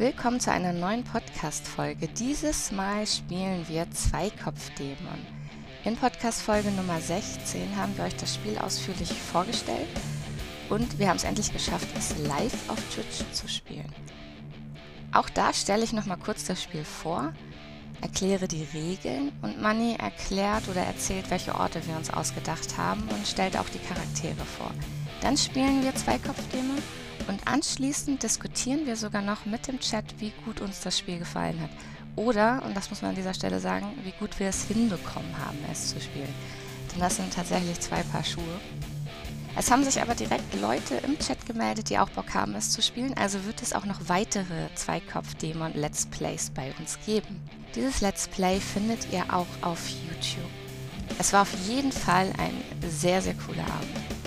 Willkommen zu einer neuen Podcast-Folge. Dieses Mal spielen wir Zweikopf-Dämon. In Podcast-Folge Nummer 16 haben wir euch das Spiel ausführlich vorgestellt und wir haben es endlich geschafft, es live auf Twitch zu spielen. Auch da stelle ich nochmal kurz das Spiel vor, erkläre die Regeln und Manny erklärt oder erzählt, welche Orte wir uns ausgedacht haben und stellt auch die Charaktere vor. Dann spielen wir Zweikopf-Dämon und anschließend diskutieren wir sogar noch mit dem Chat, wie gut uns das Spiel gefallen hat. Oder, und das muss man an dieser Stelle sagen, wie gut wir es hinbekommen haben, es zu spielen. Denn das sind tatsächlich zwei Paar Schuhe. Es haben sich aber direkt Leute im Chat gemeldet, die auch Bock haben, es zu spielen. Also wird es auch noch weitere Zweikopf-Dämon-Let's Plays bei uns geben. Dieses Let's Play findet ihr auch auf YouTube. Es war auf jeden Fall ein sehr, sehr cooler Abend.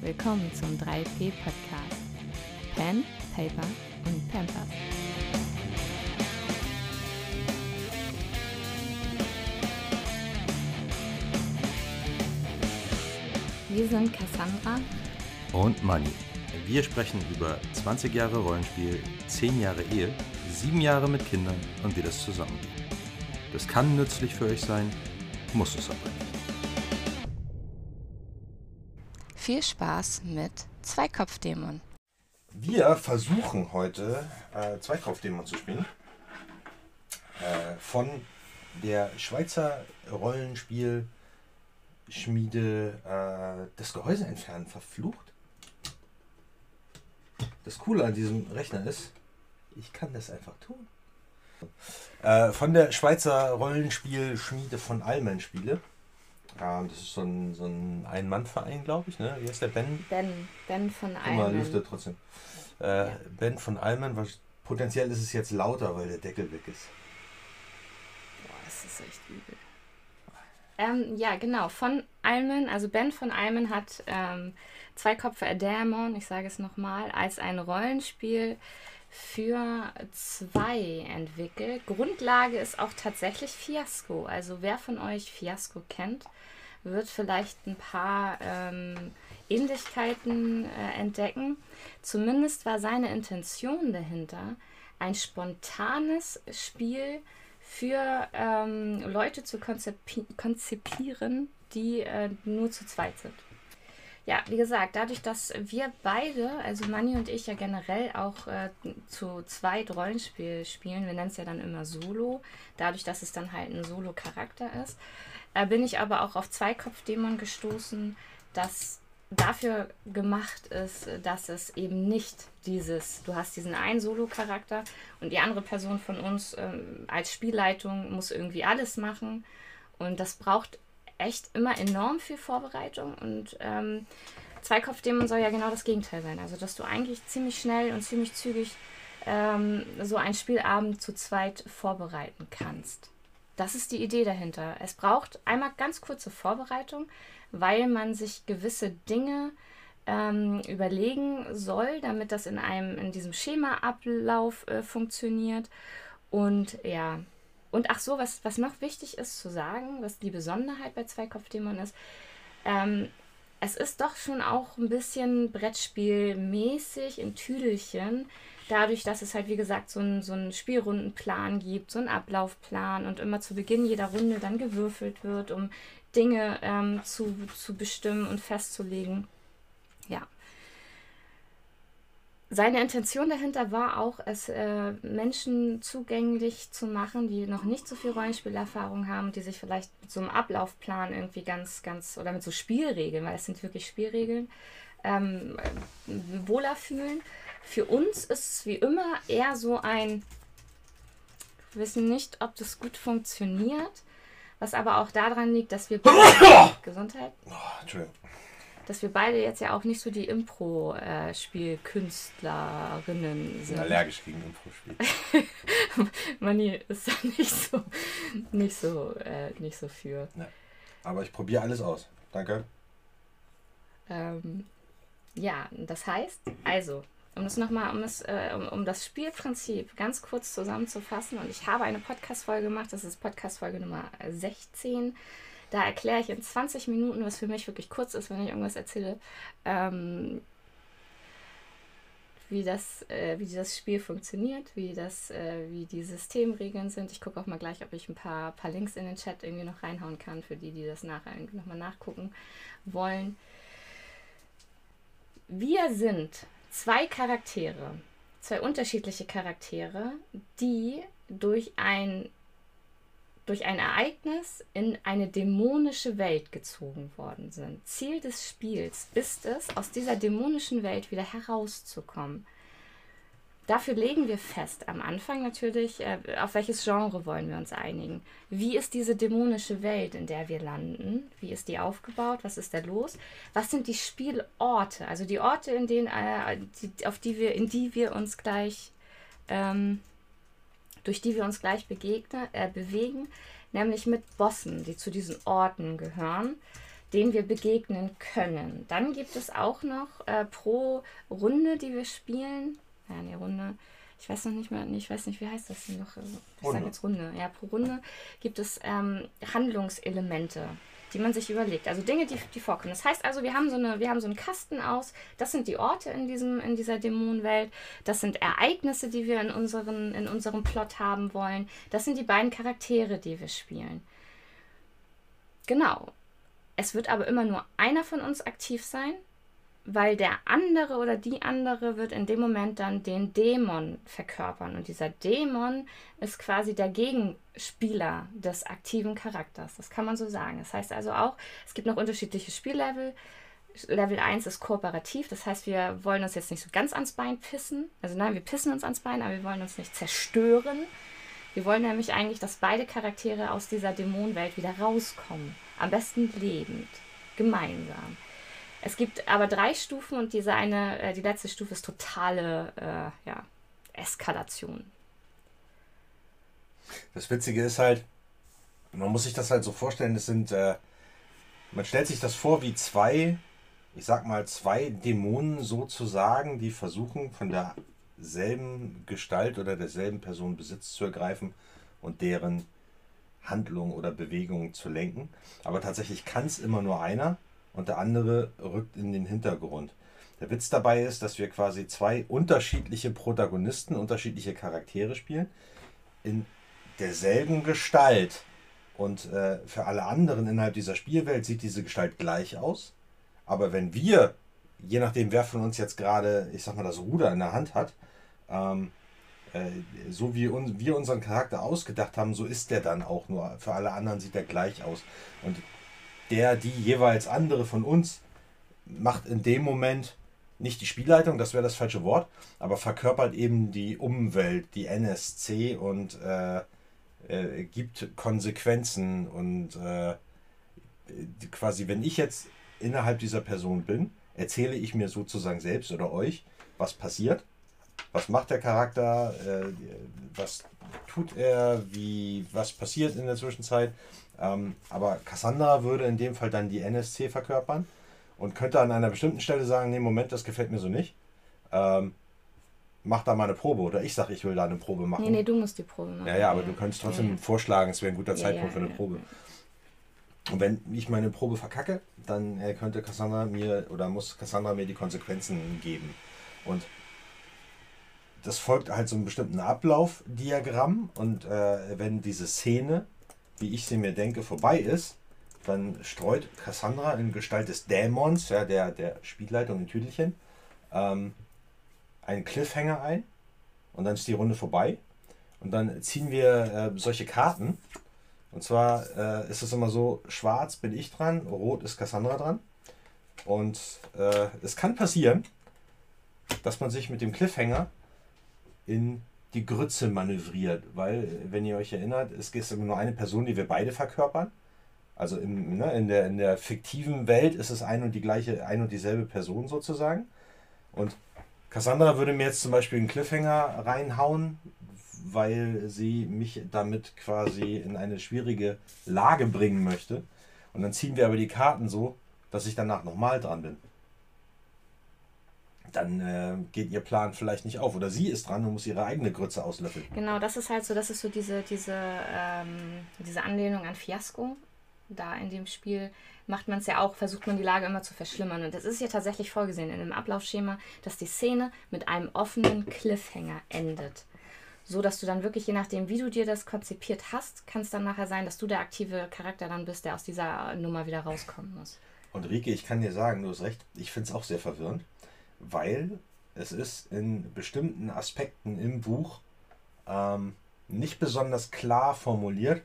Willkommen zum 3P Podcast. Pen, Paper und Pampers. Wir sind Cassandra und Money. Wir sprechen über 20 Jahre Rollenspiel, 10 Jahre Ehe, 7 Jahre mit Kindern und wie das zusammengeht. Das kann nützlich für euch sein, muss es aber nicht. Viel Spaß mit Zweikopfdämon. Wir versuchen heute äh, Zweikopfdämon zu spielen. Äh, von der Schweizer Rollenspielschmiede äh, das Gehäuse entfernen verflucht. Das Coole an diesem Rechner ist, ich kann das einfach tun. Äh, von der Schweizer Rollenspielschmiede von Allmann Spiele. Ähm, das ist so ein, so ein Ein-Mann-Verein, glaube ich. Ne? Wie heißt der? Ben? Ben, ben von Immer Almen. lüftet trotzdem. Äh, Ja. Ben von Allman, was, potenziell ist es jetzt lauter, weil der Deckel weg ist. Boah, das ist echt übel. Ähm, ja, genau. Von Almen, also Ben von Almen hat ähm, Zweikopf Dämon, ich sage es nochmal, als ein Rollenspiel für zwei entwickelt. Grundlage ist auch tatsächlich Fiasco. Also wer von euch Fiasco kennt, wird vielleicht ein paar ähm, Ähnlichkeiten äh, entdecken. Zumindest war seine Intention dahinter, ein spontanes Spiel für ähm, Leute zu konzipi konzipieren, die äh, nur zu zweit sind. Ja, wie gesagt, dadurch, dass wir beide, also Manni und ich ja generell auch äh, zu zweit Rollenspiel spielen, wir nennen es ja dann immer Solo, dadurch, dass es dann halt ein Solo-Charakter ist, äh, bin ich aber auch auf Zweikopf-Dämon gestoßen, das dafür gemacht ist, dass es eben nicht dieses, du hast diesen einen Solo-Charakter und die andere Person von uns ähm, als Spielleitung muss irgendwie alles machen und das braucht echt immer enorm viel Vorbereitung und ähm, Zweikopfdämon soll ja genau das Gegenteil sein. Also, dass du eigentlich ziemlich schnell und ziemlich zügig ähm, so einen Spielabend zu zweit vorbereiten kannst. Das ist die Idee dahinter. Es braucht einmal ganz kurze Vorbereitung, weil man sich gewisse Dinge ähm, überlegen soll, damit das in einem in diesem Schemaablauf äh, funktioniert. Und ja, und ach so, was, was noch wichtig ist zu sagen, was die Besonderheit bei Zweikopfdämon ist, ähm, es ist doch schon auch ein bisschen Brettspielmäßig in Tüdelchen, dadurch, dass es halt, wie gesagt, so einen so Spielrundenplan gibt, so einen Ablaufplan und immer zu Beginn jeder Runde dann gewürfelt wird, um Dinge ähm, zu, zu bestimmen und festzulegen. Ja. Seine Intention dahinter war auch, es äh, Menschen zugänglich zu machen, die noch nicht so viel Rollenspielerfahrung haben, die sich vielleicht mit so einem Ablaufplan irgendwie ganz, ganz, oder mit so Spielregeln, weil es sind wirklich Spielregeln, ähm, wohler fühlen. Für uns ist es wie immer eher so ein, wir wissen nicht, ob das gut funktioniert, was aber auch daran liegt, dass wir Gesundheit Oh, dass wir beide jetzt ja auch nicht so die Impro-Spielkünstlerinnen sind. allergisch gegen Infospiel. Mani ist da nicht so, nicht so, äh, nicht so für. Aber ich probiere alles aus. Danke. Ähm, ja, das heißt, also, um das nochmal, um, das, äh, um, um das Spielprinzip ganz kurz zusammenzufassen, und ich habe eine Podcast-Folge gemacht, das ist Podcast-Folge Nummer 16. Da erkläre ich in 20 Minuten, was für mich wirklich kurz ist, wenn ich irgendwas erzähle, ähm, wie das, äh, wie das Spiel funktioniert, wie, das, äh, wie die Systemregeln sind. Ich gucke auch mal gleich, ob ich ein paar, paar Links in den Chat irgendwie noch reinhauen kann, für die, die das nachher nochmal nachgucken wollen. Wir sind zwei Charaktere, zwei unterschiedliche Charaktere, die durch ein durch ein Ereignis in eine dämonische Welt gezogen worden sind. Ziel des Spiels ist es, aus dieser dämonischen Welt wieder herauszukommen. Dafür legen wir fest am Anfang natürlich, äh, auf welches Genre wollen wir uns einigen. Wie ist diese dämonische Welt, in der wir landen? Wie ist die aufgebaut? Was ist da los? Was sind die Spielorte? Also die Orte, in denen, äh, auf die wir, in die wir uns gleich ähm, durch die wir uns gleich begegnen, äh, bewegen, nämlich mit Bossen, die zu diesen Orten gehören, denen wir begegnen können. Dann gibt es auch noch äh, pro Runde, die wir spielen, ja, eine Runde, ich weiß noch nicht mehr, ich weiß nicht, wie heißt das denn noch? Ich sage jetzt Runde. Ja, pro Runde gibt es ähm, Handlungselemente die man sich überlegt. Also Dinge, die, die vorkommen. Das heißt also, wir haben so eine, wir haben so einen Kasten aus. Das sind die Orte in diesem, in dieser Dämonenwelt. Das sind Ereignisse, die wir in unseren, in unserem Plot haben wollen. Das sind die beiden Charaktere, die wir spielen. Genau. Es wird aber immer nur einer von uns aktiv sein weil der andere oder die andere wird in dem Moment dann den Dämon verkörpern. Und dieser Dämon ist quasi der Gegenspieler des aktiven Charakters. Das kann man so sagen. Das heißt also auch, es gibt noch unterschiedliche Spiellevel. Level 1 ist kooperativ, das heißt, wir wollen uns jetzt nicht so ganz ans Bein pissen. Also nein, wir pissen uns ans Bein, aber wir wollen uns nicht zerstören. Wir wollen nämlich eigentlich, dass beide Charaktere aus dieser Dämonenwelt wieder rauskommen. Am besten lebend, gemeinsam. Es gibt aber drei Stufen und diese eine, äh, die letzte Stufe ist totale äh, ja, Eskalation. Das Witzige ist halt, man muss sich das halt so vorstellen, es sind, äh, man stellt sich das vor wie zwei, ich sag mal, zwei Dämonen sozusagen, die versuchen von derselben Gestalt oder derselben Person Besitz zu ergreifen und deren Handlung oder Bewegung zu lenken. Aber tatsächlich kann es immer nur einer und der andere rückt in den Hintergrund. Der Witz dabei ist, dass wir quasi zwei unterschiedliche Protagonisten, unterschiedliche Charaktere spielen, in derselben Gestalt. Und äh, für alle anderen innerhalb dieser Spielwelt sieht diese Gestalt gleich aus. Aber wenn wir, je nachdem wer von uns jetzt gerade, ich sag mal, das Ruder in der Hand hat, ähm, äh, so wie un wir unseren Charakter ausgedacht haben, so ist der dann auch nur. Für alle anderen sieht er gleich aus. Und der, die jeweils andere von uns macht in dem Moment nicht die Spielleitung, das wäre das falsche Wort, aber verkörpert eben die Umwelt, die NSC und äh, äh, gibt Konsequenzen und äh, quasi, wenn ich jetzt innerhalb dieser Person bin, erzähle ich mir sozusagen selbst oder euch, was passiert, was macht der Charakter, äh, was tut er, wie, was passiert in der Zwischenzeit ähm, aber Cassandra würde in dem Fall dann die NSC verkörpern und könnte an einer bestimmten Stelle sagen, nee, Moment, das gefällt mir so nicht. Ähm, mach da mal eine Probe. Oder ich sage, ich will da eine Probe machen. Nee, nee, du musst die Probe machen. Ja, ja, aber ja. du könntest trotzdem ja, vorschlagen, es wäre ein guter Zeitpunkt für eine Probe. Und wenn ich meine Probe verkacke, dann äh, könnte Cassandra mir oder muss Cassandra mir die Konsequenzen geben. Und das folgt halt so einem bestimmten Ablaufdiagramm. Und äh, wenn diese Szene wie ich sie mir denke, vorbei ist, dann streut Cassandra in Gestalt des Dämons, ja, der, der Spielleitung in Tüdelchen, ähm, einen Cliffhanger ein und dann ist die Runde vorbei. Und dann ziehen wir äh, solche Karten. Und zwar äh, ist es immer so, schwarz bin ich dran, rot ist Cassandra dran. Und äh, es kann passieren, dass man sich mit dem Cliffhanger in die Grütze manövriert, weil, wenn ihr euch erinnert, es gibt immer nur eine Person, die wir beide verkörpern. Also im, ne, in, der, in der fiktiven Welt ist es ein und die gleiche, ein und dieselbe Person sozusagen. Und Cassandra würde mir jetzt zum Beispiel einen Cliffhanger reinhauen, weil sie mich damit quasi in eine schwierige Lage bringen möchte. Und dann ziehen wir aber die Karten so, dass ich danach nochmal dran bin dann äh, geht ihr Plan vielleicht nicht auf. Oder sie ist dran und muss ihre eigene Grütze auslöffeln. Genau, das ist halt so, das ist so diese, diese, ähm, diese Anlehnung an Fiasko. Da in dem Spiel macht man es ja auch, versucht man die Lage immer zu verschlimmern. Und das ist ja tatsächlich vorgesehen in dem Ablaufschema, dass die Szene mit einem offenen Cliffhanger endet. So dass du dann wirklich, je nachdem, wie du dir das konzipiert hast, kann es dann nachher sein, dass du der aktive Charakter dann bist, der aus dieser Nummer wieder rauskommen muss. Und Rike, ich kann dir sagen, du hast recht, ich finde es auch sehr verwirrend, weil es ist in bestimmten Aspekten im Buch ähm, nicht besonders klar formuliert,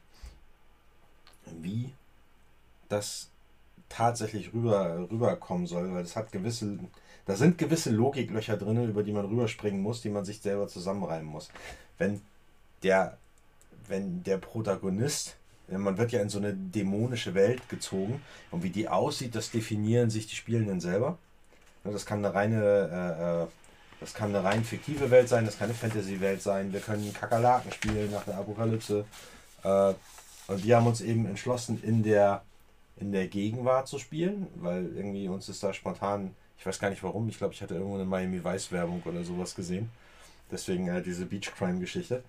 wie das tatsächlich rüber, rüberkommen soll, weil es hat gewisse, da sind gewisse Logiklöcher drin, über die man rüberspringen muss, die man sich selber zusammenreimen muss. Wenn der, wenn der Protagonist, man wird ja in so eine dämonische Welt gezogen und wie die aussieht, das definieren sich die Spielenden selber. Das kann eine reine, äh, äh, das kann eine rein fiktive Welt sein, das kann eine Fantasy-Welt sein. Wir können Kakerlaken spielen nach der Apokalypse. Äh, und wir haben uns eben entschlossen, in der in der Gegenwart zu spielen, weil irgendwie uns ist da spontan, ich weiß gar nicht warum, ich glaube, ich hatte irgendwo eine Miami Vice Werbung oder sowas gesehen. Deswegen äh, diese Beach Crime Geschichte.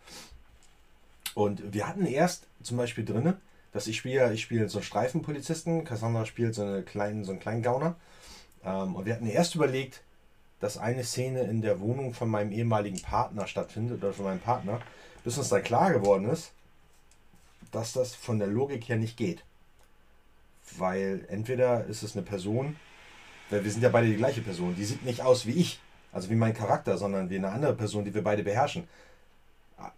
Und wir hatten erst zum Beispiel drinne, dass ich spiele, ich spiele so einen Streifenpolizisten, Cassandra spielt so, eine kleinen, so einen kleinen Gauner. Ähm, und wir hatten erst überlegt, dass eine Szene in der Wohnung von meinem ehemaligen Partner stattfindet oder von meinem Partner, bis uns dann klar geworden ist, dass das von der Logik her nicht geht. Weil entweder ist es eine Person, weil wir sind ja beide die gleiche Person, die sieht nicht aus wie ich, also wie mein Charakter, sondern wie eine andere Person, die wir beide beherrschen.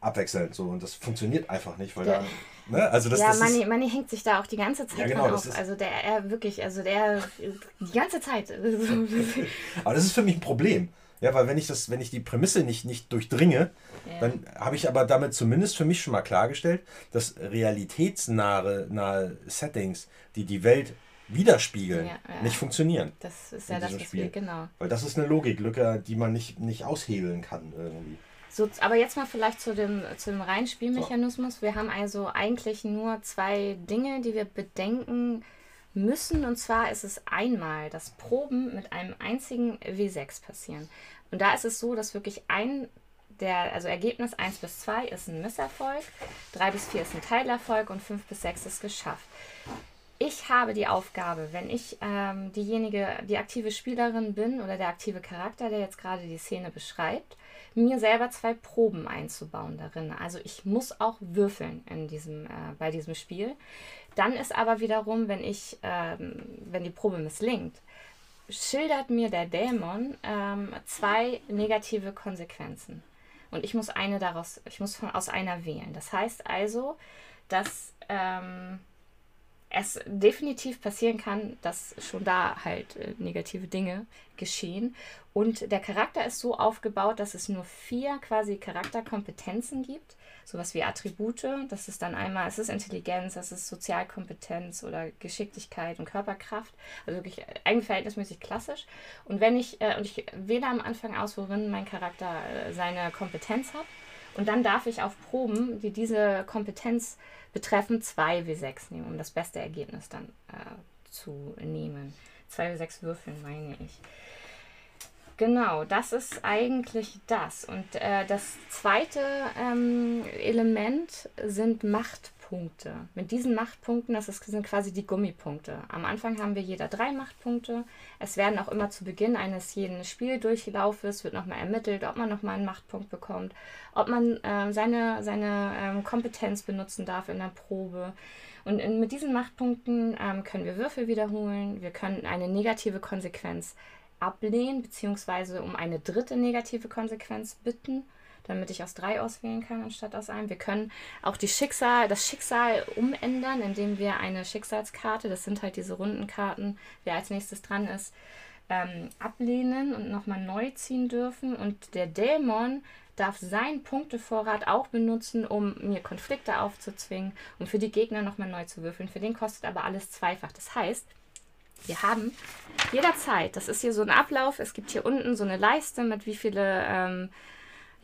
Abwechselnd so und das funktioniert einfach nicht, weil der, da, ne? also das, ja, das Manni, Manni hängt sich da auch die ganze Zeit ja, genau, auf. Also der, er wirklich, also der die ganze Zeit. Aber das ist für mich ein Problem. Ja, weil wenn ich das, wenn ich die Prämisse nicht, nicht durchdringe, yeah. dann habe ich aber damit zumindest für mich schon mal klargestellt, dass realitätsnahe nahe Settings, die die Welt widerspiegeln, ja, ja. nicht funktionieren. Das ist ja das, was Spiel. wir, genau. Weil das ist eine Logiklücke, die man nicht, nicht aushebeln kann irgendwie. So, aber jetzt mal vielleicht zu dem, zu dem reinen Spielmechanismus. Wir haben also eigentlich nur zwei Dinge, die wir bedenken müssen. Und zwar ist es einmal, dass Proben mit einem einzigen W6 passieren. Und da ist es so, dass wirklich ein der, also Ergebnis 1 bis 2 ist ein Misserfolg, 3 bis 4 ist ein Teilerfolg und 5 bis 6 ist geschafft. Ich habe die Aufgabe, wenn ich ähm, diejenige, die aktive Spielerin bin oder der aktive Charakter, der jetzt gerade die Szene beschreibt, mir selber zwei Proben einzubauen darin. Also ich muss auch würfeln in diesem, äh, bei diesem Spiel. Dann ist aber wiederum, wenn ich, ähm, wenn die Probe misslingt, schildert mir der Dämon ähm, zwei negative Konsequenzen. Und ich muss eine daraus, ich muss von, aus einer wählen. Das heißt also, dass ähm, es definitiv passieren kann, dass schon da halt äh, negative Dinge geschehen. Und der Charakter ist so aufgebaut, dass es nur vier quasi Charakterkompetenzen gibt. Sowas wie Attribute. Das ist dann einmal, es ist Intelligenz, es ist Sozialkompetenz oder Geschicklichkeit und Körperkraft. Also wirklich eigentlich verhältnismäßig klassisch. Und wenn ich, äh, und ich wähle am Anfang aus, worin mein Charakter äh, seine Kompetenz hat. Und dann darf ich auf Proben, die diese Kompetenz betreffen, 2 W6 nehmen, um das beste Ergebnis dann äh, zu nehmen. 2 W6 Würfeln, meine ich. Genau, das ist eigentlich das. Und äh, das zweite ähm, Element sind Macht Punkte. Mit diesen Machtpunkten, das sind quasi die Gummipunkte. Am Anfang haben wir jeder drei Machtpunkte. Es werden auch immer zu Beginn eines jeden Spieldurchlaufes wird nochmal ermittelt, ob man nochmal einen Machtpunkt bekommt, ob man äh, seine, seine ähm, Kompetenz benutzen darf in der Probe. Und in, mit diesen Machtpunkten ähm, können wir Würfel wiederholen. Wir können eine negative Konsequenz ablehnen, beziehungsweise um eine dritte negative Konsequenz bitten damit ich aus drei auswählen kann anstatt aus einem. Wir können auch die Schicksal, das Schicksal umändern, indem wir eine Schicksalskarte, das sind halt diese runden Karten, wer als nächstes dran ist, ähm, ablehnen und nochmal neu ziehen dürfen. Und der Dämon darf seinen Punktevorrat auch benutzen, um mir Konflikte aufzuzwingen und für die Gegner nochmal neu zu würfeln. Für den kostet aber alles zweifach. Das heißt, wir haben jederzeit, das ist hier so ein Ablauf, es gibt hier unten so eine Leiste mit wie viele ähm,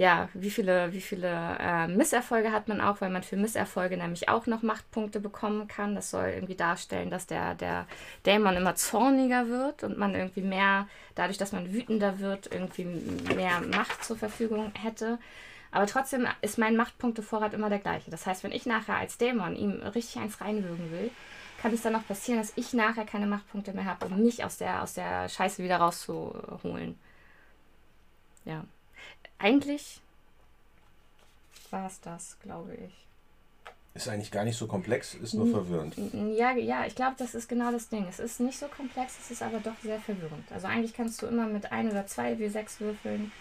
ja, wie viele, wie viele äh, Misserfolge hat man auch, weil man für Misserfolge nämlich auch noch Machtpunkte bekommen kann. Das soll irgendwie darstellen, dass der, der Dämon immer zorniger wird und man irgendwie mehr, dadurch, dass man wütender wird, irgendwie mehr Macht zur Verfügung hätte. Aber trotzdem ist mein Machtpunktevorrat immer der gleiche. Das heißt, wenn ich nachher als Dämon ihm richtig eins reinwürgen will, kann es dann noch passieren, dass ich nachher keine Machtpunkte mehr habe, um mich aus der, aus der Scheiße wieder rauszuholen. Ja. Eigentlich war es das, glaube ich. Ist eigentlich gar nicht so komplex, ist nur verwirrend. Ja, ja, ich glaube, das ist genau das Ding. Es ist nicht so komplex, es ist aber doch sehr verwirrend. Also eigentlich kannst du immer mit ein oder zwei W6 würfeln,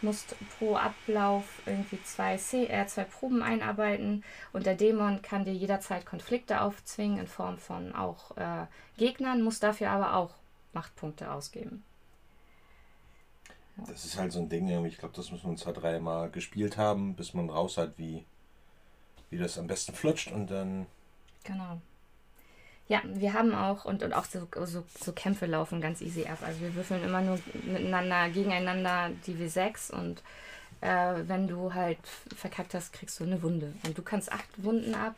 musst pro Ablauf irgendwie zwei, C, äh, zwei Proben einarbeiten und der Dämon kann dir jederzeit Konflikte aufzwingen in Form von auch äh, Gegnern, muss dafür aber auch Machtpunkte ausgeben. Das ist halt so ein Ding, ich glaube, das müssen wir uns halt dreimal gespielt haben, bis man raus hat, wie wie das am besten flutscht und dann. Genau. Ja, wir haben auch und, und auch so, so, so Kämpfe laufen ganz easy ab. Also wir würfeln immer nur miteinander, gegeneinander die W6 und äh, wenn du halt verkackt hast, kriegst du eine Wunde. Und du kannst acht Wunden ab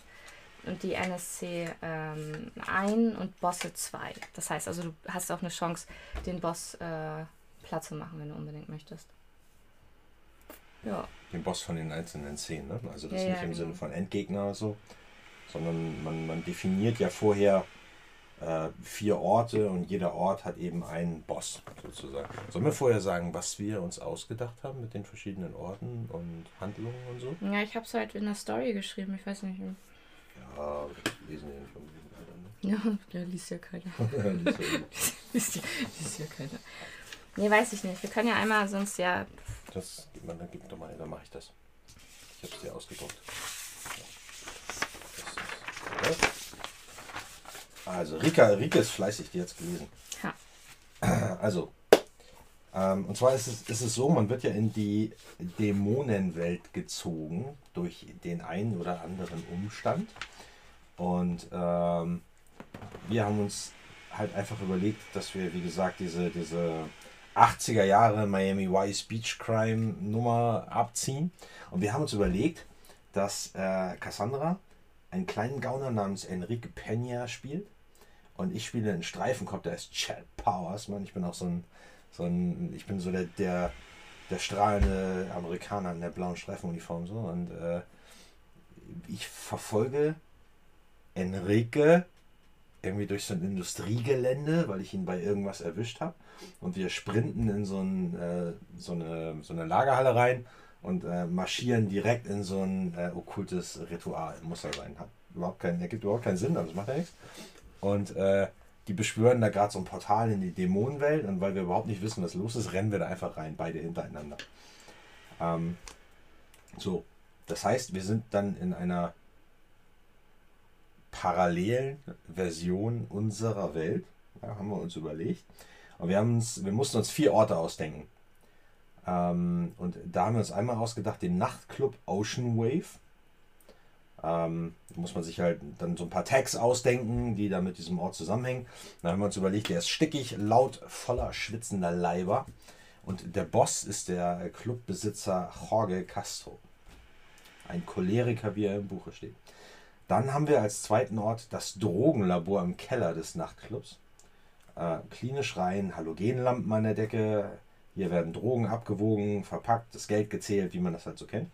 und die NSC ähm, ein und Bosse zwei. Das heißt also, du hast auch eine Chance, den Boss äh, platt zu machen, wenn du unbedingt möchtest. Ja. Den Boss von den einzelnen Szenen. Ne? Also das ja, nicht ja, im genau. Sinne von Endgegner oder so, sondern man, man definiert ja vorher äh, vier Orte und jeder Ort hat eben einen Boss sozusagen. Sollen wir vorher sagen, was wir uns ausgedacht haben mit den verschiedenen Orten und Handlungen und so? Ja, ich habe es halt in der Story geschrieben, ich weiß nicht. Ja, lesen wir nicht von ja, ja, liest ja keiner. liest, ja, liest ja keiner. Nee, weiß ich nicht. Wir können ja einmal sonst ja das, man, dann gib doch mal, dann mache ich das. Ich habe es dir ausgedruckt. Also, Rika, Rika ist fleißig, die hat es gelesen. Ja. Also, ähm, und zwar ist es, ist es so, man wird ja in die Dämonenwelt gezogen durch den einen oder anderen Umstand. Und ähm, wir haben uns halt einfach überlegt, dass wir, wie gesagt, diese, diese 80er Jahre Miami Vice Beach Crime Nummer abziehen. Und wir haben uns überlegt, dass äh, Cassandra einen kleinen Gauner namens Enrique Peña spielt. Und ich spiele einen Streifenkopf, der ist Chad Powers, Mann. Ich bin auch so ein, so ein ich bin so der, der, der strahlende Amerikaner in der blauen Streifenuniform. So. Und äh, ich verfolge Enrique irgendwie durch so ein Industriegelände, weil ich ihn bei irgendwas erwischt habe. Und wir sprinten in so, ein, äh, so, eine, so eine Lagerhalle rein und äh, marschieren direkt in so ein äh, okkultes Ritual. Muss er sein. Hat überhaupt keinen, ergibt überhaupt keinen Sinn, aber das macht ja nichts. Und äh, die beschwören da gerade so ein Portal in die Dämonenwelt und weil wir überhaupt nicht wissen, was los ist, rennen wir da einfach rein, beide hintereinander. Ähm, so, das heißt, wir sind dann in einer parallelen Version unserer Welt. Ja, haben wir uns überlegt. Und wir, haben uns, wir mussten uns vier Orte ausdenken. Ähm, und da haben wir uns einmal ausgedacht, den Nachtclub Ocean Wave. Ähm, da muss man sich halt dann so ein paar Tags ausdenken, die da mit diesem Ort zusammenhängen. Dann haben wir uns überlegt, der ist stickig, laut, voller schwitzender Leiber. Und der Boss ist der Clubbesitzer Jorge Castro. Ein Choleriker, wie er im Buche steht. Dann haben wir als zweiten Ort das Drogenlabor im Keller des Nachtclubs. Äh, klinisch rein, Halogenlampen an der Decke. Hier werden Drogen abgewogen, verpackt, das Geld gezählt, wie man das halt so kennt.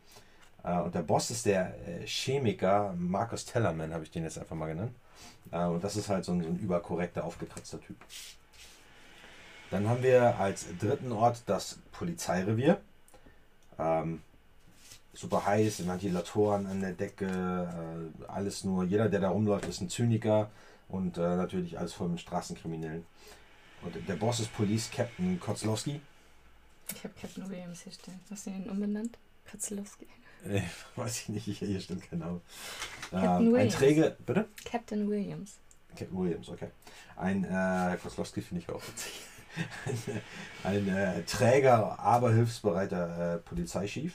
Äh, und der Boss ist der äh, Chemiker Markus Tellerman, habe ich den jetzt einfach mal genannt. Äh, und das ist halt so ein, so ein überkorrekter, aufgekratzter Typ. Dann haben wir als dritten Ort das Polizeirevier. Ähm, super heiß, Ventilatoren an der Decke, äh, alles nur, jeder, der da rumläuft, ist ein Zyniker und äh, natürlich alles voll mit Straßenkriminellen. Und der Boss ist Police Captain Kozlowski. Ich habe Captain Williams hier stehen. Hast du ihn umbenannt? Kozlowski. Äh, weiß ich nicht, hier stimmt genau. Ähm, ein Träger, bitte? Captain Williams. Captain Williams, okay. Ein äh, Kozlowski finde ich auch witzig. ein, ein äh, träger, aber hilfsbereiter äh, Polizeichef.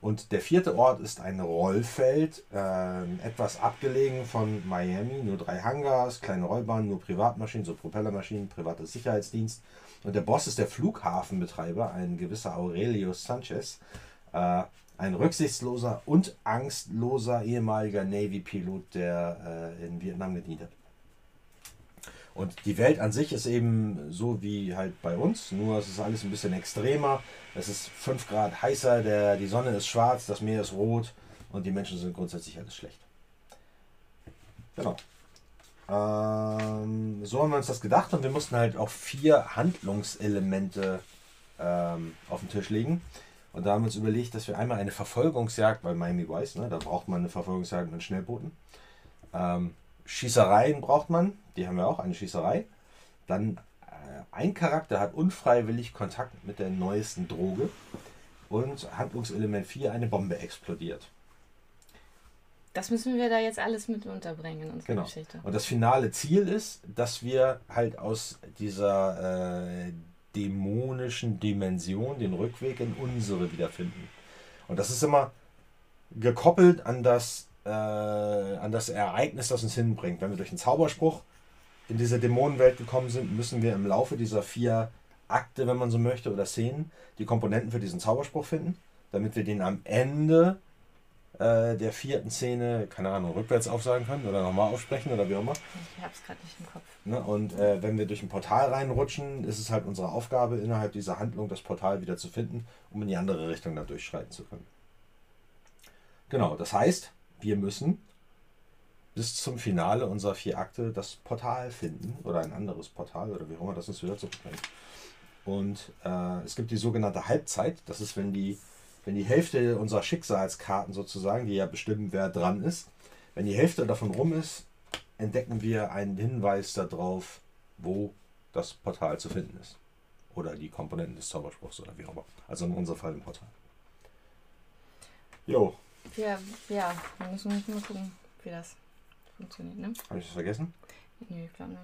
Und der vierte Ort ist ein Rollfeld, äh, etwas abgelegen von Miami, nur drei Hangars, kleine Rollbahnen, nur Privatmaschinen, so Propellermaschinen, privater Sicherheitsdienst. Und der Boss ist der Flughafenbetreiber, ein gewisser Aurelio Sanchez, äh, ein rücksichtsloser und angstloser ehemaliger Navy-Pilot, der äh, in Vietnam gedient hat. Und die Welt an sich ist eben so wie halt bei uns, nur es ist alles ein bisschen extremer. Es ist 5 Grad heißer, der, die Sonne ist schwarz, das Meer ist rot und die Menschen sind grundsätzlich alles schlecht. Genau. Ähm, so haben wir uns das gedacht und wir mussten halt auch vier Handlungselemente ähm, auf den Tisch legen. Und da haben wir uns überlegt, dass wir einmal eine Verfolgungsjagd bei Miami Vice, ne, da braucht man eine Verfolgungsjagd mit Schnellbooten. Ähm, Schießereien braucht man, die haben wir auch, eine Schießerei. Dann äh, ein Charakter hat unfreiwillig Kontakt mit der neuesten Droge. Und Handlungselement 4, eine Bombe explodiert. Das müssen wir da jetzt alles mit unterbringen in unserer Genau. Geschichte. Und das finale Ziel ist, dass wir halt aus dieser äh, dämonischen Dimension den Rückweg in unsere wiederfinden. Und das ist immer gekoppelt an das, äh, an das Ereignis, das uns hinbringt. Wenn wir durch einen Zauberspruch in diese Dämonenwelt gekommen sind, müssen wir im Laufe dieser vier Akte, wenn man so möchte, oder Szenen, die Komponenten für diesen Zauberspruch finden, damit wir den am Ende äh, der vierten Szene, keine Ahnung, rückwärts aufsagen können oder nochmal aufsprechen oder wie auch immer. Ich hab's gerade nicht im Kopf. Ne? Und äh, wenn wir durch ein Portal reinrutschen, ist es halt unsere Aufgabe, innerhalb dieser Handlung das Portal wieder zu finden, um in die andere Richtung dann durchschreiten zu können. Genau, das heißt, wir müssen bis zum Finale unserer vier Akte das Portal finden oder ein anderes Portal oder wie auch immer das uns wieder zurückbringt. Und äh, es gibt die sogenannte Halbzeit, das ist, wenn die, wenn die Hälfte unserer Schicksalskarten sozusagen, die ja bestimmen, wer dran ist, wenn die Hälfte davon rum ist, entdecken wir einen Hinweis darauf, wo das Portal zu finden ist. Oder die Komponenten des Zauberspruchs oder wie auch immer. Also in unserem Fall im Portal. Jo, Ja, ja, wir müssen mal gucken, wie das funktioniert, ne? habe ich das vergessen? Nee, ich glaube nicht.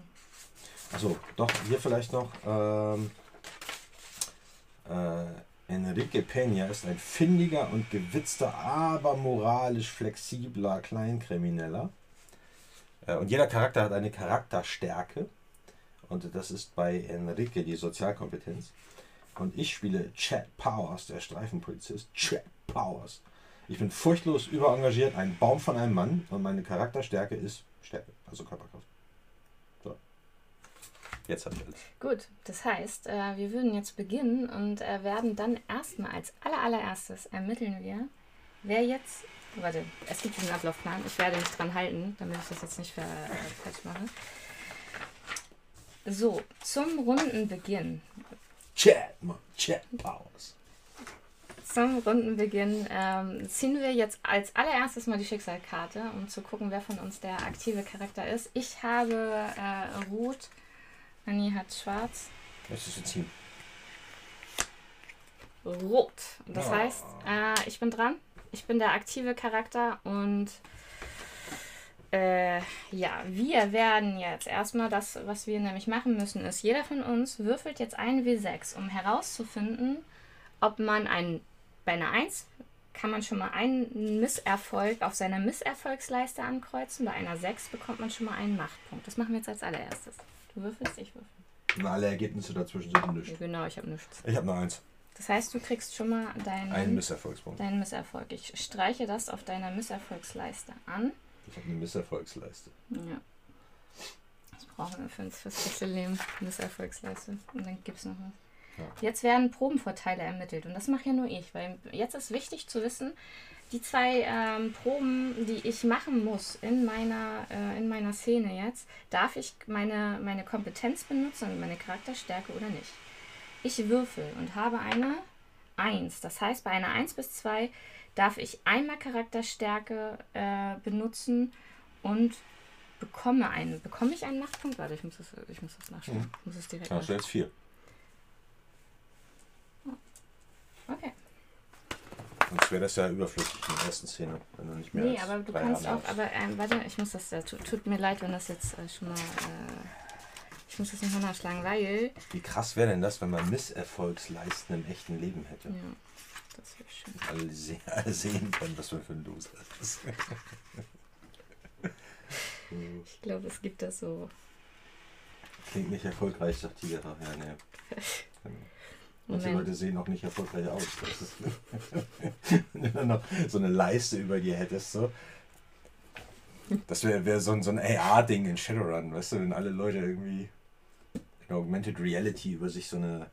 Achso, doch, hier vielleicht noch. Ähm, äh, Enrique Peña ist ein findiger und gewitzter, aber moralisch flexibler Kleinkrimineller. Äh, und jeder Charakter hat eine Charakterstärke. Und das ist bei Enrique die Sozialkompetenz. Und ich spiele Chad Powers, der Streifenpolizist. Chad Powers. Ich bin furchtlos überengagiert, ein Baum von einem Mann. Und meine Charakterstärke ist Stärke, also Körperkraft. So. Jetzt habe ich alles. Gut, das heißt, äh, wir würden jetzt beginnen und äh, werden dann erstmal als aller, allererstes ermitteln wir, wer jetzt. Warte, es gibt diesen Ablaufplan. Ich werde mich dran halten, damit ich das jetzt nicht äh, falsch mache. So, zum Rundenbeginn. Mann, Chad Powers. Zum Rundenbeginn ähm, ziehen wir jetzt als allererstes mal die Schicksalkarte, um zu gucken, wer von uns der aktive Charakter ist. Ich habe äh, Rot, Anni hat Schwarz, Möchtest du ziehen? Rot. Das Oh. heißt, äh, ich bin dran. Ich bin der aktive Charakter und äh, ja, wir werden jetzt erstmal das, was wir nämlich machen müssen, ist, jeder von uns würfelt jetzt einen W6, um herauszufinden, ob man einen, bei einer 1 kann man schon mal einen Misserfolg auf seiner Misserfolgsleiste ankreuzen, bei einer 6 bekommt man schon mal einen Machtpunkt. Das machen wir jetzt als allererstes. Du würfelst, ich würfel. Und alle Ergebnisse dazwischen sind nichts. genau, ich habe nichts. Ich habe nur eins. Das heißt, du kriegst schon mal deinen Einen Misserfolgspunkt. Dein Misserfolg. Ich streiche das auf deiner Misserfolgsleiste an. Ich habe eine Misserfolgsleiste. Ja. Das brauchen wir für uns fürs Leben. Misserfolgsleiste. Und dann gibt es noch was. Ja. Jetzt werden Probenvorteile ermittelt. Und das mache ja nur ich, weil jetzt ist wichtig zu wissen, die zwei ähm, Proben, die ich machen muss in meiner, äh, in meiner Szene jetzt, darf ich meine, meine Kompetenz benutzen und meine Charakterstärke oder nicht. Ich würfel und habe eine 1. Das heißt, bei einer 1 bis 2 darf ich einmal Charakterstärke äh, benutzen und bekomme einen. Bekomme ich einen Machtpunkt? Warte, ich muss das, ich muss das nachschauen. Mhm. Ich muss es direkt Hast du nachschauen. jetzt vier. Okay. Sonst wäre das ja überflüssig in der ersten Szene, wenn du nicht mehr Nee, aber du kannst Arme auch, hast. aber ähm, warte, ich muss das, äh, tut, tut mir leid, wenn das jetzt äh, schon mal, äh, ich muss das nochmal nachschlagen, weil, Wie krass wäre denn das, wenn man Misserfolgsleisten im echten Leben hätte? ja, das wäre schön. Alle, se alle sehen können, was man für ein Loser ist. Ich glaube, es gibt das so. Klingt nicht erfolgreich, sagt die. Ja, nee. Manche. Leute sehen auch nicht erfolgreich aus. Wenn du dann noch so eine Leiste über dir hättest, so. Das wäre wär so ein, so ein AR-Ding in Shadowrun, weißt du, wenn alle Leute irgendwie in Augmented Reality über sich so eine,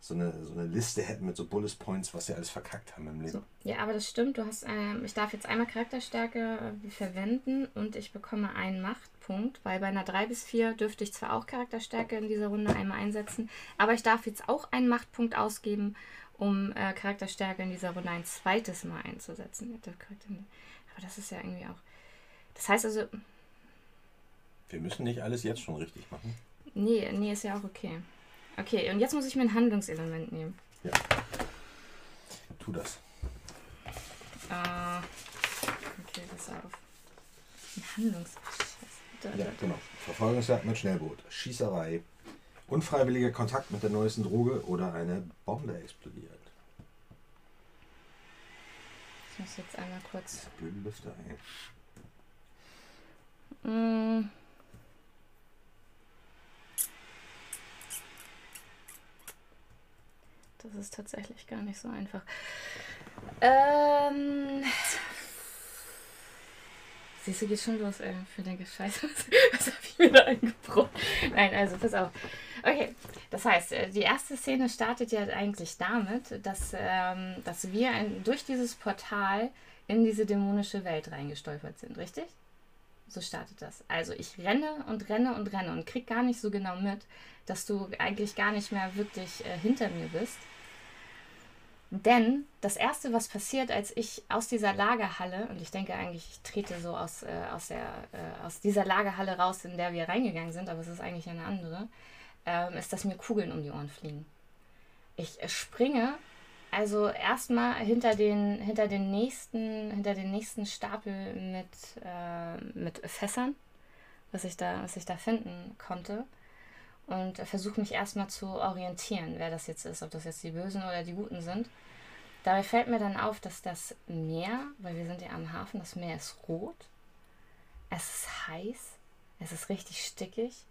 so eine, so eine Liste hätten mit so Bullet Points, was sie alles verkackt haben im Leben. So. Ja, aber das stimmt. Du hast, ähm, ich darf jetzt einmal Charakterstärke äh, verwenden und ich bekomme einen Machtpunkt, weil bei einer 3 bis 4 dürfte ich zwar auch Charakterstärke in dieser Runde einmal einsetzen, aber ich darf jetzt auch einen Machtpunkt ausgeben, um äh, Charakterstärke in dieser Runde ein zweites Mal einzusetzen. Aber das ist ja irgendwie auch. Das heißt also. Wir müssen nicht alles jetzt schon richtig machen. Nee, nee, ist ja auch okay. Okay, und jetzt muss ich mir ein Handlungselement nehmen. Ja. Tu das. Ah. Okay, pass auf. Ein Handlungselement. Ja, genau. Verfolgungsjagd mit Schnellboot, Schießerei, unfreiwilliger Kontakt mit der neuesten Droge oder eine Bombe explodiert. Ich muss jetzt einmal kurz. Blöde Lüfter, ey. Mm. Das ist tatsächlich gar nicht so einfach. Ähm. Siehst du, geht schon los, ey. Ich denke, scheiße, was, was habe ich mir da eingebrochen? Nein, also pass auf. Okay, das heißt, äh, die erste Szene startet ja eigentlich damit, dass, ähm, dass wir ein, durch dieses Portal in diese dämonische Welt reingestolpert sind, richtig? So startet das. Also ich renne und renne und renne und krieg gar nicht so genau mit, dass du eigentlich gar nicht mehr wirklich äh, hinter mir bist. Denn das Erste, was passiert, als ich aus dieser Lagerhalle, und ich denke eigentlich, ich trete so aus, äh, aus, der, äh, aus dieser Lagerhalle raus, in der wir reingegangen sind, aber es ist eigentlich eine andere, äh, ist, dass mir Kugeln um die Ohren fliegen. Ich äh, springe also erstmal hinter den, hinter den nächsten, hinter den nächsten Stapel mit, äh, mit Fässern, was ich da, was ich da finden konnte und versuche mich erstmal zu orientieren, wer das jetzt ist, ob das jetzt die Bösen oder die Guten sind. Dabei fällt mir dann auf, dass das Meer, weil wir sind ja am Hafen, das Meer ist rot, es ist heiß, es ist richtig stickig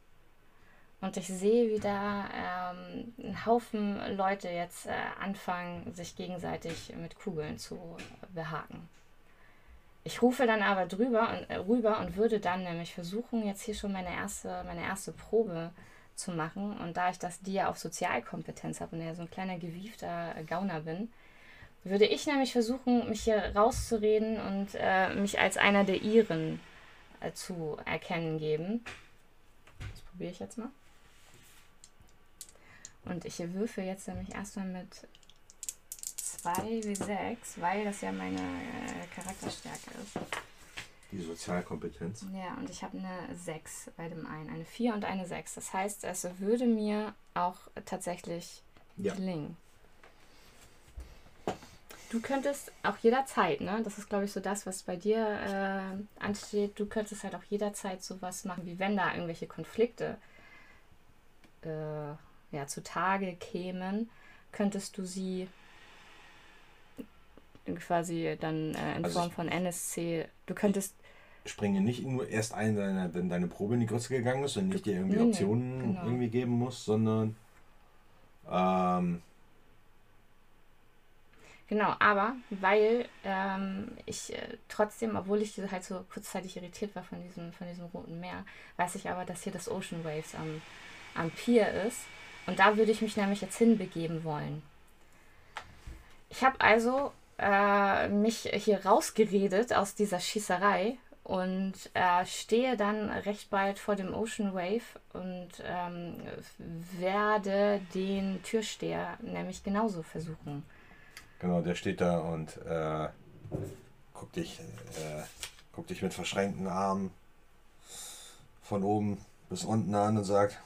und ich sehe, wie da ähm, ein Haufen Leute jetzt äh, anfangen, sich gegenseitig mit Kugeln zu behaken. Ich rufe dann aber drüber und, äh, rüber und würde dann nämlich versuchen, jetzt hier schon meine erste, meine erste Probe zu zu machen. Und da ich das die ja auf Sozialkompetenz habe und ja so ein kleiner gewiefter Gauner bin, würde ich nämlich versuchen, mich hier rauszureden und äh, mich als einer der Iren äh, zu erkennen geben. Das probiere ich jetzt mal. Und ich würfe jetzt nämlich erstmal mit 2 wie 6, weil das ja meine äh, Charakterstärke ist. Die Sozialkompetenz. Ja, und ich habe eine 6 bei dem einen, eine 4 und eine 6. Das heißt, es würde mir auch tatsächlich ja. gelingen. Du könntest auch jederzeit, ne? Das ist, glaube ich, so das, was bei dir äh, ansteht. Du könntest halt auch jederzeit sowas machen, wie wenn da irgendwelche Konflikte äh, ja, zutage kämen, könntest du sie quasi dann äh, in also Form von NSC. Du könntest. Springe nicht nur erst ein, wenn deine Probe in die Grütze gegangen ist und nicht dir irgendwie Optionen nee, genau. irgendwie geben muss, sondern. Ähm, Genau, aber weil ähm, ich äh, trotzdem, obwohl ich halt so kurzzeitig irritiert war von diesem, von diesem roten Meer, weiß ich aber, dass hier das Ocean Waves am, am Pier ist. Und da würde ich mich nämlich jetzt hinbegeben wollen. Ich habe also äh, mich hier rausgeredet aus dieser Schießerei und äh, stehe dann recht bald vor dem Ocean Wave und ähm, werde den Türsteher nämlich genauso versuchen. Genau, der steht da und äh, guckt, dich, äh, guckt dich mit verschränkten Armen von oben bis unten an und sagt,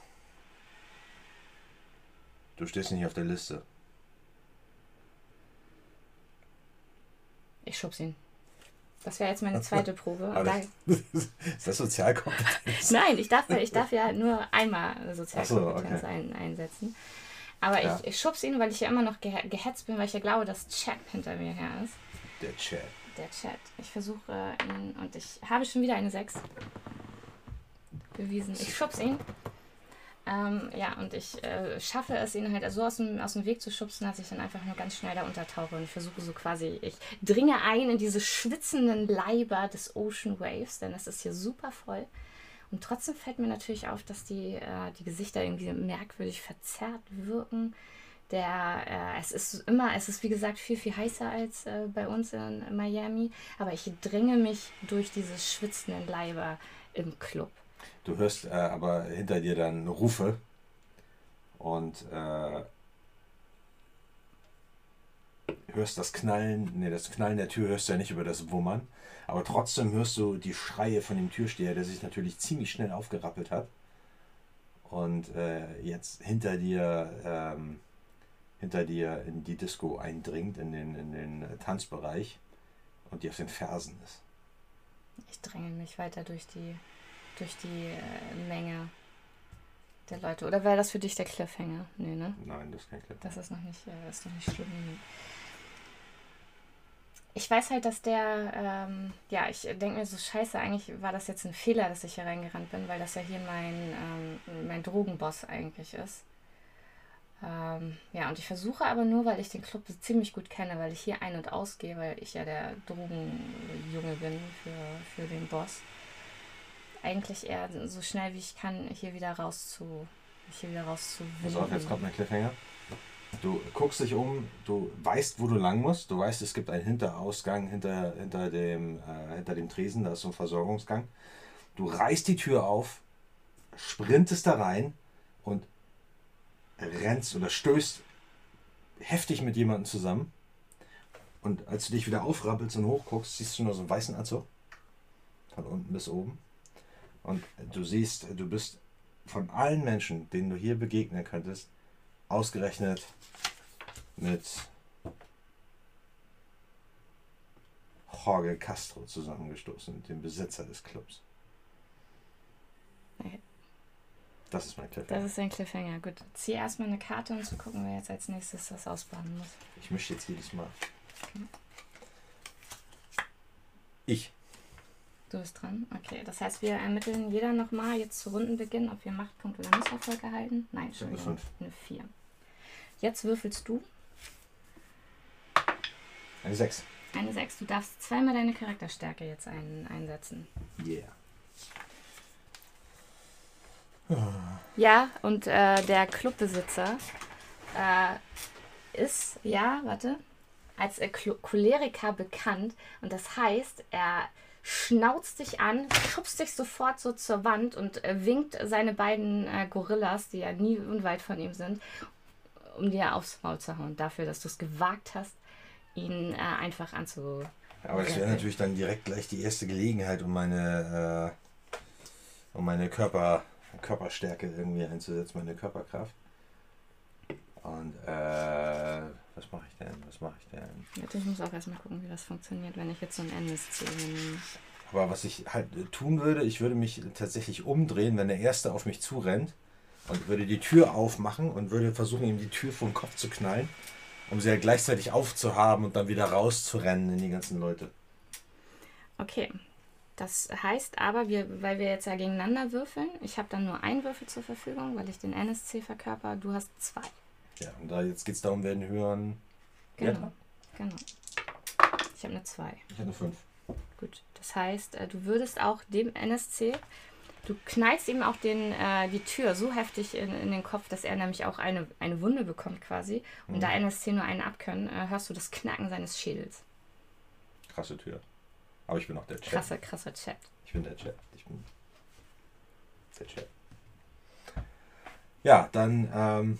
du stehst nicht auf der Liste. Ich schub's ihn. Das wäre jetzt meine zweite Probe. Da, ist das Sozialkompetenz? Nein, ich darf, ich darf ja nur einmal Sozialkompetenz so, okay. ein, einsetzen. Aber ja. ich, ich schub's ihn, weil ich ja immer noch ge gehetzt bin, weil ich ja glaube, dass Chat hinter mir her ist. Der Chat. Der Chat. Ich versuche ihn und ich habe schon wieder eine 6 bewiesen. Ich schub's ihn. Ähm, ja, und ich äh, schaffe es, ihn halt so aus dem, aus dem Weg zu schubsen, dass ich dann einfach nur ganz schnell da untertauche und versuche so quasi, ich dringe ein in diese schwitzenden Leiber des Ocean Waves, denn es ist hier super voll. Und trotzdem fällt mir natürlich auf, dass die, äh, die Gesichter irgendwie merkwürdig verzerrt wirken. Der, äh, es ist immer, es ist wie gesagt viel, viel heißer als äh, bei uns in Miami, aber ich dränge mich durch diese schwitzenden Leiber im Club. Du hörst äh, aber hinter dir dann Rufe und äh, hörst das Knallen, nee, das Knallen der Tür hörst du ja nicht über das Wummern, aber trotzdem hörst du die Schreie von dem Türsteher, der sich natürlich ziemlich schnell aufgerappelt hat und äh, jetzt hinter dir ähm, hinter dir in die Disco eindringt, in den, in den Tanzbereich und die auf den Fersen ist. Ich dränge mich weiter durch die, durch die äh, Menge der Leute. Oder wäre das für dich der Cliffhanger? Nee, ne? Nein, das ist kein Cliffhanger. Das ist noch nicht, äh, ist noch nicht schlimm. Ich weiß halt, dass der, ähm, ja, ich denke mir so, scheiße, eigentlich war das jetzt ein Fehler, dass ich hier reingerannt bin, weil das ja hier mein, ähm, mein Drogenboss eigentlich ist. Ähm, ja, und ich versuche aber nur, weil ich den Club ziemlich gut kenne, weil ich hier ein- und ausgehe, weil ich ja der Drogenjunge bin für, für den Boss. Eigentlich eher so schnell wie ich kann, hier wieder raus zu, hier wieder raus zu Pass auf, jetzt kommt mein Cliffhanger. Du guckst dich um, du weißt, wo du lang musst. Du weißt, es gibt einen Hinterausgang hinter, hinter, dem, äh, hinter dem Tresen, da ist so ein Versorgungsgang. Du reißt die Tür auf, sprintest da rein und rennst oder stößt heftig mit jemandem zusammen. Und als du dich wieder aufrappelst und hochguckst, siehst du nur so einen weißen Anzug. Von unten bis oben. Und du siehst, du bist von allen Menschen, denen du hier begegnen könntest, ausgerechnet mit Jorge Castro zusammengestoßen, dem Besitzer des Clubs. Okay. Das ist mein Cliffhanger. Das ist ein Cliffhanger. Gut, zieh erstmal eine Karte und zu gucken, wer jetzt als nächstes das ausbaden muss. Ich mische jetzt jedes Mal. Ich. Du bist dran. Okay, das heißt, wir ermitteln jeder nochmal jetzt zu Rundenbeginn, ob wir Machtpunkt oder Misserfolg erhalten. Nein, habe eine Entschuldigung, 5. eine 4. Jetzt würfelst du Eine 6. eine 6. Du darfst zweimal deine Charakterstärke jetzt ein, einsetzen. Yeah. Ja, und äh, der Clubbesitzer äh, ist, ja, warte, als äh, Choleriker bekannt. Und das heißt, er schnauzt dich an, schubst dich sofort so zur Wand und äh, winkt seine beiden äh, Gorillas, die ja nie unweit von ihm sind, um dir aufs Maul zu hauen. Dafür, dass du es gewagt hast, ihn äh, einfach anzu. Aber das wäre natürlich dann direkt gleich die erste Gelegenheit, um meine, äh, um meine Körper, Körperstärke irgendwie einzusetzen, meine Körperkraft. Und äh, was mache ich denn? Was mache ich denn? Ich muss auch erstmal gucken, wie das funktioniert, wenn ich jetzt so ein NSC nehme. Aber was ich halt äh, tun würde, ich würde mich tatsächlich umdrehen, wenn der Erste auf mich zurennt und würde die Tür aufmachen und würde versuchen, ihm die Tür vom Kopf zu knallen, um sie halt gleichzeitig aufzuhaben und dann wieder rauszurennen in die ganzen Leute. Okay. Das heißt aber, wir, weil wir jetzt ja gegeneinander würfeln, ich habe dann nur einen Würfel zur Verfügung, weil ich den NSC verkörper, du hast zwei. Ja, und da jetzt geht es darum, wer den höheren. Genau. Ja. genau. Ich habe eine zwei. Ich habe eine 5. Gut. Das heißt, äh, du würdest auch dem NSC, du knallst ihm auch den, äh, die Tür so heftig in, in den Kopf, dass er nämlich auch eine, eine Wunde bekommt quasi. Und Mhm. da NSC nur einen abkönnen, äh, hörst du das Knacken seines Schädels. Krasse Tür. Aber ich bin auch der Chat. Krasser, krasser Chat. Ich bin der Chat. Ich bin der Chat. Ja, dann ähm,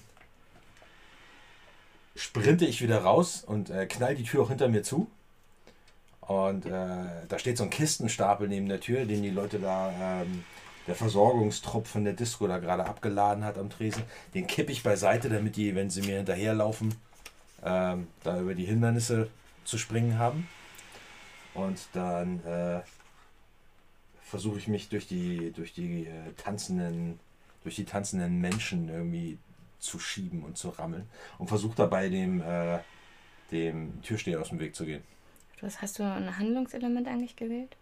sprinte ich wieder raus und äh, knall die Tür auch hinter mir zu. Und äh, da steht so ein Kistenstapel neben der Tür, den die Leute da, ähm, der Versorgungstrupp von der Disco da gerade abgeladen hat am Tresen. Den kippe ich beiseite, damit die, wenn sie mir hinterherlaufen, ähm, da über die Hindernisse zu springen haben. Und dann äh, versuche ich mich durch die, durch die äh, tanzenden, durch die tanzenden Menschen irgendwie zu schieben und zu rammeln und versuche dabei dem, äh, dem Türsteher aus dem Weg zu gehen. Was, hast du ein Handlungselement eigentlich gewählt?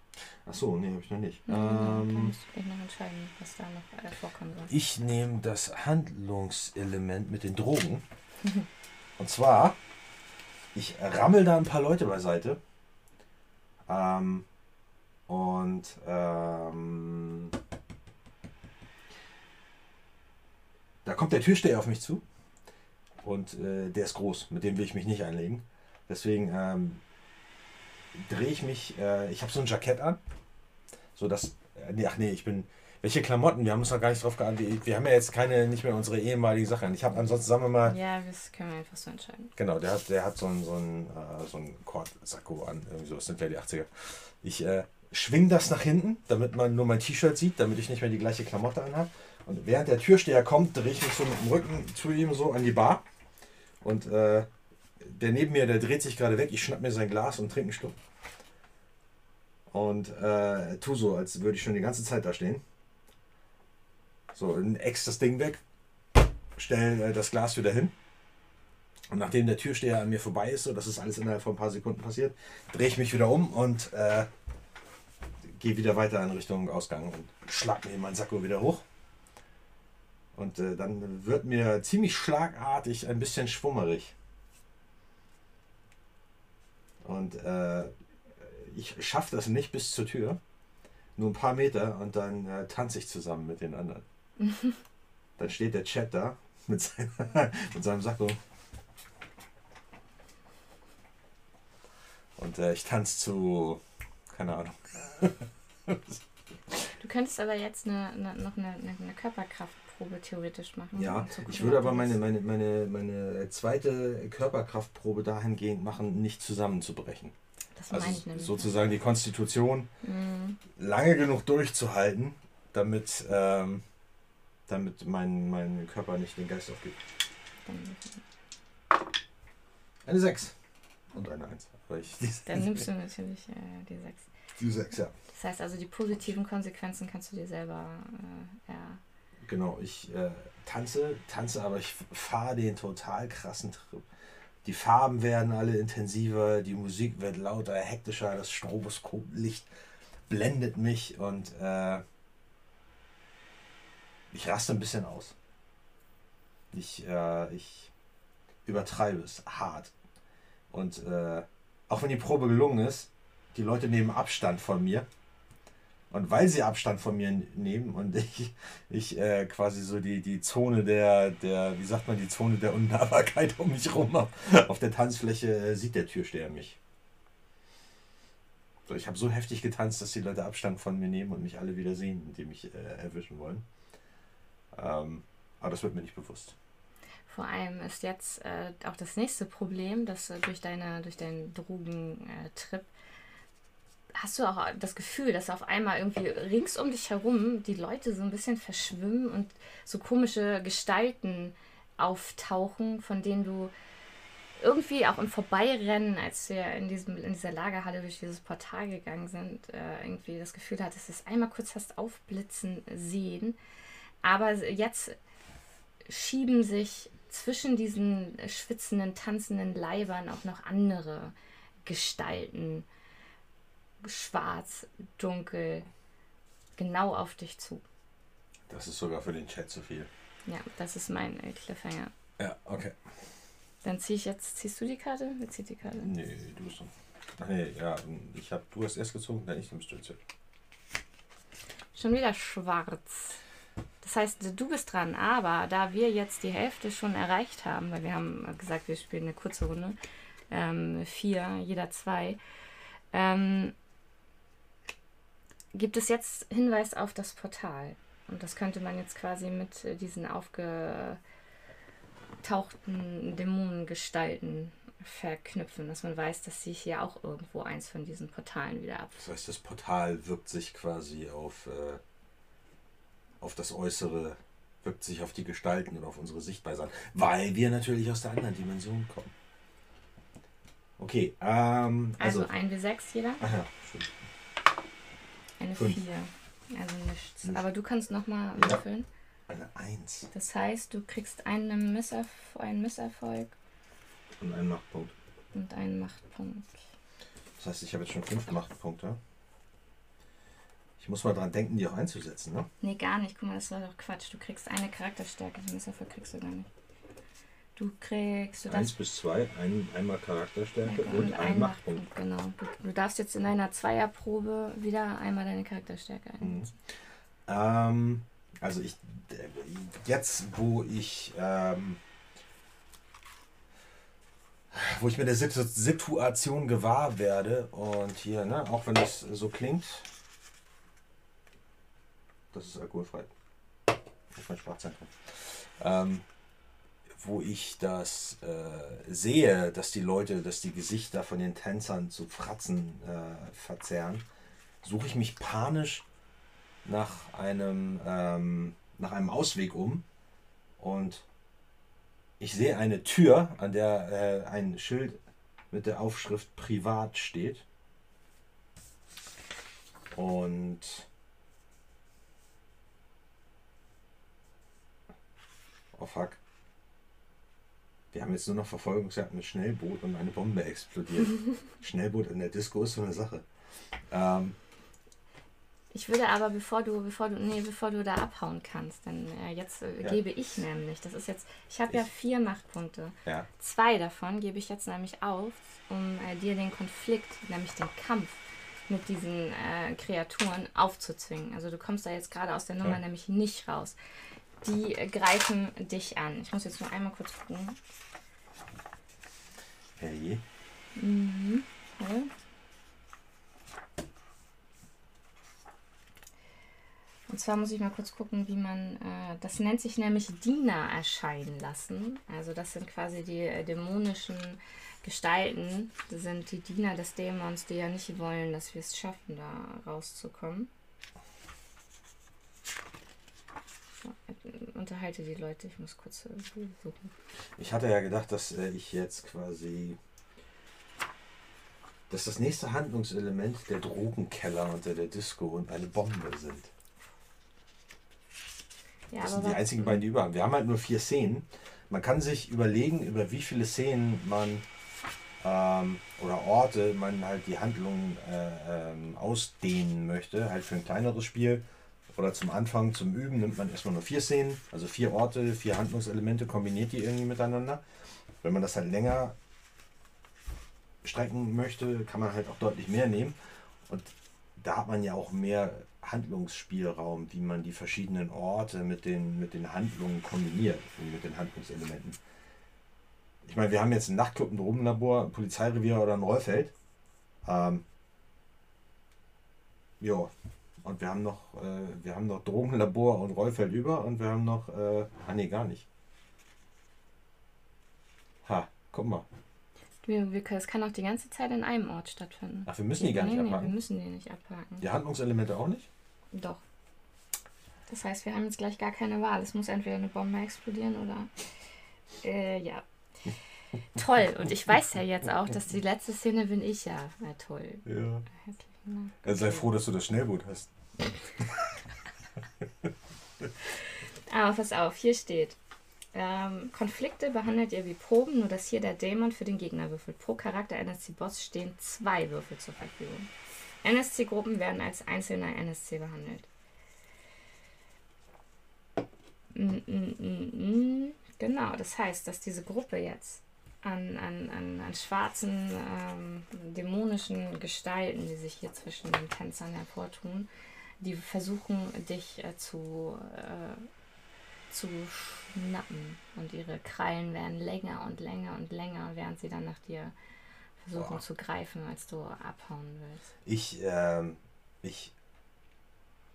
Ach so, nee, habe ich noch nicht. Mhm, dann Ähm, musst du dich noch entscheiden, was da noch äh, vorkommen soll. ich nehme das Handlungselement mit den Drogen. Und zwar, ich rammel da ein paar Leute beiseite. Ähm, und ähm, da kommt der Türsteher auf mich zu und äh, der ist groß. Mit dem will ich mich nicht einlegen. Deswegen ähm, drehe ich mich, äh, ich habe so ein Jackett an, so dass, äh, nee, ach nee, ich bin, welche Klamotten, wir haben uns noch gar nicht drauf geantwortet. Wir, haben ja jetzt keine, nicht mehr unsere ehemalige Sache an. Ich habe ansonsten, sagen wir mal. Ja, das können wir einfach so entscheiden. Genau, der hat, der hat so ein, so ein, äh, so ein Kordsacko an, irgendwie so, das sind ja die 80er. Ich äh, schwing das nach hinten, damit man nur mein T-Shirt sieht, damit ich nicht mehr die gleiche Klamotte anhabe. Und während der Türsteher kommt, drehe ich mich so mit dem Rücken zu ihm so an die Bar. Und äh, der neben mir, der dreht sich gerade weg. Ich schnapp mir sein Glas und trinke einen Schluck. Und äh, tu so, als würde ich schon die ganze Zeit da stehen. So, ex das Ding weg, stell äh, das Glas wieder hin. Und nachdem der Türsteher an mir vorbei ist, so das ist alles innerhalb von ein paar Sekunden passiert, drehe ich mich wieder um und äh, gehe wieder weiter in Richtung Ausgang und schlag mir meinen Sakko wieder hoch. Und äh, dann wird mir ziemlich schlagartig ein bisschen schwummerig. Und äh, ich schaffe das nicht bis zur Tür. Nur ein paar Meter und dann äh, tanze ich zusammen mit den anderen. dann steht der Chat da mit, seiner, mit seinem Sakko. Und äh, ich tanze zu, keine Ahnung. du könntest aber jetzt eine, eine, noch eine, eine Körperkraftprobe theoretisch machen. Ja, ich würde aber meine, meine, meine, meine zweite Körperkraftprobe dahingehend machen, nicht zusammenzubrechen. Das also meine ich nämlich. Sozusagen die Konstitution mhm. lange genug durchzuhalten, damit, ähm, damit mein, mein Körper nicht den Geist aufgibt. Eine 6 und eine 1. Dann nimmst du natürlich äh, die 6. Die 6, ja. Das heißt also, die positiven Konsequenzen kannst du dir selber äh, ja. Genau, ich äh, tanze, tanze, aber ich fahre den total krassen Trip. Die Farben werden alle intensiver, die Musik wird lauter, hektischer, das Stroboskoplicht blendet mich und äh, ich raste ein bisschen aus. Ich, äh, ich übertreibe es hart. Und äh, auch wenn die Probe gelungen ist, die Leute nehmen Abstand von mir. Und weil sie Abstand von mir nehmen und ich, ich äh, quasi so die, die Zone der, der, wie sagt man, die Zone der Unnahbarkeit um mich rum habe, auf der Tanzfläche äh, sieht der Türsteher mich. So, ich habe so heftig getanzt, dass die Leute Abstand von mir nehmen und mich alle wieder sehen, die mich äh, erwischen wollen. Ähm, aber das wird mir nicht bewusst. Vor allem ist jetzt äh, auch das nächste Problem, dass äh, durch, deine, durch deinen Drogentrip hast du auch das Gefühl, dass auf einmal irgendwie rings um dich herum die Leute so ein bisschen verschwimmen und so komische Gestalten auftauchen, von denen du irgendwie auch im Vorbeirennen, als wir in, diesem, in dieser Lagerhalle durch dieses Portal gegangen sind, äh, irgendwie das Gefühl hattest, dass du es einmal kurz hast aufblitzen sehen. Aber jetzt schieben sich zwischen diesen schwitzenden, tanzenden Leibern auch noch andere Gestalten schwarz, dunkel, genau auf dich zu. Das ist sogar für den Chat zu viel. Ja, das ist mein Cliffhanger. Ja, okay. Dann ziehe ich jetzt, ziehst du die Karte? Wer zieht die Karte? Nee, du bist dran. Ach nee, ja, ich hab, du hast erst gezogen, dann ich nimmst du jetzt. Schon wieder schwarz. Das heißt, du bist dran, aber da wir jetzt die Hälfte schon erreicht haben, weil wir haben gesagt, wir spielen eine kurze Runde, ähm, vier, jeder zwei, ähm, gibt es jetzt Hinweis auf das Portal. Und das könnte man jetzt quasi mit äh, diesen aufgetauchten Dämonengestalten verknüpfen, dass man weiß, dass sich hier auch irgendwo eins von diesen Portalen wieder ab. Das heißt, das Portal wirkt sich quasi auf, äh, auf das Äußere, wirkt sich auf die Gestalten und auf unsere Sichtweise an, weil wir natürlich aus der anderen Dimension kommen. Okay, ähm, also, also 1 bis 6 jeder? Ach ja, stimmt. Eine 4. Also nichts. nichts. Aber du kannst nochmal ja. würfeln. Eine 1. Das heißt, du kriegst einen, Misserf einen Misserfolg. Und einen Machtpunkt. Und einen Machtpunkt. Das heißt, ich habe jetzt schon fünf Machtpunkte. Ich muss mal dran denken, die auch einzusetzen, ne? Nee, gar nicht. Guck mal, das war doch Quatsch. Du kriegst eine Charakterstärke. Den Misserfolg kriegst du gar nicht. Du kriegst. Du 1 bis 2, ein, einmal Charakterstärke ja, und, und ein Machtpunkt. Genau. Du, du, darfst jetzt in deiner Zweierprobe wieder einmal deine Charakterstärke einsetzen. Mhm. Ähm, also ich. Jetzt, wo ich. Ähm, wo ich mir der Situation gewahr werde und hier, ne, auch wenn das so klingt, das ist alkoholfrei. Das ist mein Sprachzentrum. Ähm, wo ich das äh, sehe, dass die Leute, dass die Gesichter von den Tänzern zu Fratzen äh, verzerren, suche ich mich panisch nach einem, ähm, nach einem Ausweg um und ich sehe eine Tür, an der äh, ein Schild mit der Aufschrift Privat steht. Und oh fuck. Wir haben jetzt nur noch Verfolgungsjagd mit Schnellboot und eine Bombe explodiert. Schnellboot in der Disco ist so eine Sache. Ähm, ich würde aber, bevor du, bevor du, nee, bevor du da abhauen kannst, denn äh, jetzt äh, ja. gebe ich nämlich, das ist jetzt, ich habe ja vier Machtpunkte. Ja. Zwei davon gebe ich jetzt nämlich auf, um äh, dir den Konflikt, nämlich den Kampf mit diesen äh, Kreaturen aufzuzwingen. Also du kommst da jetzt gerade aus der Nummer ja. nämlich nicht raus. Die greifen dich an. Ich muss jetzt nur einmal kurz gucken. Hey. Mhm. Ja. Und zwar muss ich mal kurz gucken, wie man, äh, das nennt sich nämlich Diener erscheinen lassen. Also das sind quasi die äh, dämonischen Gestalten, das sind die Diener des Dämons, die ja nicht wollen, dass wir es schaffen, da rauszukommen. So, äh, unterhalte die Leute, ich muss kurz äh, suchen. Ich hatte ja gedacht, dass äh, ich jetzt quasi dass das nächste Handlungselement der Drogenkeller unter der Disco und eine Bombe sind. Ja, das sind die einzigen beiden, die über haben. Wir haben halt nur vier Szenen. Man kann sich überlegen, über wie viele Szenen man ähm, oder Orte man halt die Handlung äh, ähm, ausdehnen möchte. Halt für ein kleineres Spiel oder zum Anfang, zum Üben nimmt man erstmal nur vier Szenen, also vier Orte, vier Handlungselemente, kombiniert die irgendwie miteinander. Wenn man das halt länger strecken möchte, kann man halt auch deutlich mehr nehmen. Und da hat man ja auch mehr Handlungsspielraum, wie man die verschiedenen Orte mit den, mit den Handlungen kombiniert, mit den Handlungselementen. Ich meine, wir haben jetzt einen Nachtclub, ein Drogenlabor, ein Polizeirevier oder ein Rollfeld. Ähm, ja, und wir haben noch, äh, wir haben noch Drogenlabor und Rollfeld über und wir haben noch, äh, ah nee, gar nicht. Ha, guck mal. Wir, wir, es kann auch die ganze Zeit in einem Ort stattfinden. Ach, wir müssen die gar nicht abhaken? wir müssen die nicht abhaken. Die Handlungselemente auch nicht? Doch. Das heißt, wir haben jetzt gleich gar keine Wahl. Es muss entweder eine Bombe explodieren oder. Äh, ja. toll. Und ich weiß ja jetzt auch, dass die letzte Szene bin ich ja. Na toll. Ja. Also sei froh, dass du das Schnellboot hast. Aber pass auf, hier steht. Ähm, Konflikte behandelt ihr wie Proben, nur dass hier der Dämon für den Gegner würfelt. Pro Charakter NSC-Boss stehen zwei Würfel zur Verfügung. NSC-Gruppen werden als einzelner NSC behandelt. Mm, mm, mm, genau, das heißt, dass diese Gruppe jetzt an, an, an, an schwarzen, ähm, dämonischen Gestalten, die sich hier zwischen den Tänzern hervortun, die versuchen, dich äh, zu, äh, zu schnappen. Und ihre Krallen werden länger und länger und länger, während sie dann nach dir versuchen Boah. zu greifen, als du abhauen willst. Ich, ähm, ich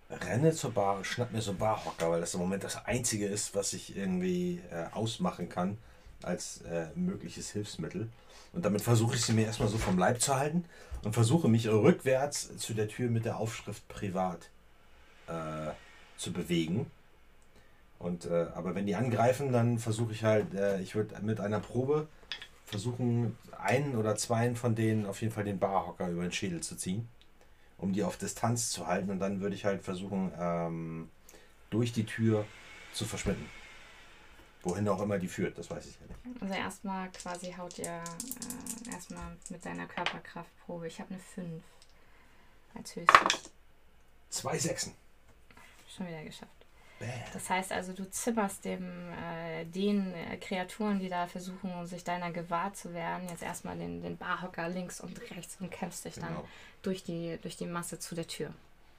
renne zur Bar, schnapp mir so einen Barhocker, weil das im Moment das Einzige ist, was ich irgendwie äh, ausmachen kann als äh, mögliches Hilfsmittel. Und damit versuche ich sie mir erstmal so vom Leib zu halten und versuche mich rückwärts zu der Tür mit der Aufschrift Privat äh, zu bewegen. Und, äh, aber wenn die angreifen, dann versuche ich halt, äh, ich würde mit einer Probe versuchen, einen oder zwei von denen auf jeden Fall den Barhocker über den Schädel zu ziehen, um die auf Distanz zu halten. Und dann würde ich halt versuchen, ähm, durch die Tür zu verschwinden. Wohin auch immer die führt, das weiß ich ja nicht. Also erstmal quasi haut ihr äh, erstmal mit deiner Körperkraftprobe. Ich habe eine 5 als höchstes. Zwei Sechsen. Schon wieder geschafft. Das heißt also, du zimmerst dem, äh, den äh, Kreaturen, die da versuchen, sich deiner gewahr zu werden, jetzt erstmal den, den Barhocker links und rechts und kämpfst dich genau. dann durch die, durch die Masse zu der Tür.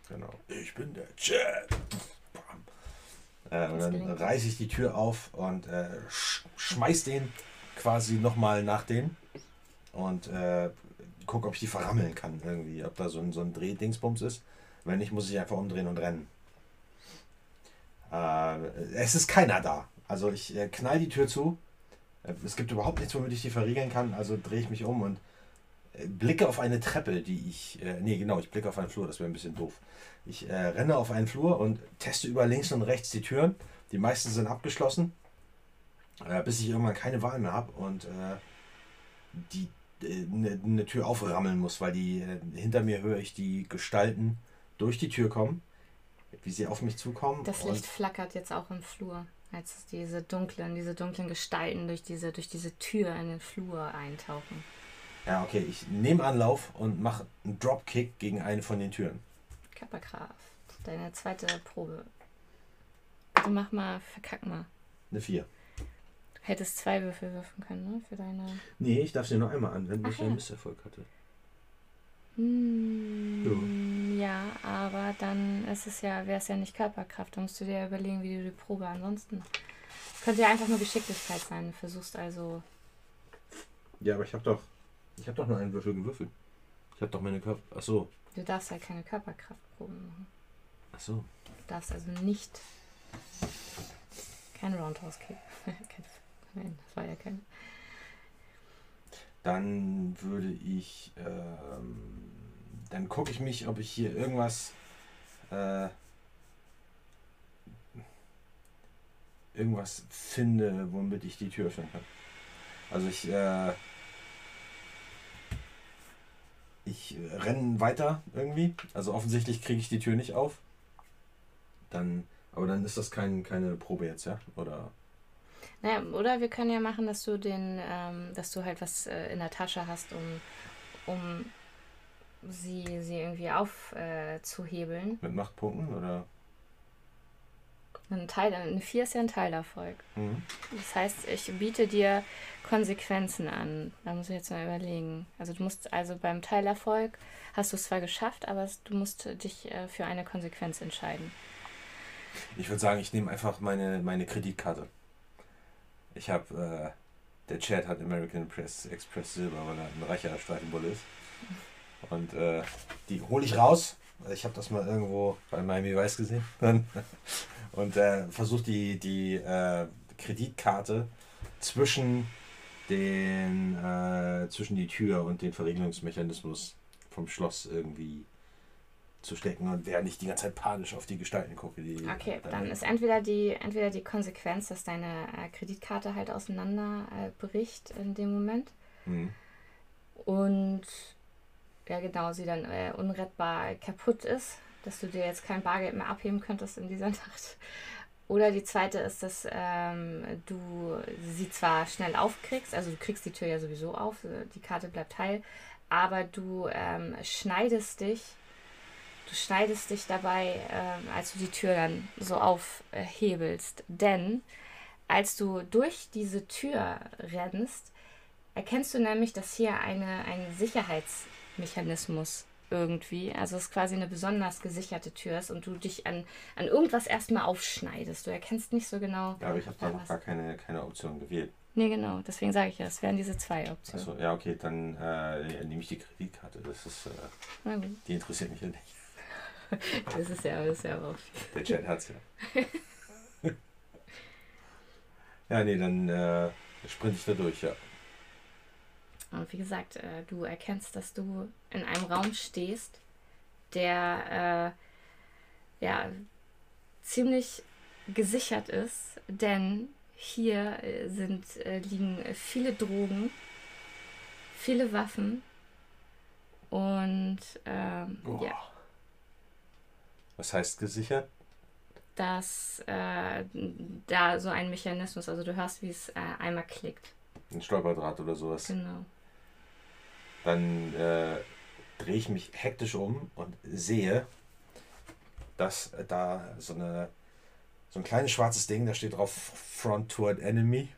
Genau. Ich bin der Chat. Äh, und dann reiße ich die Tür auf und äh, sch schmeiß den quasi nochmal nach denen. und äh, gucke, ob ich die verrammeln kann irgendwie, ob da so ein, so ein Drehdingsbums ist. Wenn nicht, muss ich einfach umdrehen und rennen. Äh, es ist keiner da. Also ich äh, knall die Tür zu. Äh, es gibt überhaupt nichts, womit ich die verriegeln kann. Also drehe ich mich um und äh, blicke auf eine Treppe, die ich. Äh, nee, genau, ich blicke auf einen Flur, das wäre ein bisschen doof. Ich äh, renne auf einen Flur und teste über links und rechts die Türen. Die meisten sind abgeschlossen, äh, bis ich irgendwann keine Wahl mehr habe und äh, die eine ne Tür auframmeln muss, weil die hinter mir höre ich die Gestalten durch die Tür kommen, wie sie auf mich zukommen. Das Licht flackert jetzt auch im Flur, als diese dunklen, diese dunklen Gestalten durch diese, durch diese Tür in den Flur eintauchen. Ja, okay, ich nehme Anlauf und mache einen Dropkick gegen eine von den Türen. Körperkraft. Deine zweite Probe. Also mach mal, verkack mal. Eine 4. Du hättest zwei Würfel würfen können, ne? Für deine. Nee, ich darf sie nur einmal anwenden, weil ich einen Misserfolg hatte. Hm, ja, aber dann ist es ja, wäre es ja nicht Körperkraft. Da musst du dir ja überlegen, wie du die Probe ansonsten. Könnte ja einfach nur Geschicklichkeit sein. Du versuchst also. Ja, aber ich habe doch. Ich habe doch nur einen Würfel gewürfelt. Ich habe doch meine Körper. Ach so. Du darfst halt keine Körperkraftproben machen. Ach so. Du darfst also nicht. Kein Roundhouse Kick. Nein, das war ja kein. Dann würde ich. Ähm, dann gucke ich mich, ob ich hier irgendwas. Äh, irgendwas finde, womit ich die Tür öffnen kann. Also ich. Äh, ich renne weiter irgendwie. Also offensichtlich kriege ich die Tür nicht auf. Dann, aber dann ist das kein, keine Probe jetzt, ja? Oder? Naja, oder wir können ja machen, dass du den, ähm, dass du halt was äh, in der Tasche hast, um, um sie, sie irgendwie aufzuhebeln. Äh, Mit Machtpunkten oder? Ein Teil, eine 4 ist ja ein Teilerfolg. Mhm. Das heißt, ich biete dir Konsequenzen an. Da muss ich jetzt mal überlegen. Also du musst also beim Teilerfolg hast du es zwar geschafft, aber du musst dich äh, für eine Konsequenz entscheiden. Ich würde sagen, ich nehme einfach meine, meine Kreditkarte. Ich habe, äh, der Chat hat American Press, Express Silber, weil er ein reicher Streifenbulle ist. Und äh, die hole ich raus. Ich habe das mal irgendwo bei Miami Vice gesehen. Und äh, versuche die, die äh, Kreditkarte zwischen den äh, zwischen die Tür und den Verriegelungsmechanismus vom Schloss irgendwie zu stecken und während ich die ganze Zeit panisch auf die Gestalten gucke. Die okay, dann ist entweder die, entweder die Konsequenz, dass deine äh, Kreditkarte halt auseinander äh, bricht in dem Moment. Mhm. Und ja genau, sie dann äh, unrettbar kaputt ist, dass du dir jetzt kein Bargeld mehr abheben könntest in dieser Nacht. Oder die zweite ist, dass ähm, du sie zwar schnell aufkriegst, also du kriegst die Tür ja sowieso auf, die Karte bleibt heil, aber du ähm, schneidest dich, du schneidest dich dabei, ähm, als du die Tür dann so aufhebelst. Denn als du durch diese Tür rennst, erkennst du nämlich, dass hier eine, ein Sicherheitsmechanismus irgendwie, also es quasi eine besonders gesicherte Tür ist und du dich an, an irgendwas erstmal aufschneidest. Du erkennst nicht so genau. Ja, aber ich habe da noch gar keine, keine Option gewählt. Nee, genau, deswegen sage ich ja, es wären diese zwei Optionen. Achso, ja, okay, dann äh, nehme ich die Kreditkarte. Das ist, äh, die interessiert mich ja nicht. das ist ja, das ist ja auch. Der Chat hat's ja. ja, nee, dann äh, sprinte ich da durch, ja. Und wie gesagt, äh, du erkennst, dass du in einem Raum stehst, der äh, ja ziemlich gesichert ist, denn hier äh, sind, äh, liegen viele Drogen, viele Waffen und ähm, Oh. ja, Was heißt gesichert? dass äh, da so ein Mechanismus, also du hörst, wie es äh, einmal klickt. Ein Stolperdraht oder sowas. Genau. Dann äh, drehe ich mich hektisch um und sehe, dass da so, eine, so ein kleines schwarzes Ding, da steht drauf Front Toward Enemy.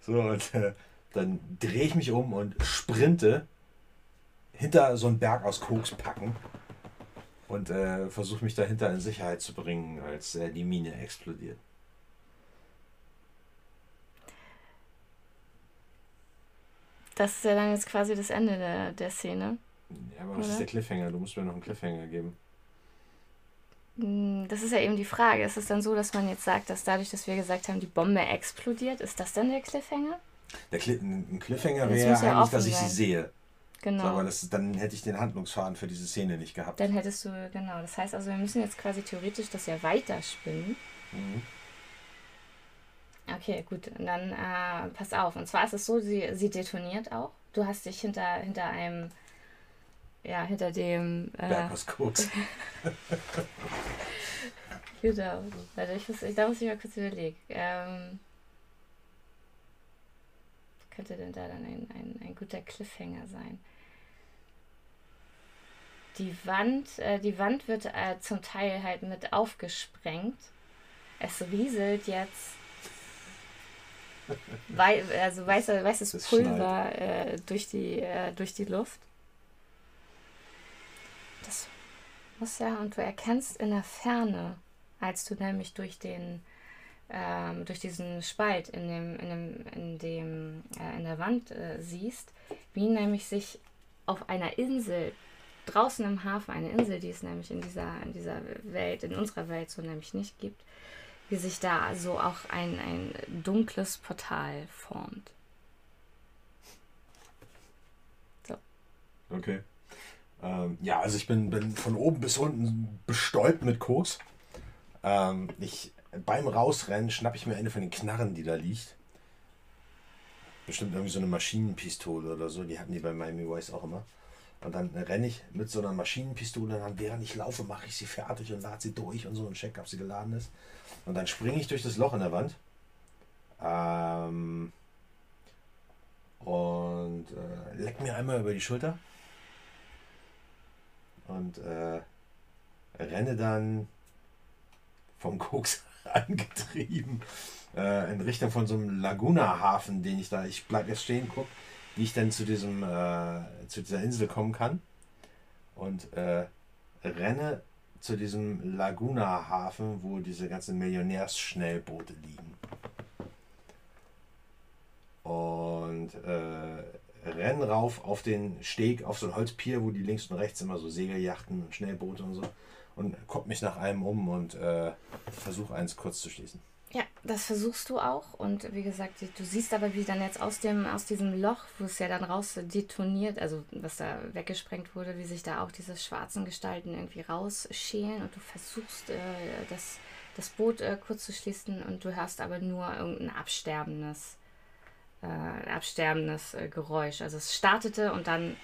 So, und äh, dann drehe ich mich um und sprinte hinter so einen Berg aus Koks packen und äh, versuche mich dahinter in Sicherheit zu bringen, als äh, die Mine explodiert. Das ist ja dann jetzt quasi das Ende der, der Szene. Ja, aber was Oder? ist der Cliffhanger? Du musst mir noch einen Cliffhanger geben. Hm, Das ist ja eben die Frage. Ist es dann so, dass man jetzt sagt, dass dadurch, dass wir gesagt haben, die Bombe explodiert, ist das dann der Cliffhanger? Der Cli ein Cliffhanger wäre ja eigentlich, dass offen ich sein. sie sehe. Genau. So, aber das, dann hätte ich den Handlungsfaden für diese Szene nicht gehabt. dann hättest du, genau. Das heißt also, wir müssen jetzt quasi theoretisch das ja weiterspinnen. Mhm. Okay, gut. Und dann äh, pass auf. Und zwar ist es so, sie, sie detoniert auch. Du hast dich hinter, hinter einem, ja, hinter dem. Äh, Berg aus Koks. Genau. Warte, ich muss, ich, da muss ich mal kurz überlegen. Ähm, könnte denn da dann ein, ein, ein guter Cliffhanger sein? Die Wand, äh, die Wand wird äh, zum Teil halt mit aufgesprengt. Es rieselt jetzt wei also weiße, weißes Es Pulver äh, durch, die, äh, durch die Luft. Das muss ja, und du erkennst in der Ferne, als du nämlich durch den ähm, durch diesen Spalt in dem in dem in dem äh, in der Wand äh, siehst, wie nämlich sich auf einer Insel draußen im Hafen eine Insel, die es nämlich in dieser in dieser Welt in unserer Welt so nämlich nicht gibt, wie sich da so auch ein ein dunkles Portal formt. Okay. Ähm, ja, also ich bin, bin von oben bis unten bestäubt mit Koks. Ähm, ich, beim Rausrennen schnappe ich mir eine von den Knarren, die da liegt. Bestimmt irgendwie so eine Maschinenpistole oder so. Die hatten die bei Miami Vice auch immer. Und dann renne ich mit so einer Maschinenpistole dann, während ich laufe, mache ich sie fertig und lade sie durch und so und check, ob sie geladen ist. Und dann springe ich durch das Loch in der Wand. Ähm, und äh, leck mir einmal über die Schulter und äh, renne dann vom Koks angetrieben äh, in Richtung von so einem Laguna-Hafen, den ich da, ich bleib jetzt stehen, guck, wie ich dann zu diesem äh, zu dieser Insel kommen kann und äh, renne zu diesem Laguna-Hafen, wo diese ganzen Millionärsschnellboote liegen. Und äh, renn rauf auf den Steg, auf so ein Holzpier, wo die links und rechts immer so Segeljachten und Schnellboote und so. Und guck mich nach einem um und äh, versuche eins kurz zu schließen. Ja, das versuchst du auch. Und wie gesagt, du siehst aber, wie dann jetzt aus, dem, aus diesem Loch, wo es ja dann raus detoniert, also was da weggesprengt wurde, wie sich da auch diese schwarzen Gestalten irgendwie rausschälen. Und du versuchst, äh, das, das Boot äh, kurz zu schließen und du hörst aber nur irgendein absterbendes, äh, absterbendes äh, Geräusch. Also es startete und dann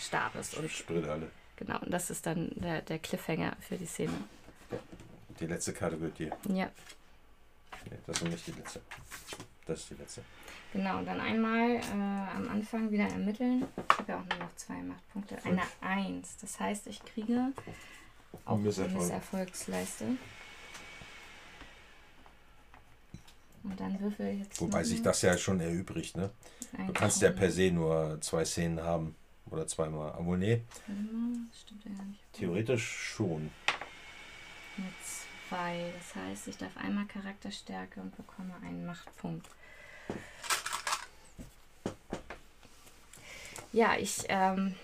starb es. Und Sprit alle. genau, und das ist dann der, der Cliffhanger für die Szene. Die letzte Karte gehört dir. Ja. Nee, das ist nicht die letzte. Das ist die letzte. Genau, dann einmal äh, am Anfang wieder ermitteln. Ich habe ja auch nur noch zwei Machtpunkte. Fünf. Eine Eins. Das heißt, ich kriege auch Misserfolg. eine Misserfolgsleiste. Und dann würfel ich jetzt. Wobei sich das ja schon erübrigt, ne? Du kannst ja per se nur zwei Szenen haben. Oder zweimal. Obwohl, nee. Stimmt ja nicht. Theoretisch schon. Jetzt 2. Das heißt, ich darf einmal Charakterstärke und bekomme einen Machtpunkt. Ja, ich ähm,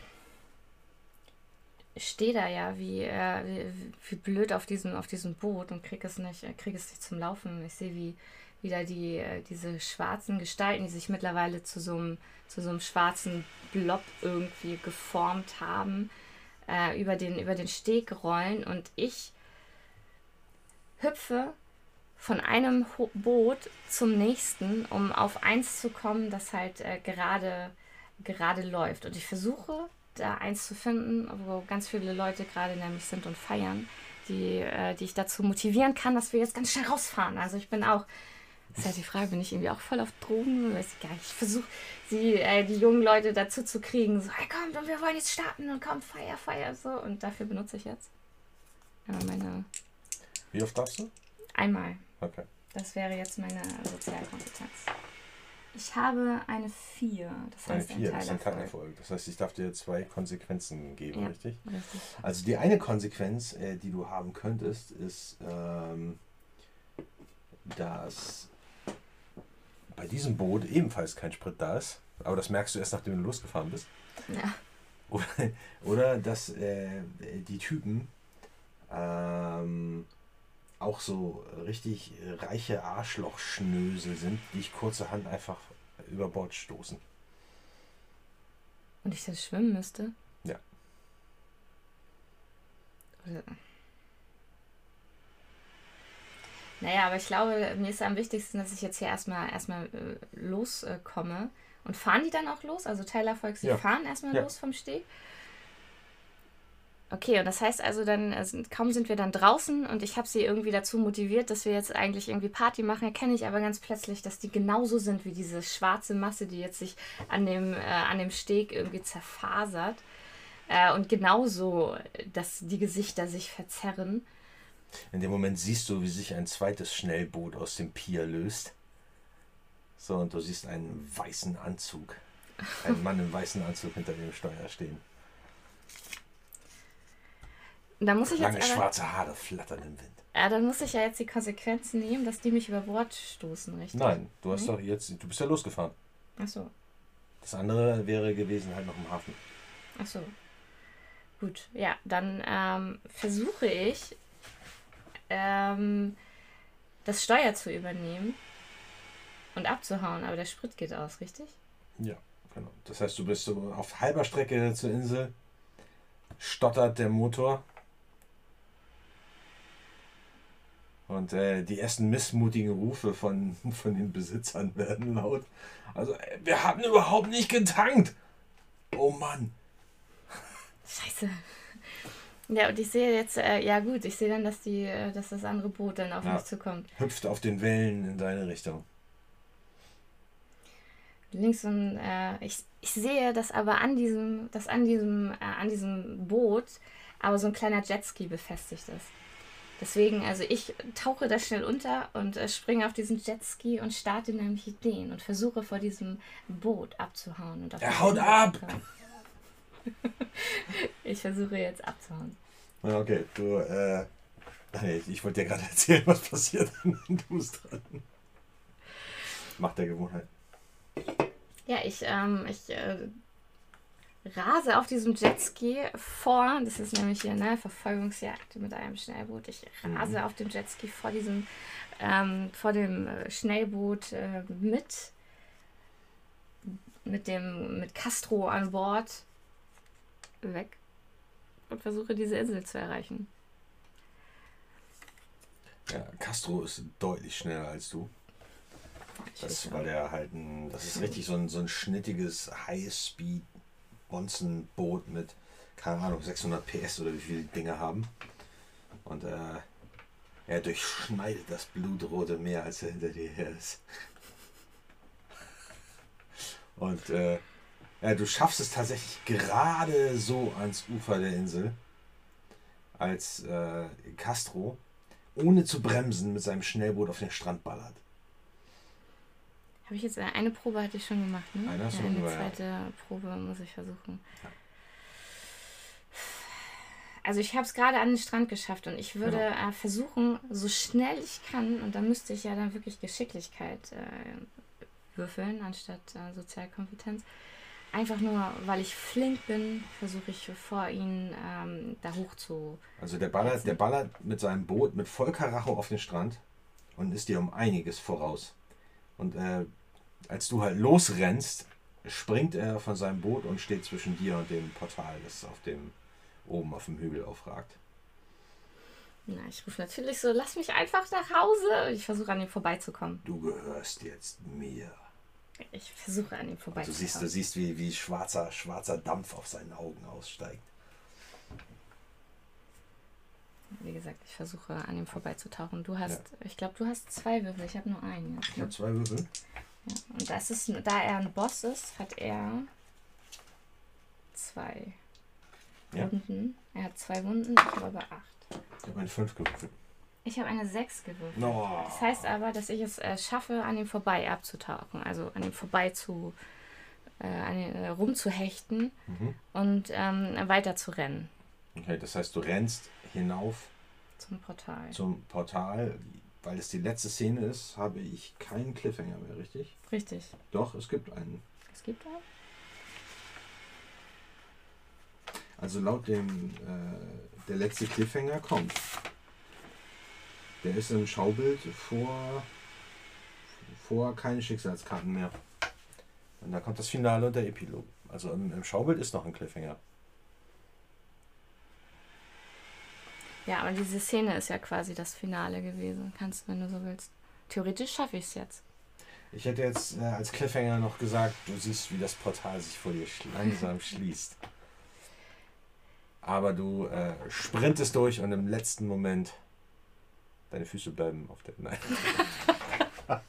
stehe da ja wie, äh, wie, wie, blöd auf diesem, auf diesem Boot und kriege es, nicht, äh, krieg es nicht zum Laufen. Ich sehe, wie wieder die, äh, diese schwarzen Gestalten, die sich mittlerweile zu so einem, zu so einem schwarzen Blob irgendwie geformt haben, äh, über, den, über den Steg rollen und ich hüpfe von einem Boot zum nächsten, um auf eins zu kommen, das halt äh, gerade, gerade läuft. Und ich versuche, da eins zu finden, wo ganz viele Leute gerade nämlich sind und feiern, die, äh, die ich dazu motivieren kann, dass wir jetzt ganz schnell rausfahren. Also ich bin auch, das ist halt die Frage, bin ich irgendwie auch voll auf Drogen? Weiß ich gar nicht. Ich versuche, äh, die jungen Leute dazu zu kriegen, so, hey, kommt und wir wollen jetzt starten und komm, feier, feier, so. Und dafür benutze ich jetzt einmal meine, Wie oft darfst du? einmal. Okay. Das wäre jetzt meine Sozialkompetenz. Ich habe eine 4. Das Eine heißt, ein 4, das ist ein. Kartenerfolg. Das heißt, ich darf dir zwei Konsequenzen geben, Ja. richtig? Richtig. Also die eine Konsequenz, äh, die du haben könntest, ist, ähm, dass bei diesem Boot ebenfalls kein Sprit da ist. Aber das merkst du erst, nachdem du losgefahren bist. Ja. Oder, oder dass äh, die Typen ähm, auch so richtig reiche Arschlochschnösel sind, die ich kurzerhand einfach über Bord stoßen. Und ich das schwimmen müsste? Ja. Oder- Naja, aber ich glaube, mir ist am wichtigsten, dass ich jetzt hier erstmal erstmal äh, loskomme. Und fahren die dann auch los? Also Tyler Volks, die Ja. fahren erstmal Ja. los vom Steg? Okay, und das heißt also dann, also kaum sind wir dann draußen und ich habe sie irgendwie dazu motiviert, dass wir jetzt eigentlich irgendwie Party machen, erkenne ich aber ganz plötzlich, dass die genauso sind wie diese schwarze Masse, die jetzt sich an dem, äh, an dem Steg irgendwie zerfasert. Äh, und genauso, dass die Gesichter sich verzerren. In dem Moment siehst du, wie sich ein zweites Schnellboot aus dem Pier löst. So, und du siehst einen weißen Anzug. Einen Mann im weißen Anzug hinter dem Steuer stehen. Da muss ich Lange jetzt aber, schwarze Haare flattern im Wind. äh, dann muss ich ja jetzt die Konsequenzen nehmen, dass die mich über Bord stoßen, richtig? Nein, du hast Nee? doch jetzt, du bist ja losgefahren. Achso, Das andere wäre gewesen halt noch im Hafen. achso. Gut, ja, dann ähm, versuche ich, ähm, das Steuer zu übernehmen und abzuhauen, aber der Sprit geht aus, richtig? Ja, genau. Das heißt, du bist so auf halber Strecke zur Insel, stottert der Motor. Und äh, die ersten missmutigen Rufe von, von den Besitzern werden laut. Also, äh, wir haben überhaupt nicht getankt. Oh Mann. Scheiße. Ja, und ich sehe jetzt, äh, ja gut, ich sehe dann, dass die, äh, dass das andere Boot dann auf Ja. mich zukommt. Hüpft auf den Wellen in deine Richtung. Links und äh, ich, ich sehe, dass aber an diesem, dass an diesem, äh, an diesem Boot aber so ein kleiner Jetski befestigt ist. Deswegen, also ich tauche da schnell unter und äh, springe auf diesen Jetski und starte nämlich den und versuche vor diesem Boot abzuhauen. Und auf Er haut ab! ich versuche jetzt abzuhauen. Okay, du, äh. Nee, ich wollte dir gerade erzählen, was passiert. du bist dran. Macht der Gewohnheit. Ja, ich, ähm, ich äh, rase auf diesem Jetski vor. Das ist nämlich hier eine Verfolgungsjagd mit einem Schnellboot. Ich rase auf dem Jetski vor diesem, ähm, vor dem äh, Schnellboot äh, mit, mit dem, mit Castro an Bord weg und versuche diese Insel zu erreichen. Ja, Castro ist deutlich schneller als du. Das, weil der halt ein, das ist richtig so ein, so ein schnittiges High-Speed Bonzenboot mit, keine Ahnung, 600 PS oder wie viele Dinge haben. Und äh, er durchschneidet das blutrote Meer, als er hinter dir her ist. Und äh, ja, du schaffst es tatsächlich gerade so ans Ufer der Insel, als äh, Castro, ohne zu bremsen, mit seinem Schnellboot auf den Strand ballert. Habe ich jetzt äh, eine Probe hatte ich schon gemacht, ne? Eine hast ja, eine gemacht, ja. zweite Probe muss ich versuchen. Also ich habe es gerade an den Strand geschafft und ich würde Genau. äh, versuchen, so schnell ich kann, und da müsste ich ja dann wirklich Geschicklichkeit äh, würfeln, anstatt äh, Sozialkompetenz. Einfach nur, weil ich flink bin, versuche ich vor ihnen ähm, da hoch zu. Also der ballert, der ballert mit seinem Boot mit voll Karacho auf den Strand und ist dir um einiges voraus. Und äh, als du halt losrennst, springt er von seinem Boot und steht zwischen dir und dem Portal, das auf dem oben auf dem Hügel aufragt. Na, ich rufe natürlich so, lass mich einfach nach Hause. Ich versuche an ihm vorbeizukommen. Du gehörst jetzt mir. Ich versuche an ihm Und du vorbeizukommen. siehst, du siehst wie, wie schwarzer, schwarzer Dampf auf seinen Augen aussteigt. Wie gesagt, ich versuche an ihm vorbeizutauchen. Du hast, ich glaube, du hast zwei Würfel. Ich habe nur einen. Jetzt, Ich ne? habe zwei Würfel. Ja. Und das ist, da er ein Boss ist, hat er zwei Ja. Wunden. Er hat zwei Wunden, ich habe aber acht. Ich habe eine 5 gewürfelt. Ich habe eine sechs gewürfelt. No. Das heißt aber, dass ich es äh, schaffe, an ihm vorbei abzutauchen. Also an ihm vorbei zu, äh, an ihn, äh, rumzuhechten Mhm. und ähm, weiter zu rennen Okay, das heißt, du rennst hinauf zum Portal. zum Portal. Weil es die letzte Szene ist, habe ich keinen Cliffhanger mehr, richtig? Richtig. Doch, es gibt einen. Es gibt einen? Also laut dem, äh, der letzte Cliffhanger kommt. Der ist im Schaubild vor, vor keine Schicksalskarten mehr. Und da kommt das Finale und der Epilog. Also im, im Schaubild ist noch ein Cliffhanger. Ja, aber diese Szene ist ja quasi das Finale gewesen. Kannst, wenn du so willst. Theoretisch schaffe ich es jetzt. Ich hätte jetzt äh, als Cliffhanger noch gesagt, du siehst, wie das Portal sich vor dir langsam schließt. Aber du äh, sprintest durch und im letzten Moment deine Füße bleiben auf der. Nein.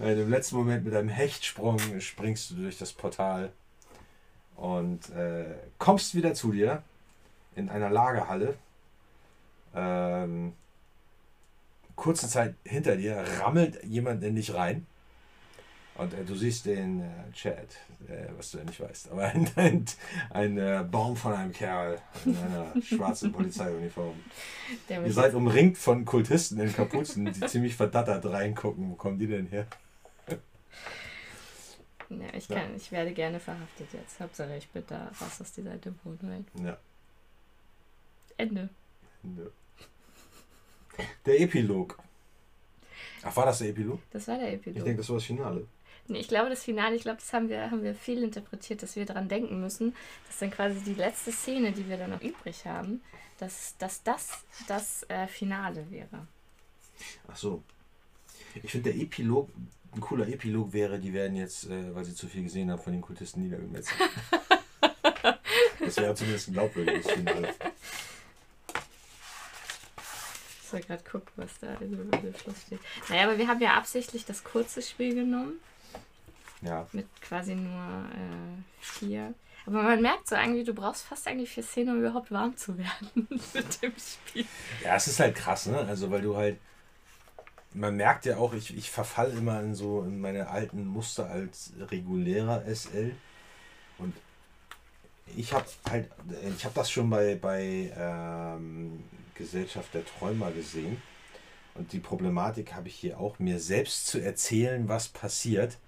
Nein, im letzten Moment mit einem Hechtsprung springst du durch das Portal und äh, kommst wieder zu dir in einer Lagerhalle. Ähm, kurze Zeit hinter dir rammelt jemand in dich rein. Und äh, du siehst den äh, Chat, äh, was du ja nicht weißt, aber ein, ein, ein äh, Baum von einem Kerl in einer schwarzen Polizeiuniform. Ihr seid umringt von Kultisten in Kapuzen, die ziemlich verdattert reingucken. Wo kommen die denn her? Ja, ich, kann, ja. ich werde gerne verhaftet jetzt. Hauptsache ich da raus aus dieser Dämonenwelt. Ja. Ende. Ende. Der Epilog. Ach, war das der Epilog? Das war der Epilog. Ich denke, das war das Finale. Nee, ich glaube, das Finale, ich glaube, das haben wir, haben wir viel interpretiert, dass wir daran denken müssen, dass dann quasi die letzte Szene, die wir dann noch übrig haben, dass, dass das das äh, Finale wäre. Ach so. Ich finde, der Epilog, ein cooler Epilog wäre, die werden jetzt, äh, weil sie zu viel gesehen haben, von den Kultisten niedergemetzelt. das wäre zumindest ein glaubwürdiges Finale. Soll gerade gucken, was da im Schluss steht. Naja, aber wir haben ja absichtlich das kurze Spiel genommen. Ja. Mit quasi nur äh, vier. Aber man merkt so irgendwie, du brauchst fast eigentlich vier Szenen, um überhaupt warm zu werden mit dem Spiel. Ja, es ist halt krass, ne? Also, weil du halt. Man merkt ja auch, ich, ich verfall immer in so in meine alten Muster als regulärer SL. Und ich habe halt, ich habe das schon bei, bei ähm, Gesellschaft der Träumer gesehen. Und die Problematik habe ich hier auch, mir selbst zu erzählen, was passiert.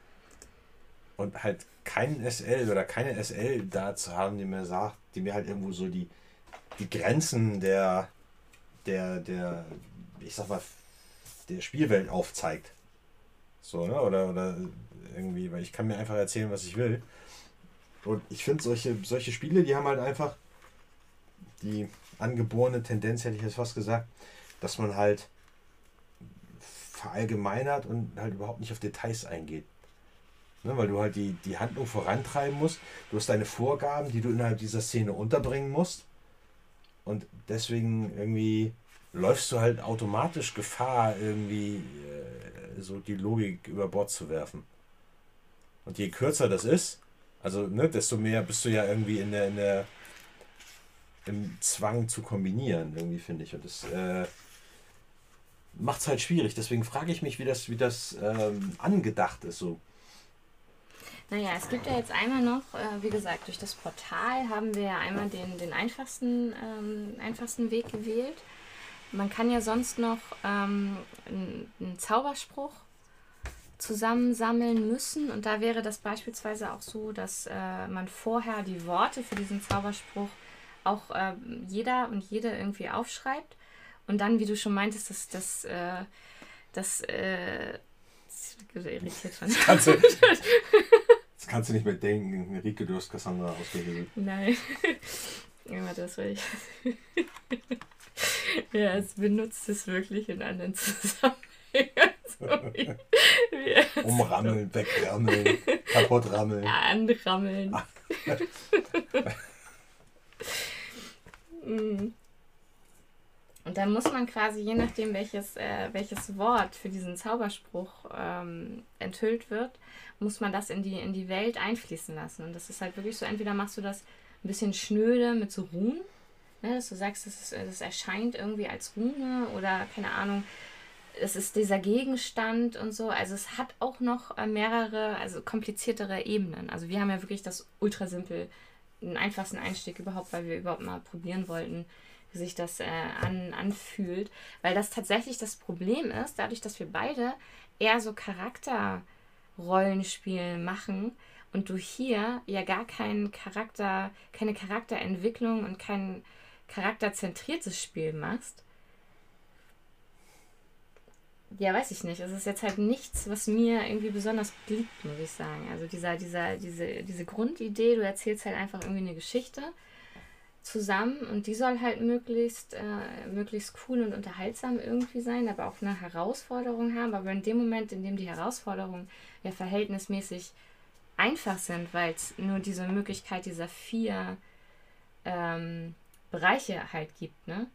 Und halt keinen SL oder keine SL da zu haben, die mir sagt, die mir halt irgendwo so die, die Grenzen der, der, der, ich sag mal, der Spielwelt aufzeigt. So, ne? Oder, oder irgendwie, weil ich kann mir einfach erzählen, was ich will. Und ich finde solche, solche Spiele, die haben halt einfach die angeborene Tendenz, hätte ich jetzt fast gesagt, dass man halt verallgemeinert und halt überhaupt nicht auf Details eingeht. Ne, weil du halt die, die Handlung vorantreiben musst. Du hast deine Vorgaben, die du innerhalb dieser Szene unterbringen musst. Und deswegen irgendwie läufst du halt automatisch Gefahr, irgendwie äh, so die Logik über Bord zu werfen. Und je kürzer das ist, also ne, desto mehr bist du ja irgendwie in der, in der im Zwang zu kombinieren, irgendwie finde ich. Und das äh, macht es halt schwierig. Deswegen frage ich mich, wie das, wie das ähm, angedacht ist so. Naja, es gibt ja jetzt einmal noch, äh, wie gesagt, durch das Portal haben wir ja einmal den, den einfachsten, ähm, einfachsten Weg gewählt. Man kann ja sonst noch ähm, einen, Zauberspruch zusammensammeln müssen. Und da wäre das beispielsweise auch so, dass äh, man vorher die Worte für diesen Zauberspruch auch äh, jeder und jede irgendwie aufschreibt. Und dann, wie du schon meintest, dass das, äh, das, äh, das irritiert schon. Das kannst, du, das kannst du nicht mehr denken. Rike, du hast Cassandra ausgehebelt. Nein. Ja, das war ich. ja, es benutzt es wirklich in anderen Zusammenhängen. So wie, wie Umrammeln, wegrammeln, kaputtrammeln. Anrammeln. Mm. Und dann muss man quasi, je nachdem, welches, äh, welches Wort für diesen Zauberspruch ähm, enthüllt wird, muss man das in die, in die Welt einfließen lassen. Und das ist halt wirklich so, entweder machst du das ein bisschen schnöde mit so Runen, ne, dass du sagst, es, es erscheint irgendwie als Rune oder keine Ahnung, es ist dieser Gegenstand und so. Also es hat auch noch äh, mehrere, also kompliziertere Ebenen. Also wir haben ja wirklich das ultra simpel den einfachsten Einstieg überhaupt, weil wir überhaupt mal probieren wollten, wie sich das äh, an, anfühlt. Weil das tatsächlich das Problem ist, dadurch, dass wir beide eher so Charakter Rollenspiel machen und du hier ja gar keinen Charakter, keine Charakterentwicklung und kein charakterzentriertes Spiel machst, ja, weiß ich nicht. Es ist jetzt halt nichts, was mir irgendwie besonders liegt, muss ich sagen. Also dieser, dieser, diese, diese Grundidee, du erzählst halt einfach irgendwie eine Geschichte zusammen und die soll halt möglichst, äh, möglichst cool und unterhaltsam irgendwie sein, aber auch eine Herausforderung haben. Aber in dem Moment, in dem die Herausforderungen ja verhältnismäßig einfach sind, weil es nur diese Möglichkeit dieser vier ähm, Bereiche halt gibt, ne?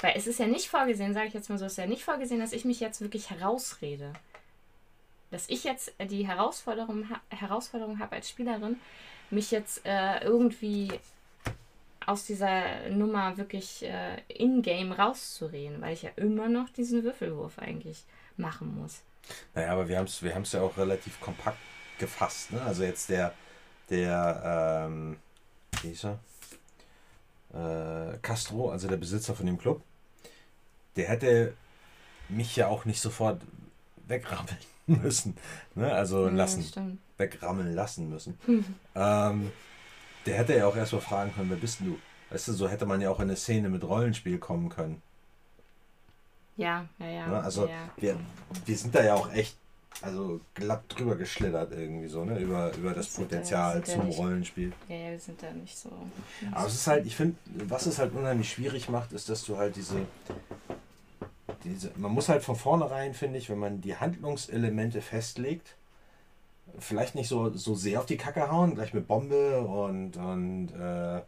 Weil es ist ja nicht vorgesehen, sage ich jetzt mal so, es ist ja nicht vorgesehen, dass ich mich jetzt wirklich herausrede. Dass ich jetzt die Herausforderung, Herausforderung habe als Spielerin, mich jetzt äh, irgendwie aus dieser Nummer wirklich äh, in-game rauszureden, weil ich ja immer noch diesen Würfelwurf eigentlich machen muss. Naja, aber wir haben es wir ja auch relativ kompakt gefasst. Ne? Also jetzt der, der ähm, wie hieß er? Äh, Castro, also der Besitzer von dem Club, der hätte mich ja auch nicht sofort wegrammeln müssen. Ne? Also ja, lassen. Wegrammeln lassen müssen. ähm, der hätte ja auch erstmal fragen können, wer bist du? Weißt du, so hätte man ja auch in eine Szene mit Rollenspiel kommen können. Ja, ja, ja. Ne? Also ja, ja. Wir, wir sind da ja auch echt also glatt drüber geschlittert irgendwie so, ne? Über, über das Potenzial zum nicht, Rollenspiel. Ja, ja, wir sind da nicht so. Nicht Aber es ist halt, ich finde, was es halt unheimlich schwierig macht, ist, dass du halt diese, diese. Man muss halt von vornherein, finde ich, wenn man die Handlungselemente festlegt, vielleicht nicht so, so sehr auf die Kacke hauen, gleich mit Bombe und, und äh,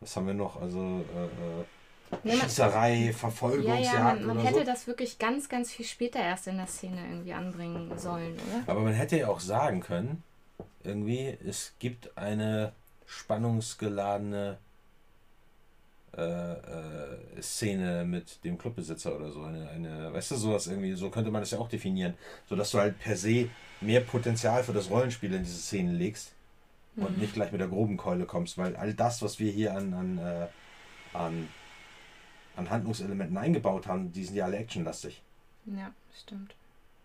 was haben wir noch? Also äh, äh Schießerei, Verfolgungsjagd. Ja, ja, man, man hätte so. das wirklich ganz, ganz viel später erst in der Szene irgendwie anbringen sollen, oder? Aber man hätte ja auch sagen können, irgendwie, es gibt eine spannungsgeladene äh, äh, Szene mit dem Clubbesitzer oder so. Eine, eine, weißt du, sowas irgendwie, so könnte man das ja auch definieren. So dass du halt per se mehr Potenzial für das Rollenspiel in diese Szenen legst mhm. und nicht gleich mit der groben Keule kommst, weil all das, was wir hier an, an, äh, an an Handlungselementen eingebaut haben, die sind ja alle actionlastig. Ja, stimmt.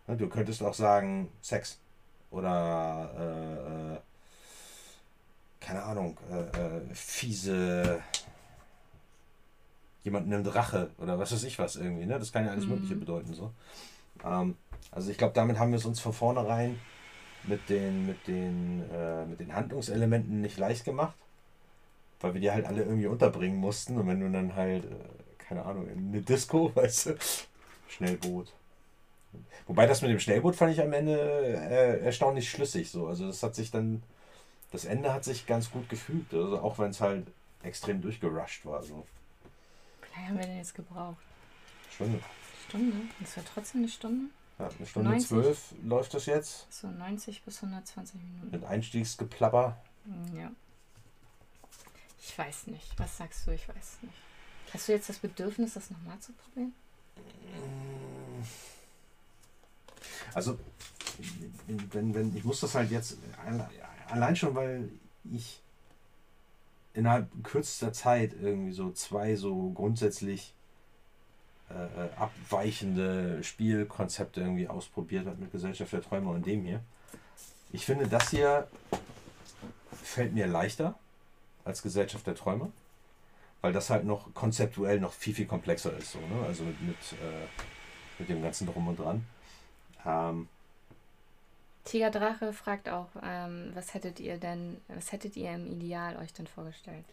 Du könntest auch sagen Sex oder äh, äh, keine Ahnung, äh, äh, fiese jemand nimmt Rache oder was weiß ich was irgendwie, ne? Das kann ja alles mhm. Mögliche bedeuten so. Ähm, also ich glaube, damit haben wir es uns von vornherein mit den, mit den, äh, mit den Handlungselementen nicht leicht gemacht, weil wir die halt alle irgendwie unterbringen mussten und wenn du dann halt äh, keine Ahnung, in eine Disco, weißt du? Schnellboot. Wobei das mit dem Schnellboot fand ich am Ende äh, erstaunlich schlüssig so. Also das hat sich dann, das Ende hat sich ganz gut gefügt. Also auch wenn es halt extrem durchgerusht war. So. Wie lange haben wir denn jetzt gebraucht? Stunde. Stunde? Das war trotzdem eine Stunde? Ja, eine Stunde 90? zwölf läuft das jetzt. So 90 bis 120 Minuten. Mit Einstiegsgeplapper. Ja. Ich weiß nicht. Was sagst du? Ich weiß nicht. Hast du jetzt das Bedürfnis, das nochmal zu probieren? Also, wenn, wenn, ich muss das halt jetzt allein schon, weil ich innerhalb kürzester Zeit irgendwie so zwei so grundsätzlich äh, äh abweichende Spielkonzepte irgendwie ausprobiert habe mit Gesellschaft der Träume und dem hier. Ich finde, das hier fällt mir leichter als Gesellschaft der Träume weil das halt noch konzeptuell noch viel, viel komplexer ist. So, ne? Also mit, mit, äh, mit dem ganzen Drum und Dran. Ähm, Tiger Drache fragt auch, ähm, was hättet ihr denn, was hättet ihr im Ideal euch denn vorgestellt?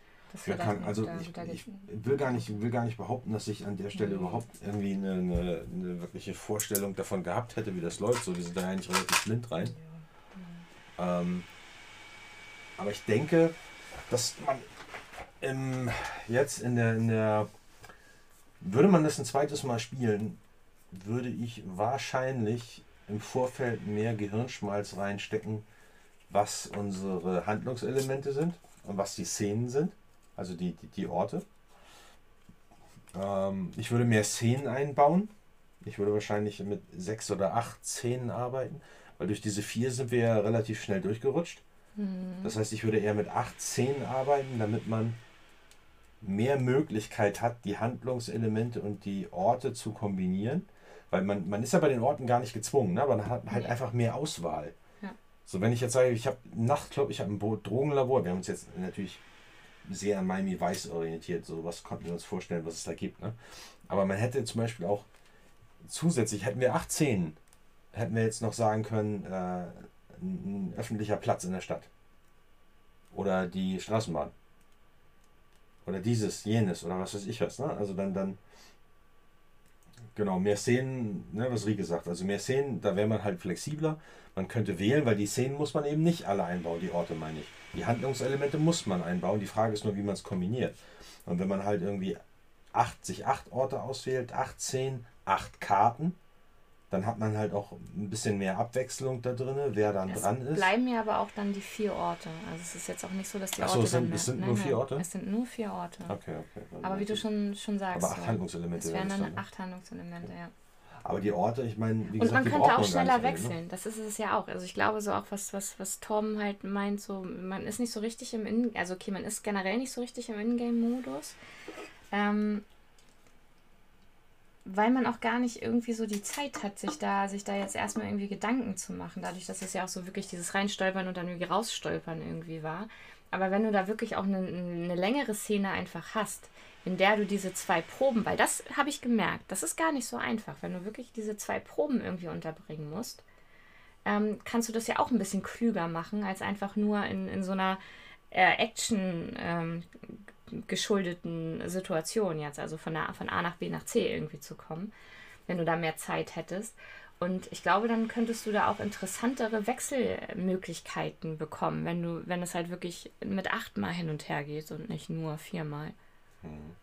Ja, kann, also da, ich, ich, will gar nicht, will gar nicht behaupten, dass ich an der Stelle mhm. überhaupt irgendwie eine, eine, eine, wirkliche Vorstellung davon gehabt hätte, wie das läuft. So, wir sind da eigentlich relativ blind rein. Ja. Ähm, aber ich denke, dass man im, jetzt in der, in der, würde man das ein zweites Mal spielen, würde ich wahrscheinlich im Vorfeld mehr Gehirnschmalz reinstecken, was unsere Handlungselemente sind und was die Szenen sind, also die, die, die Orte. Ähm, ich würde mehr Szenen einbauen. Ich würde wahrscheinlich mit sechs oder acht Szenen arbeiten, weil durch diese vier sind wir ja relativ schnell durchgerutscht. Mhm. Das heißt, ich würde eher mit acht Szenen arbeiten, damit man mehr Möglichkeit hat, die Handlungselemente und die Orte zu kombinieren. Weil man, man ist ja bei den Orten gar nicht gezwungen, ne? aber man hat halt einfach mehr Auswahl. Ja. So, wenn ich jetzt sage, ich habe einen Nachtclub, ich habe ein Drogenlabor, wir haben uns jetzt natürlich sehr an Miami Vice orientiert, so was konnten wir uns vorstellen, was es da gibt. Ne? Aber man hätte zum Beispiel auch zusätzlich, hätten wir 18, hätten wir jetzt noch sagen können, äh, ein öffentlicher Platz in der Stadt. Oder die Straßenbahn. Oder dieses, jenes oder was weiß ich was. Ne? Also dann, dann Genau, mehr Szenen, ne, was Rie gesagt also mehr Szenen, da wäre man halt flexibler. Man könnte wählen, weil die Szenen muss man eben nicht alle einbauen, die Orte meine ich. Die Handlungselemente muss man einbauen, die Frage ist nur, wie man es kombiniert. Und wenn man halt irgendwie 80, 8 Orte auswählt, 18, 8 Karten, dann hat man halt auch ein bisschen mehr Abwechslung da drin, wer dann es dran ist. bleiben ja aber auch dann die vier Orte. Also es ist jetzt auch nicht so, dass die Orte. Achso, es sind, es sind nur vier Orte? Es sind nur vier Orte. Okay, okay. aber wie du schon, schon sagst. Aber acht Handlungselemente. Es wären dann, dann acht Handlungselemente, ja. Aber die Orte, ich meine, wie gesagt, Und man könnte auch schneller wechseln. Alle, ne? Das ist es ja auch. Also ich glaube so auch, was, was, was Tom halt meint, so, man ist nicht so richtig im In also okay, man ist generell nicht so richtig im Ingame-Modus. Ähm, weil man auch gar nicht irgendwie so die Zeit hat, sich da, sich da jetzt erstmal irgendwie Gedanken zu machen, dadurch, dass es ja auch so wirklich dieses Reinstolpern und dann irgendwie rausstolpern irgendwie war. Aber wenn du da wirklich auch eine, eine längere Szene einfach hast, in der du diese zwei Proben, weil das habe ich gemerkt, das ist gar nicht so einfach, wenn du wirklich diese zwei Proben irgendwie unterbringen musst, ähm, kannst du das ja auch ein bisschen klüger machen, als einfach nur in, in so einer äh, Action ähm, geschuldeten Situation jetzt, also von, der, von A nach B nach C irgendwie zu kommen, wenn du da mehr Zeit hättest. Und ich glaube, dann könntest du da auch interessantere Wechselmöglichkeiten bekommen, wenn du, wenn es halt wirklich mit achtmal hin und her geht und nicht nur viermal. Hm.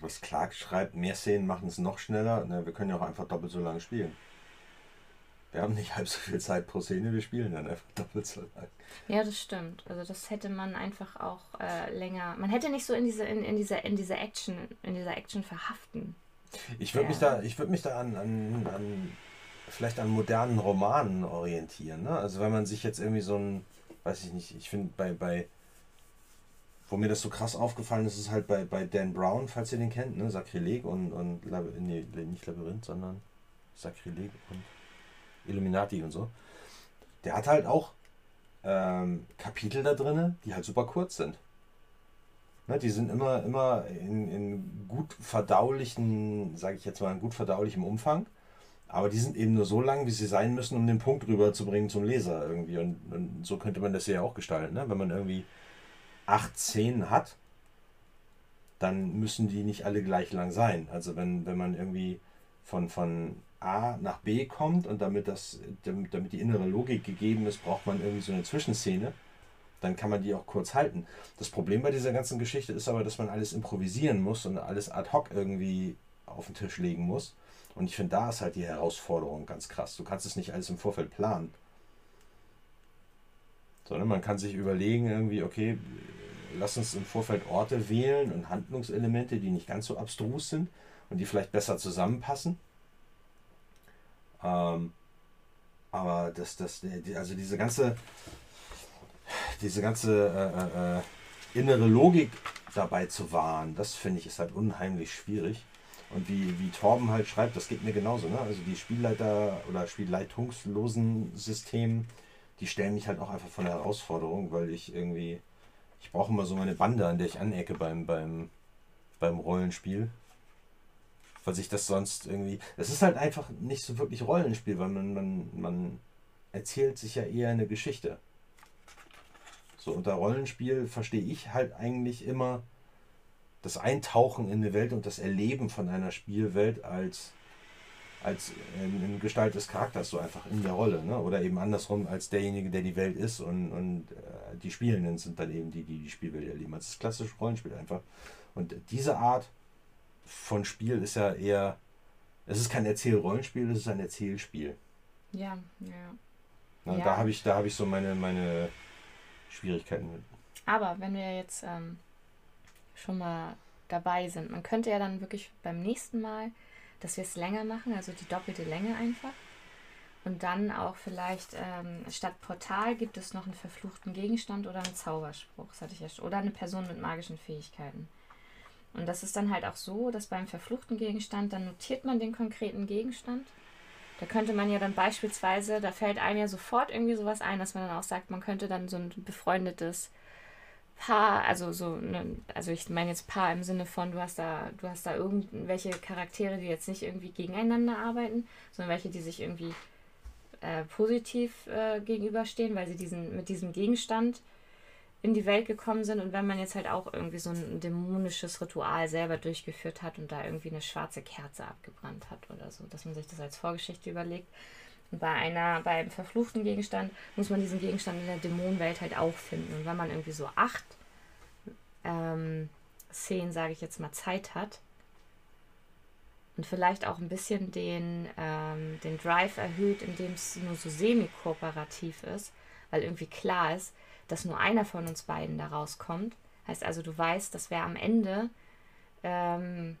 Was Clark schreibt, mehr Szenen machen es noch schneller. Na, wir können ja auch einfach doppelt so lange spielen. Wir haben nicht halb so viel Zeit pro Szene, wir spielen dann einfach doppelt so lang. Ja, das stimmt. Also das hätte man einfach auch äh, länger. Man hätte nicht so in diese, in, in diese, in diese Action, in dieser Action verhaften. Ich würde ja. mich da, ich würde mich da an, an, an vielleicht an modernen Romanen orientieren. Ne? Also wenn man sich jetzt irgendwie so ein, weiß ich nicht, ich finde bei, bei wo mir das so krass aufgefallen ist, ist halt bei, bei Dan Brown, falls ihr den kennt, ne? Sakrileg und, und nee, nicht Labyrinth, sondern Sakrileg und Illuminati und so. Der hat halt auch ähm, Kapitel da drin, die halt super kurz sind. Ne, die sind immer, immer in, in gut verdaulichen, sage ich jetzt mal, in gut verdaulichem Umfang. Aber die sind eben nur so lang, wie sie sein müssen, um den Punkt rüberzubringen zum Leser irgendwie. Und, und so könnte man das ja auch gestalten. Ne? Wenn man irgendwie acht Szenen hat, dann müssen die nicht alle gleich lang sein. Also wenn, wenn man irgendwie von, von A nach B kommt und damit, das, damit die innere Logik gegeben ist, braucht man irgendwie so eine Zwischenszene, dann kann man die auch kurz halten. Das Problem bei dieser ganzen Geschichte ist aber, dass man alles improvisieren muss und alles ad hoc irgendwie auf den Tisch legen muss. Und ich finde, da ist halt die Herausforderung ganz krass. Du kannst es nicht alles im Vorfeld planen. Sondern man kann sich überlegen, irgendwie, okay, lass uns im Vorfeld Orte wählen und Handlungselemente, die nicht ganz so abstrus sind und die vielleicht besser zusammenpassen. Ähm, aber das, das, also diese ganze, diese ganze äh, äh, innere Logik dabei zu wahren, das finde ich ist halt unheimlich schwierig. Und wie, wie Torben halt schreibt, das geht mir genauso. Ne? Also die Spielleiter oder Spielleitungslosen Systeme, die stellen mich halt auch einfach von der Herausforderung, weil ich irgendwie, ich brauche immer so meine Bande, an der ich anecke beim, beim, beim Rollenspiel weil sich das sonst irgendwie. Es ist halt einfach nicht so wirklich Rollenspiel, weil man, man, man erzählt sich ja eher eine Geschichte. So unter Rollenspiel verstehe ich halt eigentlich immer das Eintauchen in eine Welt und das Erleben von einer Spielwelt als, als in, in Gestalt des Charakters, so einfach in der Rolle. Ne? Oder eben andersrum als derjenige, der die Welt ist und, und äh, die Spielenden sind dann eben die, die die Spielwelt erleben. Das ist klassisches Rollenspiel einfach. Und diese Art von Spiel ist ja eher, es ist kein Erzähl-Rollenspiel, es ist ein Erzählspiel. Ja, ja. Na, ja. Da habe ich, hab ich so meine, meine Schwierigkeiten mit. Aber wenn wir jetzt ähm, schon mal dabei sind, man könnte ja dann wirklich beim nächsten Mal, dass wir es länger machen, also die doppelte Länge einfach. Und dann auch vielleicht ähm, statt Portal gibt es noch einen verfluchten Gegenstand oder einen Zauberspruch, das hatte ich ja schon. Oder eine Person mit magischen Fähigkeiten. Und das ist dann halt auch so, dass beim verfluchten Gegenstand, dann notiert man den konkreten Gegenstand. Da könnte man ja dann beispielsweise, da fällt einem ja sofort irgendwie sowas ein, dass man dann auch sagt, man könnte dann so ein befreundetes Paar, also so, ne, also ich meine jetzt Paar im Sinne von, du hast da, du hast da irgendwelche Charaktere, die jetzt nicht irgendwie gegeneinander arbeiten, sondern welche, die sich irgendwie äh, positiv äh, gegenüberstehen, weil sie diesen, mit diesem Gegenstand in die Welt gekommen sind und wenn man jetzt halt auch irgendwie so ein dämonisches Ritual selber durchgeführt hat und da irgendwie eine schwarze Kerze abgebrannt hat oder so, dass man sich das als Vorgeschichte überlegt. Und bei einer, beim verfluchten Gegenstand muss man diesen Gegenstand in der Dämonenwelt halt auch finden. Und wenn man irgendwie so acht ähm, Szenen, sage ich jetzt mal, Zeit hat und vielleicht auch ein bisschen den, ähm, den Drive erhöht, indem es nur so semi-kooperativ ist, weil irgendwie klar ist, dass nur einer von uns beiden da rauskommt. Heißt also, du weißt, dass wer am Ende ähm,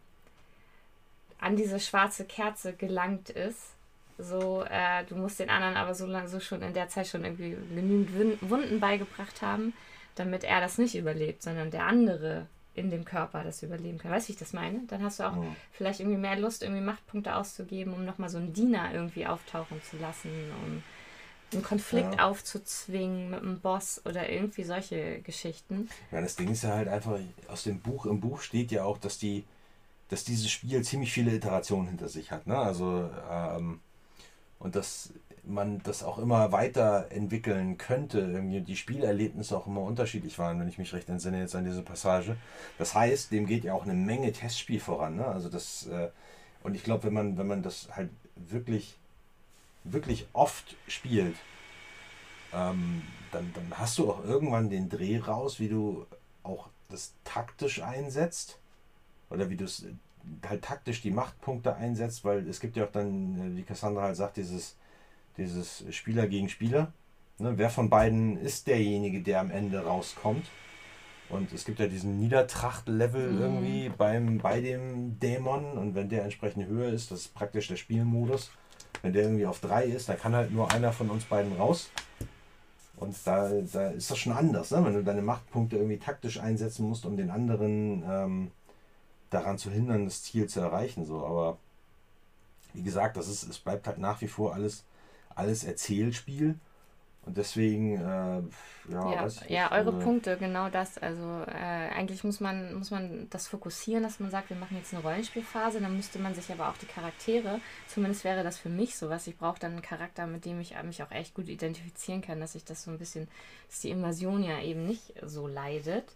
an diese schwarze Kerze gelangt ist, so, äh, du musst den anderen aber so lange, so schon in der Zeit schon irgendwie genügend Wunden beigebracht haben, damit er das nicht überlebt, sondern der andere in dem Körper das überleben kann. Weißt du, wie ich das meine? Dann hast du auch oh. vielleicht irgendwie mehr Lust, irgendwie Machtpunkte auszugeben, um nochmal so einen Diener irgendwie auftauchen zu lassen, um einen Konflikt ja. aufzuzwingen mit einem Boss oder irgendwie solche Geschichten. Ja, das Ding ist ja halt einfach, aus dem Buch, im Buch steht ja auch, dass die, dass dieses Spiel ziemlich viele Iterationen hinter sich hat. Ne? Also, ähm, und dass man das auch immer weiterentwickeln könnte. Irgendwie die Spielerlebnisse auch immer unterschiedlich waren, wenn ich mich recht entsinne jetzt an diese Passage. Das heißt, dem geht ja auch eine Menge Testspiel voran. Ne? Also das, äh, und ich glaube, wenn man, wenn man das halt wirklich wirklich oft spielt, ähm, dann, dann hast du auch irgendwann den Dreh raus, wie du auch das taktisch einsetzt oder wie du es äh, halt taktisch die Machtpunkte einsetzt, weil es gibt ja auch dann, äh, wie Cassandra halt sagt, dieses, dieses Spieler gegen Spieler. Ne? Wer von beiden ist derjenige, der am Ende rauskommt? Und es gibt ja diesen Niedertracht-Level mhm. irgendwie beim, bei dem Dämon und wenn der entsprechend höher ist, das ist praktisch der Spielmodus. Wenn der irgendwie auf 3 ist, da kann halt nur einer von uns beiden raus. Und da, da ist das schon anders, ne? wenn du deine Machtpunkte irgendwie taktisch einsetzen musst, um den anderen ähm, daran zu hindern, das Ziel zu erreichen. So. Aber wie gesagt, das ist, es bleibt halt nach wie vor alles, alles Erzählspiel. Und deswegen, äh, ja, ja, ich, ja eure äh, Punkte, genau das. Also äh, eigentlich muss man, muss man das fokussieren, dass man sagt, wir machen jetzt eine Rollenspielphase, dann müsste man sich aber auch die Charaktere, zumindest wäre das für mich so was, ich brauche dann einen Charakter, mit dem ich mich auch echt gut identifizieren kann, dass ich das so ein bisschen, dass die Immersion ja eben nicht so leidet.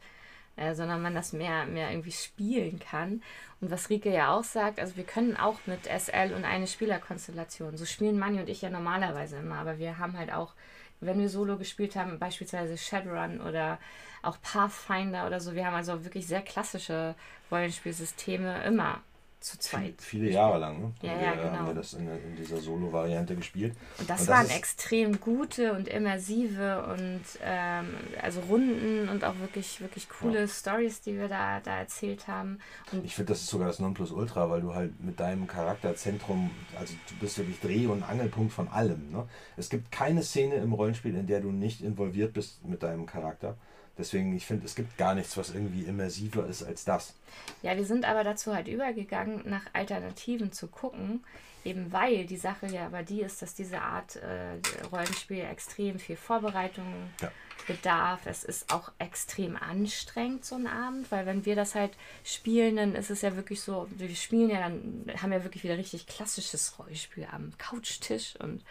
Äh, sondern man das mehr, mehr irgendwie spielen kann. Und was Rike ja auch sagt, also wir können auch mit SL und eine Spielerkonstellation, so spielen Manni und ich ja normalerweise immer, aber wir haben halt auch wenn wir Solo gespielt haben, beispielsweise Shadowrun oder auch Pathfinder oder so. Wir haben also wirklich sehr klassische Rollenspielsysteme immer zu zweit. Viele Jahre lang, ne? Ja, ja, genau. haben wir das in, in dieser Solo-Variante gespielt. Und das, und das waren extrem gute und immersive und ähm, also Runden und auch wirklich, wirklich coole ja. Stories, die wir da, da erzählt haben. Und ich finde, das ist sogar das Nonplusultra, weil du halt mit deinem Charakterzentrum, also du bist wirklich Dreh- und Angelpunkt von allem. Ne? Es gibt keine Szene im Rollenspiel, in der du nicht involviert bist mit deinem Charakter. Deswegen, ich finde, es gibt gar nichts, was irgendwie immersiver ist als das. Ja, wir sind aber dazu halt übergegangen, nach Alternativen zu gucken, eben weil die Sache ja aber die ist, dass diese Art äh, Rollenspiel extrem viel Vorbereitung ja. bedarf. Es ist auch extrem anstrengend, so ein Abend, weil wenn wir das halt spielen, dann ist es ja wirklich so, wir spielen ja dann, haben ja wirklich wieder richtig klassisches Rollenspiel am Couchtisch und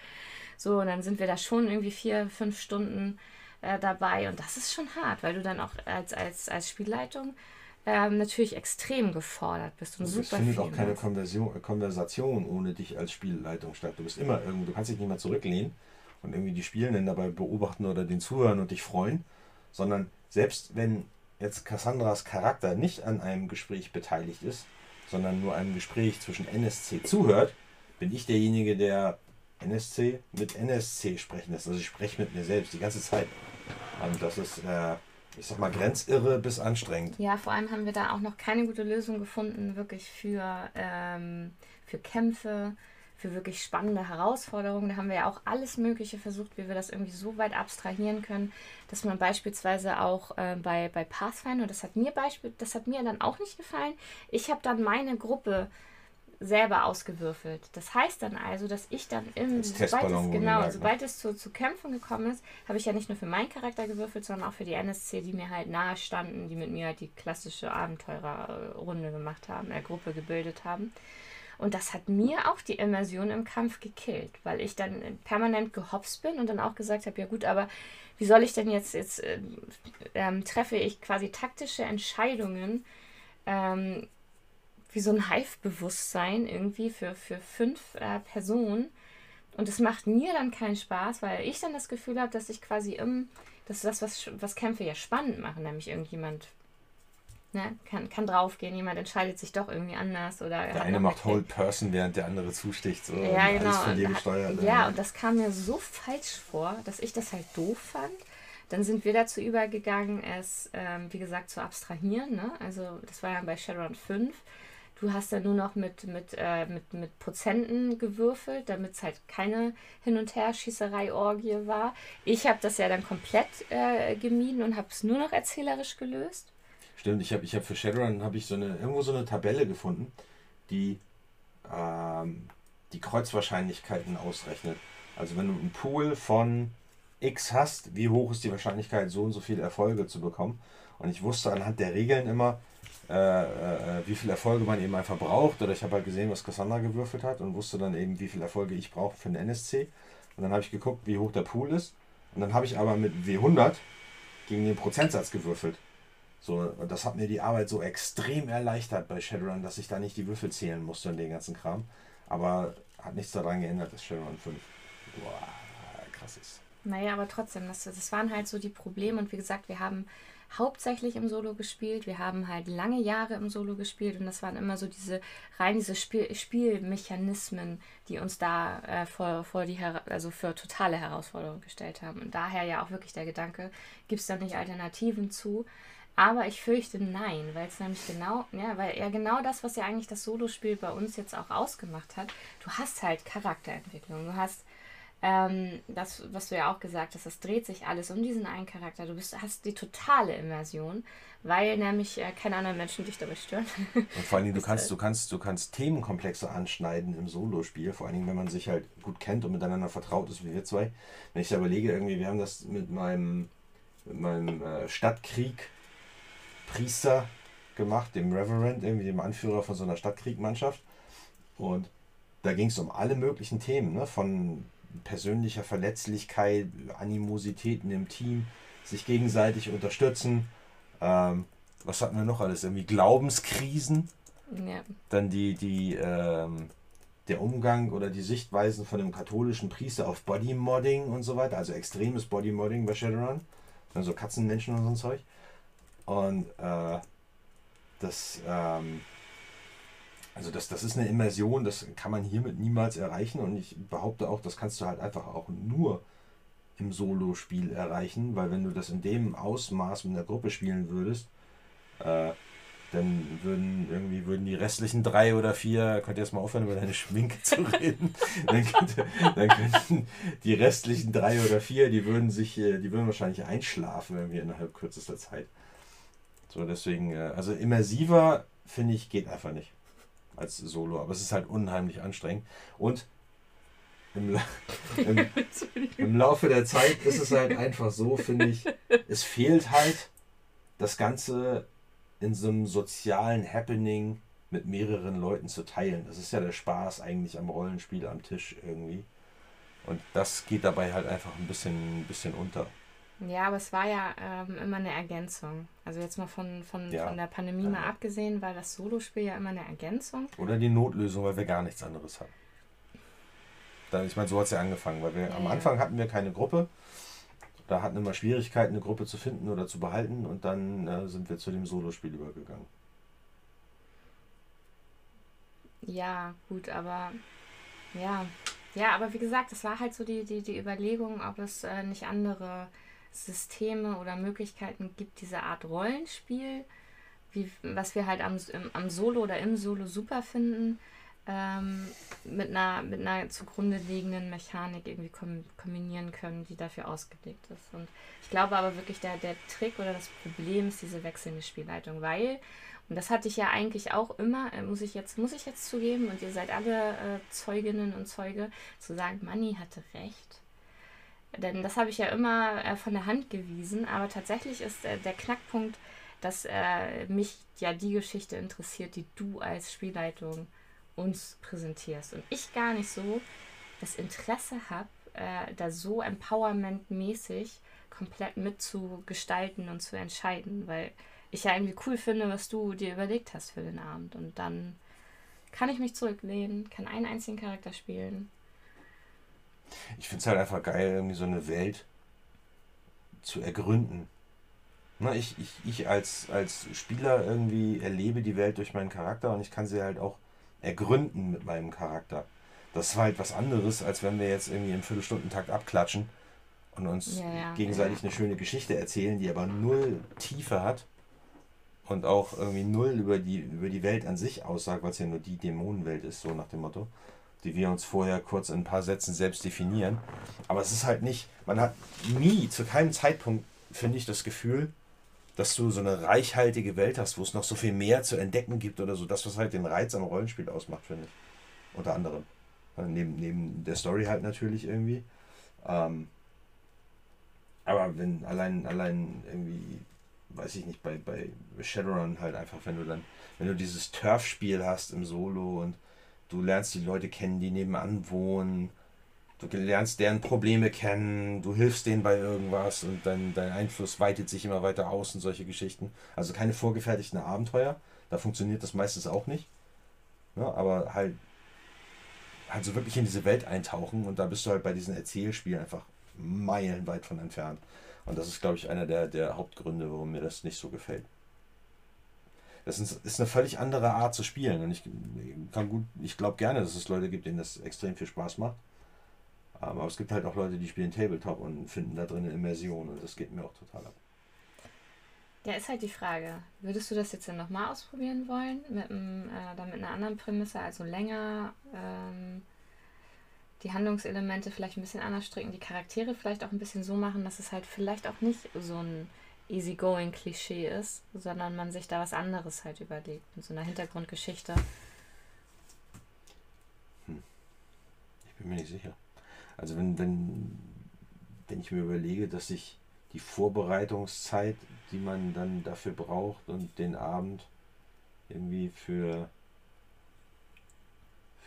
so, und dann sind wir da schon irgendwie vier, fünf Stunden äh, dabei. Und das ist schon hart, weil du dann auch als, als, als Spielleitung ähm, natürlich extrem gefordert bist und also super Es findet auch keine Konversion, Konversation ohne dich als Spielleitung statt. Du bist immer irgendwo, du kannst dich nicht mehr zurücklehnen und irgendwie die Spielenden dabei beobachten oder den zuhören und dich freuen, sondern selbst wenn jetzt Cassandras Charakter nicht an einem Gespräch beteiligt ist, sondern nur einem Gespräch zwischen NSC zuhört, bin ich derjenige, der NSC mit NSC sprechen lässt. Also ich spreche mit mir selbst die ganze Zeit. Und das ist, äh, ich sag mal, grenzirre bis anstrengend. Ja, vor allem haben wir da auch noch keine gute Lösung gefunden, wirklich für, ähm, für Kämpfe, für wirklich spannende Herausforderungen. Da haben wir ja auch alles Mögliche versucht, wie wir das irgendwie so weit abstrahieren können, dass man beispielsweise auch äh, bei, bei Pathfinder, das hat mir Beispiel, das hat mir dann auch nicht gefallen. Ich habe dann meine Gruppe selber ausgewürfelt. Das heißt dann also, dass ich dann im, sobald es, genau, sobald es zu, zu Kämpfen gekommen ist, habe ich ja nicht nur für meinen Charakter gewürfelt, sondern auch für die NSC, die mir halt nahe standen, die mit mir halt die klassische Abenteurerrunde gemacht haben, äh, Gruppe gebildet haben. Und das hat mir auch die Immersion im Kampf gekillt, weil ich dann permanent gehopst bin und dann auch gesagt habe, ja gut, aber wie soll ich denn jetzt, jetzt äh, ähm, treffe ich quasi taktische Entscheidungen, ähm, wie so ein Hive-Bewusstsein irgendwie für, für fünf äh, Personen. Und es macht mir dann keinen Spaß, weil ich dann das Gefühl habe, dass ich quasi im, das ist das, was, was Kämpfe ja spannend machen, nämlich irgendjemand ne, kann, kann draufgehen, jemand entscheidet sich doch irgendwie anders oder. Der eine macht Hold Person, während der andere zusticht. So, ja, genau. Alles von dir gesteuert. Ja, und das kam mir so falsch vor, dass ich das halt doof fand. Dann sind wir dazu übergegangen, es, ähm, wie gesagt, zu abstrahieren. Ne? Also, das war ja bei Shadowrun 5 Du hast ja nur noch mit, mit, äh, mit, mit Prozenten gewürfelt, damit es halt keine Hin- und Her-Schießerei-Orgie war. Ich habe das ja dann komplett äh, gemieden und habe es nur noch erzählerisch gelöst. Stimmt, ich habe ich hab für Shadowrun habe ich so eine, irgendwo so eine Tabelle gefunden, die ähm, die Kreuzwahrscheinlichkeiten ausrechnet. Also wenn du einen Pool von X hast, wie hoch ist die Wahrscheinlichkeit, so und so viele Erfolge zu bekommen? Und ich wusste anhand der Regeln immer, äh, äh, wie viele Erfolge man eben einfach braucht. Oder ich habe halt gesehen, was Cassandra gewürfelt hat und wusste dann eben, wie viele Erfolge ich brauche für den NSC. Und dann habe ich geguckt, wie hoch der Pool ist. Und dann habe ich aber mit W100 gegen den Prozentsatz gewürfelt. So, das hat mir die Arbeit so extrem erleichtert bei Shadowrun, dass ich da nicht die Würfel zählen musste und den ganzen Kram. Aber hat nichts daran geändert, dass Shadowrun 5 boah, krass ist. Naja, aber trotzdem, das, das waren halt so die Probleme. Und wie gesagt, wir haben hauptsächlich im Solo gespielt. Wir haben halt lange Jahre im Solo gespielt und das waren immer so diese rein diese Spiel Spielmechanismen, die uns da äh, vor, vor die also für totale Herausforderungen gestellt haben. Und daher ja auch wirklich der Gedanke, gibt es da nicht Alternativen zu? Aber ich fürchte nein, weil es nämlich genau, ja, weil ja genau das, was ja eigentlich das Solospiel bei uns jetzt auch ausgemacht hat, du hast halt Charakterentwicklung, du hast ähm, das, was du ja auch gesagt hast, das dreht sich alles um diesen einen Charakter. Du bist, hast die totale Immersion, weil nämlich äh, keine anderen Menschen dich dabei stören. Und vor allen Dingen, du kannst, du kannst, du kannst Themenkomplexe anschneiden im Solospiel, vor allen Dingen, wenn man sich halt gut kennt und miteinander vertraut ist, wie wir zwei. Wenn ich da überlege, irgendwie, wir haben das mit meinem, mit meinem äh, Stadtkrieg Priester gemacht, dem Reverend, irgendwie dem Anführer von so einer Stadtkriegmannschaft. Und da ging es um alle möglichen Themen, ne? von persönlicher Verletzlichkeit, Animositäten im Team, sich gegenseitig unterstützen. Ähm, was hatten wir noch alles? Irgendwie Glaubenskrisen. Ja. Dann die, die, ähm, der Umgang oder die Sichtweisen von dem katholischen Priester auf Bodymodding und so weiter, also extremes Bodymodding bei Shadowrun, also Katzenmenschen und so ein Zeug. Und äh, das, ähm, also das, das ist eine Immersion, das kann man hiermit niemals erreichen. Und ich behaupte auch, das kannst du halt einfach auch nur im Solo-Spiel erreichen, weil wenn du das in dem Ausmaß mit einer Gruppe spielen würdest, äh, dann würden irgendwie würden die restlichen drei oder vier, könnt ihr jetzt mal aufhören, über deine Schminke zu reden, dann, könnte, dann könnten die restlichen drei oder vier, die würden sich, äh, die würden wahrscheinlich einschlafen irgendwie innerhalb kürzester Zeit. So, deswegen, äh, also immersiver, finde ich, geht einfach nicht als Solo, aber es ist halt unheimlich anstrengend. Und im, im, im, Laufe der Zeit ist es halt einfach so, finde ich, es fehlt halt das Ganze in so einem sozialen Happening mit mehreren Leuten zu teilen. Das ist ja der Spaß eigentlich am Rollenspiel am Tisch irgendwie. Und das geht dabei halt einfach ein bisschen, ein bisschen unter. Ja, aber es war ja ähm, immer eine Ergänzung. Also jetzt mal von, von, ja. von der Pandemie ja. mal abgesehen, war das Solospiel ja immer eine Ergänzung. Oder die Notlösung, weil wir gar nichts anderes hatten. Da, ich meine, so hat es ja angefangen, weil wir ja, am Anfang hatten wir keine Gruppe. Da hatten immer Schwierigkeiten, eine Gruppe zu finden oder zu behalten und dann äh, sind wir zu dem Solospiel übergegangen. Ja, gut, aber ja. Ja, aber wie gesagt, es war halt so die, die, die Überlegung, ob es äh, nicht andere Systeme oder Möglichkeiten gibt, diese Art Rollenspiel, wie, was wir halt am, am Solo oder im Solo super finden, ähm, mit, einer, mit einer zugrunde liegenden Mechanik irgendwie kom kombinieren können, die dafür ausgelegt ist. Und ich glaube aber wirklich, der, der Trick oder das Problem ist diese wechselnde Spielleitung, weil, und das hatte ich ja eigentlich auch immer, äh, muss ich jetzt, muss ich jetzt zugeben, und ihr seid alle äh, Zeuginnen und Zeuge, zu sagen, Manni hatte recht. Denn das habe ich ja immer äh, von der Hand gewiesen, aber tatsächlich ist äh, der Knackpunkt, dass äh, mich ja die Geschichte interessiert, die du als Spielleitung uns präsentierst. Und ich gar nicht so das Interesse habe, äh, da so empowerment-mäßig komplett mitzugestalten und zu entscheiden, weil ich ja irgendwie cool finde, was du dir überlegt hast für den Abend. Und dann kann ich mich zurücklehnen, kann einen einzigen Charakter spielen. Ich finde es halt einfach geil, irgendwie so eine Welt zu ergründen. Na, ich ich, ich als, als Spieler irgendwie erlebe die Welt durch meinen Charakter und ich kann sie halt auch ergründen mit meinem Charakter. Das war halt was anderes, als wenn wir jetzt irgendwie im Viertelstundentakt abklatschen und uns ja, ja, gegenseitig ja. eine schöne Geschichte erzählen, die aber null Tiefe hat und auch irgendwie null über die, über die Welt an sich aussagt, weil es ja nur die Dämonenwelt ist, so nach dem Motto, die wir uns vorher kurz in ein paar Sätzen selbst definieren. Aber es ist halt nicht, man hat nie, zu keinem Zeitpunkt, finde ich, das Gefühl, dass du so eine reichhaltige Welt hast, wo es noch so viel mehr zu entdecken gibt oder so. Das, was halt den Reiz am Rollenspiel ausmacht, finde ich. Unter anderem. Neben, neben der Story halt natürlich irgendwie. Ähm, aber wenn allein, allein irgendwie, weiß ich nicht, bei, bei Shadowrun halt einfach, wenn du dann, wenn du dieses Turf-Spiel hast im Solo und du lernst die Leute kennen, die nebenan wohnen Du lernst deren Probleme kennen, du hilfst denen bei irgendwas und dein, dein Einfluss weitet sich immer weiter aus und solche Geschichten. Also keine vorgefertigten Abenteuer. Da funktioniert das meistens auch nicht. Ja, aber halt, halt so wirklich in diese Welt eintauchen und da bist du halt bei diesen Erzählspielen einfach meilenweit von entfernt. Und das ist, glaube ich, einer der, der Hauptgründe, warum mir das nicht so gefällt. Das ist eine völlig andere Art zu spielen. Und ich kann gut, ich glaube gerne, dass es Leute gibt, denen das extrem viel Spaß macht. Aber es gibt halt auch Leute, die spielen Tabletop und finden da drin eine Immersion und das geht mir auch total ab. Ja, ist halt die Frage. Würdest du das jetzt dann nochmal ausprobieren wollen? Mit, einem, äh, dann mit einer anderen Prämisse, also länger ähm, die Handlungselemente vielleicht ein bisschen anders stricken, die Charaktere vielleicht auch ein bisschen so machen, dass es halt vielleicht auch nicht so ein easygoing Klischee ist, sondern man sich da was anderes halt überlegt, mit so einer Hintergrundgeschichte. Hm. Ich bin mir nicht sicher. Also wenn, wenn, wenn ich mir überlege, dass ich die Vorbereitungszeit, die man dann dafür braucht und den Abend irgendwie für,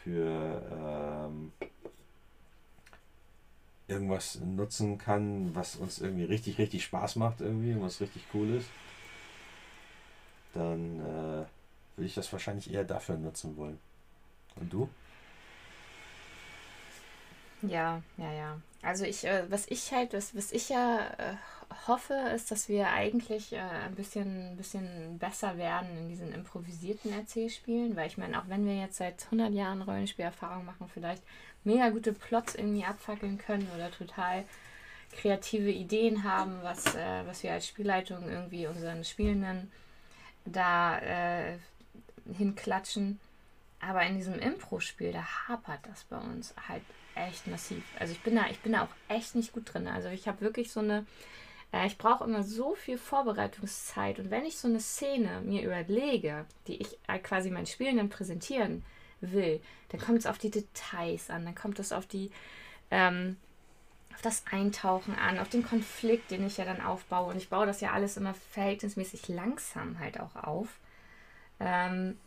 für ähm, irgendwas nutzen kann, was uns irgendwie richtig, richtig Spaß macht irgendwie, was richtig cool ist, dann äh, würde ich das wahrscheinlich eher dafür nutzen wollen. Und du? Ja, ja, ja. Also ich, äh, was ich halt, was, was ich ja äh, hoffe, ist, dass wir eigentlich äh, ein bisschen, bisschen besser werden in diesen improvisierten Erzählspielen, weil ich meine, auch wenn wir jetzt seit 100 Jahren Rollenspielerfahrung machen, vielleicht mega gute Plots irgendwie abfackeln können oder total kreative Ideen haben, was, äh, was wir als Spielleitung irgendwie unseren Spielenden da äh, hinklatschen. Aber in diesem Impro-Spiel, da hapert das bei uns halt echt massiv. Also ich bin da, ich bin da auch echt nicht gut drin. Also ich habe wirklich so eine, äh, ich brauche immer so viel Vorbereitungszeit. Und wenn ich so eine Szene mir überlege, die ich äh, quasi meinen Spielenden präsentieren will, dann kommt es auf die Details an, dann kommt es auf die, ähm, auf das Eintauchen an, auf den Konflikt, den ich ja dann aufbaue. Und ich baue das ja alles immer verhältnismäßig langsam halt auch auf. Ähm,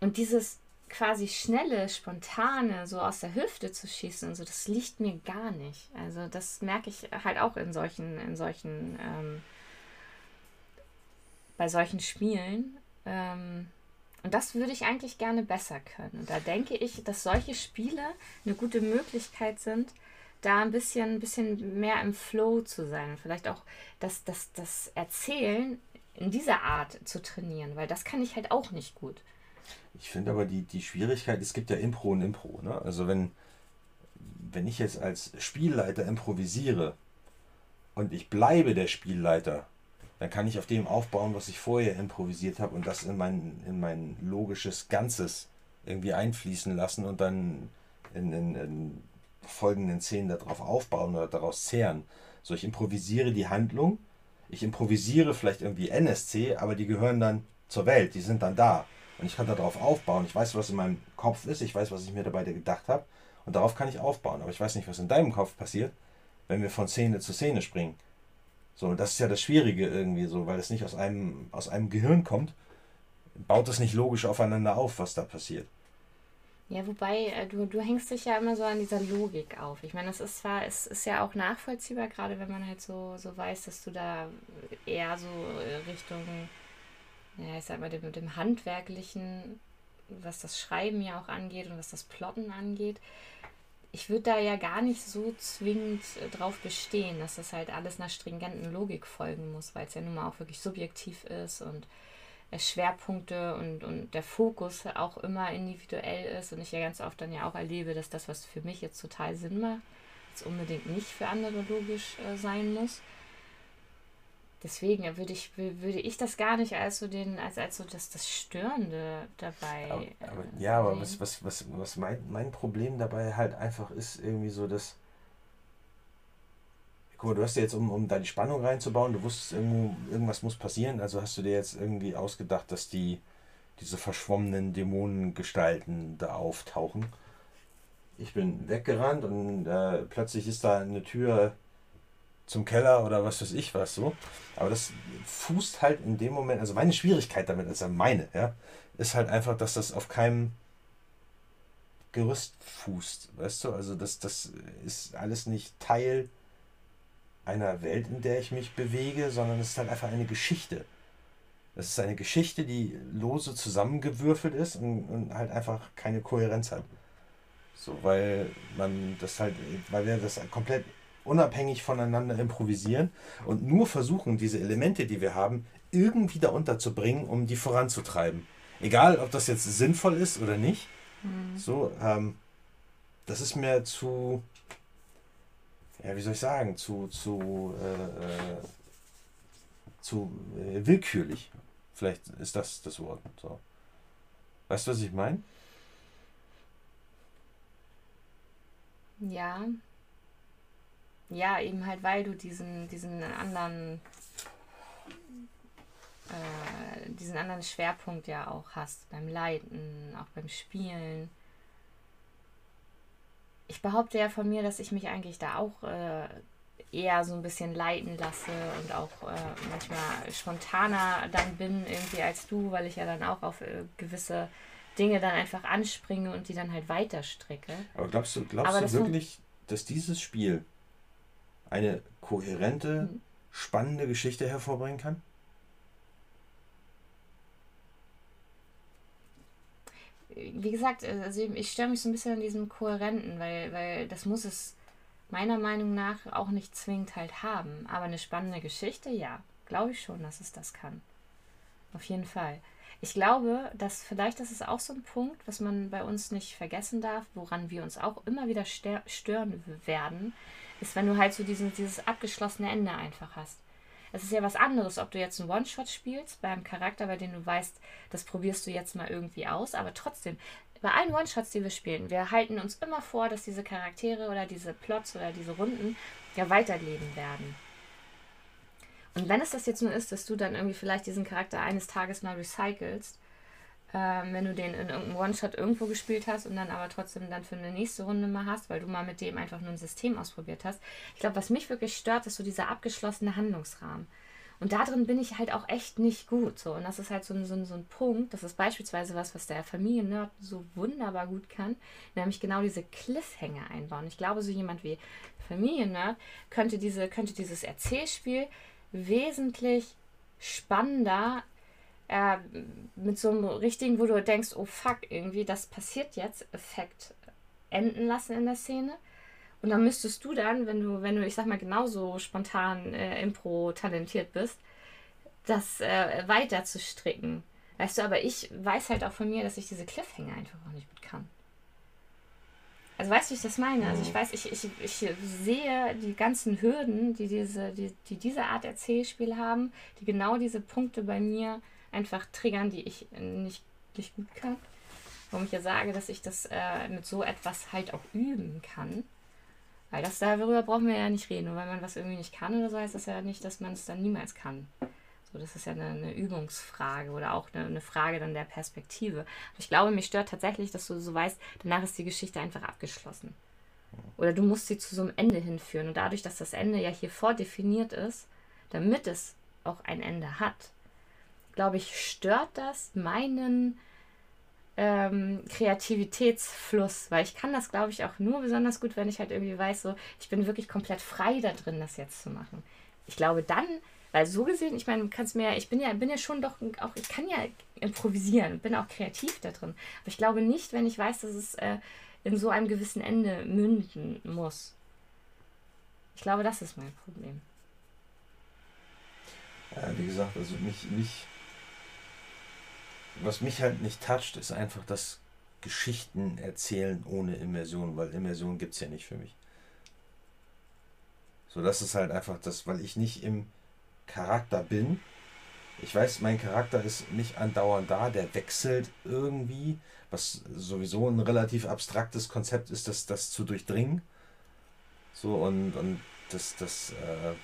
und dieses quasi schnelle, spontane, so aus der Hüfte zu schießen und so, das liegt mir gar nicht. Also das merke ich halt auch in solchen, in solchen, ähm, bei solchen Spielen. Ähm, und das würde ich eigentlich gerne besser können. Und da denke ich, dass solche Spiele eine gute Möglichkeit sind, da ein bisschen, ein bisschen mehr im Flow zu sein. Und vielleicht auch das, das, das Erzählen in dieser Art zu trainieren, weil das kann ich halt auch nicht gut. Ich finde aber die, die Schwierigkeit, es gibt ja Impro und Impro. Ne? Also wenn, wenn ich jetzt als Spielleiter improvisiere und ich bleibe der Spielleiter, dann kann ich auf dem aufbauen, was ich vorher improvisiert habe und das in mein, in mein logisches Ganzes irgendwie einfließen lassen und dann in, in, in folgenden Szenen darauf aufbauen oder daraus zehren. So, ich improvisiere die Handlung, ich improvisiere vielleicht irgendwie NSC, aber die gehören dann zur Welt, die sind dann da. Und ich kann darauf aufbauen. Ich weiß, was in meinem Kopf ist, ich weiß, was ich mir dabei gedacht habe. Und darauf kann ich aufbauen. Aber ich weiß nicht, was in deinem Kopf passiert, wenn wir von Szene zu Szene springen. So, das ist ja das Schwierige irgendwie so, weil es nicht aus einem, aus einem Gehirn kommt, baut es nicht logisch aufeinander auf, was da passiert. Ja, wobei äh, du, du hängst dich ja immer so an dieser Logik auf. Ich meine, es ist zwar, es ist ja auch nachvollziehbar, gerade wenn man halt so, so weiß, dass du da eher so Richtung, ja, ich sag mal, dem, dem Handwerklichen, was das Schreiben ja auch angeht und was das Plotten angeht. Ich würde da ja gar nicht so zwingend drauf bestehen, dass das halt alles einer stringenten Logik folgen muss, weil es ja nun mal auch wirklich subjektiv ist und Schwerpunkte und, und der Fokus auch immer individuell ist und ich ja ganz oft dann ja auch erlebe, dass das, was für mich jetzt total Sinn macht, jetzt unbedingt nicht für andere logisch äh, sein muss. Deswegen würde ich, würde ich das gar nicht als so den, als, als so das, das Störende dabei. Aber, aber, ja, aber was, was, was, was mein, mein Problem dabei halt einfach ist, irgendwie so, dass guck mal, du hast dir jetzt, um, um da die Spannung reinzubauen, du wusstest, irgendwo, irgendwas muss passieren, also hast du dir jetzt irgendwie ausgedacht, dass die diese verschwommenen Dämonengestalten da auftauchen. Ich bin weggerannt und äh, plötzlich ist da eine Tür zum Keller oder was weiß ich was so. Aber das fußt halt in dem Moment, also meine Schwierigkeit damit, also meine, ja, ist halt einfach, dass das auf keinem Gerüst fußt, weißt du? Also das, das ist alles nicht Teil einer Welt, in der ich mich bewege, sondern es ist halt einfach eine Geschichte. Es ist eine Geschichte, die lose zusammengewürfelt ist und, und halt einfach keine Kohärenz hat. So, weil man das halt, weil wir das komplett unabhängig voneinander improvisieren und nur versuchen, diese Elemente, die wir haben, irgendwie da unterzubringen, um die voranzutreiben. Egal, ob das jetzt sinnvoll ist oder nicht. Mhm. So, ähm, das ist mir zu, ja, wie soll ich sagen, zu, zu, äh, äh, zu äh, willkürlich. Vielleicht ist das das Wort. So. Weißt du, was ich meine? Ja. Ja, eben halt, weil du diesen, diesen anderen, äh, diesen anderen Schwerpunkt ja auch hast beim Leiten, auch beim Spielen ich behaupte ja von mir, dass ich mich eigentlich da auch äh, eher so ein bisschen leiten lasse und auch äh, manchmal spontaner dann bin irgendwie als du, weil ich ja dann auch auf äh, gewisse Dinge dann einfach anspringe und die dann halt weiter stricke. Aber glaubst du, glaubst Aber du wirklich, dass dieses Spiel eine kohärente, mhm. spannende Geschichte hervorbringen kann? wie gesagt, also ich störe mich so ein bisschen an diesem Kohärenten, weil, weil das muss es meiner Meinung nach auch nicht zwingend halt haben. Aber eine spannende Geschichte, ja, glaube ich schon, dass es das kann. Auf jeden Fall. Ich glaube, dass vielleicht das ist auch so ein Punkt, was man bei uns nicht vergessen darf, woran wir uns auch immer wieder stören werden, ist, wenn du halt so diesen, dieses abgeschlossene Ende einfach hast. Es ist ja was anderes, ob du jetzt einen One-Shot spielst beim Charakter, bei dem du weißt, das probierst du jetzt mal irgendwie aus, aber trotzdem, bei allen One-Shots, die wir spielen, wir halten uns immer vor, dass diese Charaktere oder diese Plots oder diese Runden ja weiterleben werden. Und wenn es das jetzt nur ist, dass du dann irgendwie vielleicht diesen Charakter eines Tages mal recycelst, ähm, wenn du den in irgendeinem One-Shot irgendwo gespielt hast und dann aber trotzdem dann für eine nächste Runde mal hast, weil du mal mit dem einfach nur ein System ausprobiert hast. Ich glaube, was mich wirklich stört, ist so dieser abgeschlossene Handlungsrahmen. Und da drin bin ich halt auch echt nicht gut. So. Und das ist halt so ein, so, ein, so ein Punkt. Das ist beispielsweise was, was der Familiennerd so wunderbar gut kann. Nämlich genau diese Cliffhanger einbauen. Ich glaube, so jemand wie Familiennerd könnte, diese, könnte dieses Erzählspiel wesentlich spannender äh, mit so einem richtigen, wo du denkst, oh fuck, irgendwie, das passiert jetzt, Effekt enden lassen in der Szene. Und dann müsstest du dann, wenn du, wenn du, ich sag mal, genauso spontan äh, Impro-talentiert bist, das äh, weiter zu stricken. Weißt du, aber ich weiß halt auch von mir, dass ich diese Cliffhanger einfach auch nicht gut kann. Also weißt du, wie ich das meine? Also ich mhm. weiß, ich, ich, ich sehe die ganzen Hürden, die diese, die, die diese Art Erzählspiel haben, die genau diese Punkte bei mir einfach triggern, die ich nicht, nicht gut kann. warum ich ja sage, dass ich das äh, mit so etwas halt auch üben kann. Weil das darüber brauchen wir ja nicht reden. Nur weil man was irgendwie nicht kann oder so, heißt das ja nicht, dass man es dann niemals kann. So, das ist ja eine, eine Übungsfrage oder auch eine, eine, Frage dann der Perspektive. Aber ich glaube, mich stört tatsächlich, dass du so weißt, danach ist die Geschichte einfach abgeschlossen. Oder du musst sie zu so einem Ende hinführen. Und dadurch, dass das Ende ja hier vordefiniert ist, damit es auch ein Ende hat, glaube ich, stört das meinen ähm, Kreativitätsfluss, weil ich kann das, glaube ich, auch nur besonders gut, wenn ich halt irgendwie weiß, so, ich bin wirklich komplett frei da drin, das jetzt zu machen. Ich glaube, dann weil so gesehen, ich meine, kannst mir, ich bin ja, bin ja schon doch auch, ich kann ja improvisieren, bin auch kreativ da drin. Aber ich glaube nicht, wenn ich weiß, dass es äh, in so einem gewissen Ende münden muss. Ich glaube, das ist mein Problem. Ja, wie gesagt, also mich, mich, was mich halt nicht toucht, ist einfach das Geschichten erzählen ohne Immersion, weil Immersion gibt es ja nicht für mich. So, das ist halt einfach das, weil ich nicht im, Charakter bin. Ich weiß, mein Charakter ist nicht andauernd da, der wechselt irgendwie, was sowieso ein relativ abstraktes Konzept ist, das, das zu durchdringen. So und, und das, das, äh,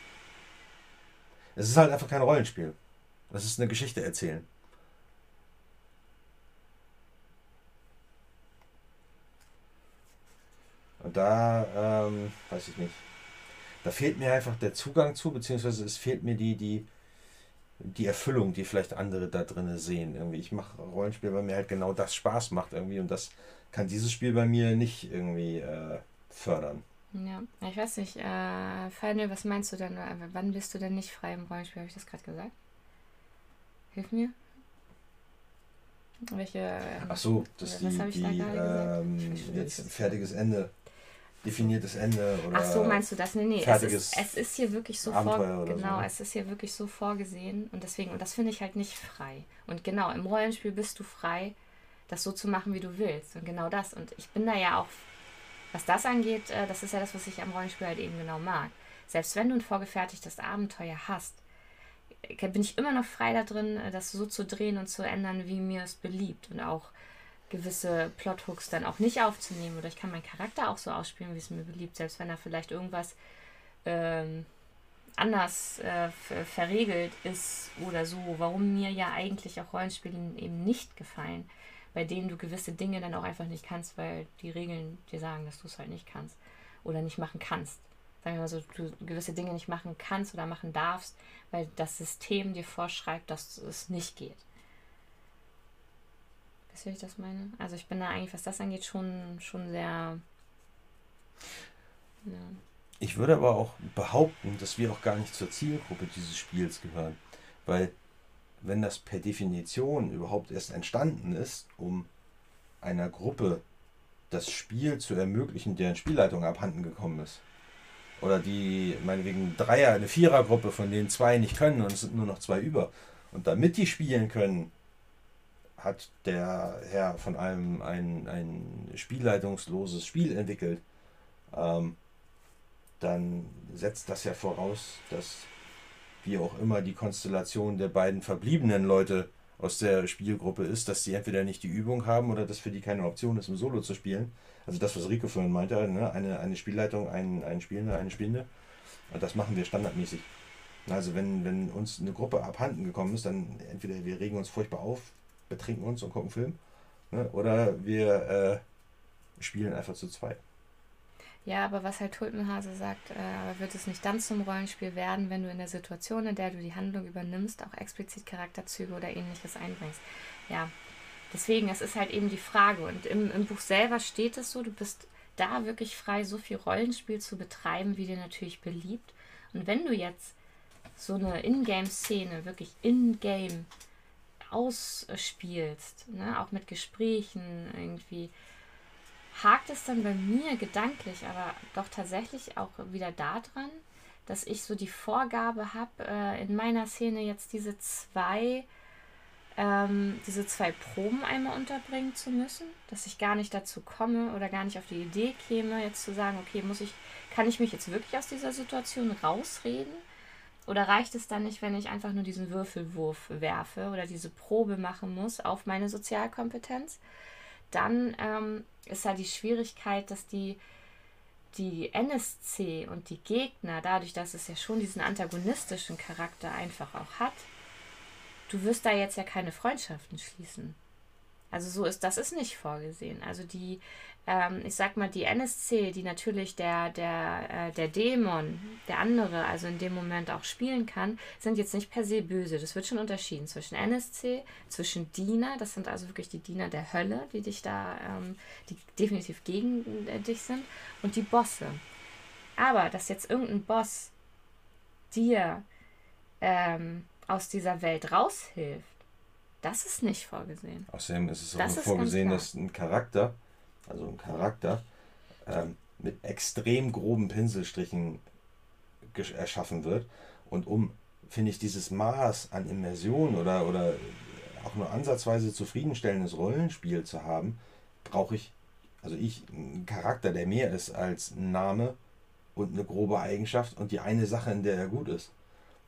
es ist halt einfach kein Rollenspiel. Das ist eine Geschichte erzählen. Und da, ähm, weiß ich nicht da fehlt mir einfach der Zugang zu, beziehungsweise es fehlt mir die, die, die Erfüllung, die vielleicht andere da drin sehen. Irgendwie. Ich mache Rollenspiel, weil mir halt genau das Spaß macht irgendwie und das kann dieses Spiel bei mir nicht irgendwie äh, fördern. Ja, ich weiß nicht, äh, Final, was meinst du denn? Äh, wann bist du denn nicht frei im Rollenspiel? Habe ich das gerade gesagt? Hilf mir. Welche. Ähm, Ach so, dass die, die ähm, jetzt ein fertiges Ende definiertes Ende oder Ach so, meinst du das? Nee, nee, es ist, es ist hier wirklich so vor, genau, so. es ist hier wirklich so vorgesehen und deswegen und das finde ich halt nicht frei. Und genau, im Rollenspiel bist du frei, das so zu machen, wie du willst und genau das und ich bin da ja auch was das angeht, äh, das ist ja das, was ich am Rollenspiel halt eben genau mag. Selbst wenn du ein vorgefertigtes Abenteuer hast, äh, bin ich immer noch frei da drin, äh, das so zu drehen und zu ändern, wie mir es beliebt und auch gewisse Plothooks dann auch nicht aufzunehmen oder ich kann meinen Charakter auch so ausspielen, wie es mir beliebt, selbst wenn er vielleicht irgendwas ähm, anders äh, verregelt ist oder so, warum mir ja eigentlich auch Rollenspiele eben nicht gefallen, bei denen du gewisse Dinge dann auch einfach nicht kannst, weil die Regeln dir sagen, dass du es halt nicht kannst oder nicht machen kannst. Sagen wir mal so, du gewisse Dinge nicht machen kannst oder machen darfst, weil das System dir vorschreibt, dass es nicht geht. Wisst ihr, wie ich das meine? Also ich bin da eigentlich, was das angeht, schon, schon sehr. Ja. Ich würde aber auch behaupten, dass wir auch gar nicht zur Zielgruppe dieses Spiels gehören. Weil wenn das per Definition überhaupt erst entstanden ist, um einer Gruppe das Spiel zu ermöglichen, deren Spielleitung abhanden gekommen ist. Oder die, meinetwegen Dreier, eine Vierergruppe, von denen zwei nicht können und es sind nur noch zwei über. Und damit die spielen können, hat der Herr von allem ein, ein spielleitungsloses Spiel entwickelt, ähm, dann setzt das ja voraus, dass wie auch immer die Konstellation der beiden verbliebenen Leute aus der Spielgruppe ist, dass sie entweder nicht die Übung haben oder dass für die keine Option ist, im Solo zu spielen. Also das, was Rico vorhin meinte, ne? eine, eine Spielleitung, ein, ein Spielender, eine Spielende. Und das machen wir standardmäßig. Also wenn, wenn uns eine Gruppe abhanden gekommen ist, dann entweder wir regen uns furchtbar auf, betrinken uns und gucken Film. Ne? Oder wir äh, spielen einfach zu zweit. Ja, aber was halt Tulpenhase sagt, äh, wird es nicht dann zum Rollenspiel werden, wenn du in der Situation, in der du die Handlung übernimmst, auch explizit Charakterzüge oder ähnliches einbringst. Ja, deswegen, es ist halt eben die Frage. Und im, im Buch selber steht es so, du bist da wirklich frei, so viel Rollenspiel zu betreiben, wie dir natürlich beliebt. Und wenn du jetzt so eine Ingame-Szene, wirklich in-game ausspielst, ne? auch mit Gesprächen irgendwie, hakt es dann bei mir gedanklich aber doch tatsächlich auch wieder daran, dass ich so die Vorgabe habe, äh, in meiner Szene jetzt diese zwei, ähm, diese zwei Proben einmal unterbringen zu müssen, dass ich gar nicht dazu komme oder gar nicht auf die Idee käme, jetzt zu sagen, okay, muss ich, kann ich mich jetzt wirklich aus dieser Situation rausreden? Oder reicht es dann nicht, wenn ich einfach nur diesen Würfelwurf werfe oder diese Probe machen muss auf meine Sozialkompetenz? dann ähm, ist ja die Schwierigkeit, dass die, die NSC und die Gegner, dadurch, dass es ja schon diesen antagonistischen Charakter einfach auch hat, du wirst da jetzt ja keine Freundschaften schließen. Also so ist das ist nicht vorgesehen. Also die, ähm, ich sag mal, die NSC, die natürlich der, der, äh, der Dämon, der andere, also in dem Moment auch spielen kann, sind jetzt nicht per se böse. Das wird schon unterschieden zwischen NSC, zwischen Diener, das sind also wirklich die Diener der Hölle, die dich da, ähm, die definitiv gegen äh, dich sind, und die Bosse. Aber dass jetzt irgendein Boss dir ähm, aus dieser Welt raushilft, das ist nicht vorgesehen. Außerdem ist es auch das vorgesehen, dass ein Charakter, also ein Charakter, ähm, mit extrem groben Pinselstrichen erschaffen wird. Und um, finde ich, dieses Maß an Immersion oder, oder auch nur ansatzweise zufriedenstellendes Rollenspiel zu haben, brauche ich, also ich, einen Charakter, der mehr ist als ein Name und eine grobe Eigenschaft und die eine Sache, in der er gut ist.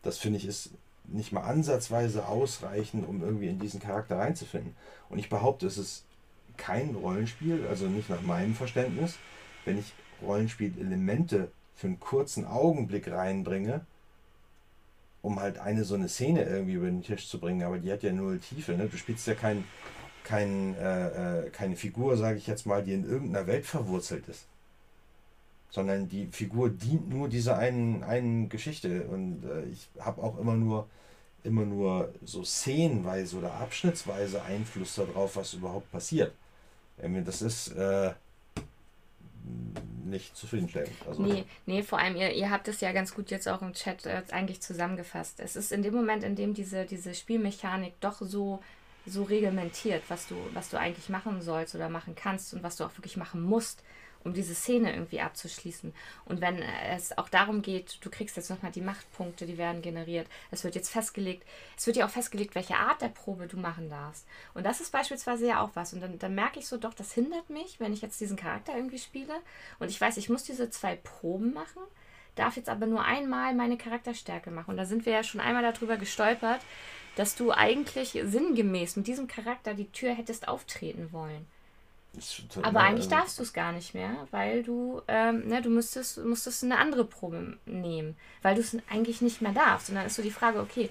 Das finde ich ist nicht mal ansatzweise ausreichen, um irgendwie in diesen Charakter reinzufinden. Und ich behaupte, es ist kein Rollenspiel, also nicht nach meinem Verständnis, wenn ich Rollenspielelemente für einen kurzen Augenblick reinbringe, um halt eine so eine Szene irgendwie über den Tisch zu bringen, aber die hat ja null Tiefe. Ne? Du spielst ja kein, kein, äh, äh keine Figur, sage ich jetzt mal, die in irgendeiner Welt verwurzelt ist sondern die Figur dient nur dieser einen, einen Geschichte. Und äh, ich habe auch immer nur, immer nur so szenenweise oder abschnittsweise Einfluss darauf, was überhaupt passiert. Das ist äh, nicht zufriedenstellend. Also, nee, nee, vor allem, ihr, ihr habt es ja ganz gut jetzt auch im Chat äh, eigentlich zusammengefasst. Es ist in dem Moment, in dem diese, diese Spielmechanik doch so so reglementiert, was du, was du eigentlich machen sollst oder machen kannst und was du auch wirklich machen musst, um diese Szene irgendwie abzuschließen. Und wenn es auch darum geht, du kriegst jetzt nochmal die Machtpunkte, die werden generiert. Es wird jetzt festgelegt, es wird ja auch festgelegt, welche Art der Probe du machen darfst. Und das ist beispielsweise ja auch was. Und dann, dann merke ich so, doch, das hindert mich, wenn ich jetzt diesen Charakter irgendwie spiele. Und ich weiß, ich muss diese zwei Proben machen, darf jetzt aber nur einmal meine Charakterstärke machen. Und da sind wir ja schon einmal darüber gestolpert, dass du eigentlich sinngemäß mit diesem Charakter die Tür hättest auftreten wollen. Aber eigentlich also darfst du es gar nicht mehr, weil du, ähm, ne, du müsstest, müsstest eine andere Probe nehmen, weil du es eigentlich nicht mehr darfst. Und dann ist so die Frage, okay,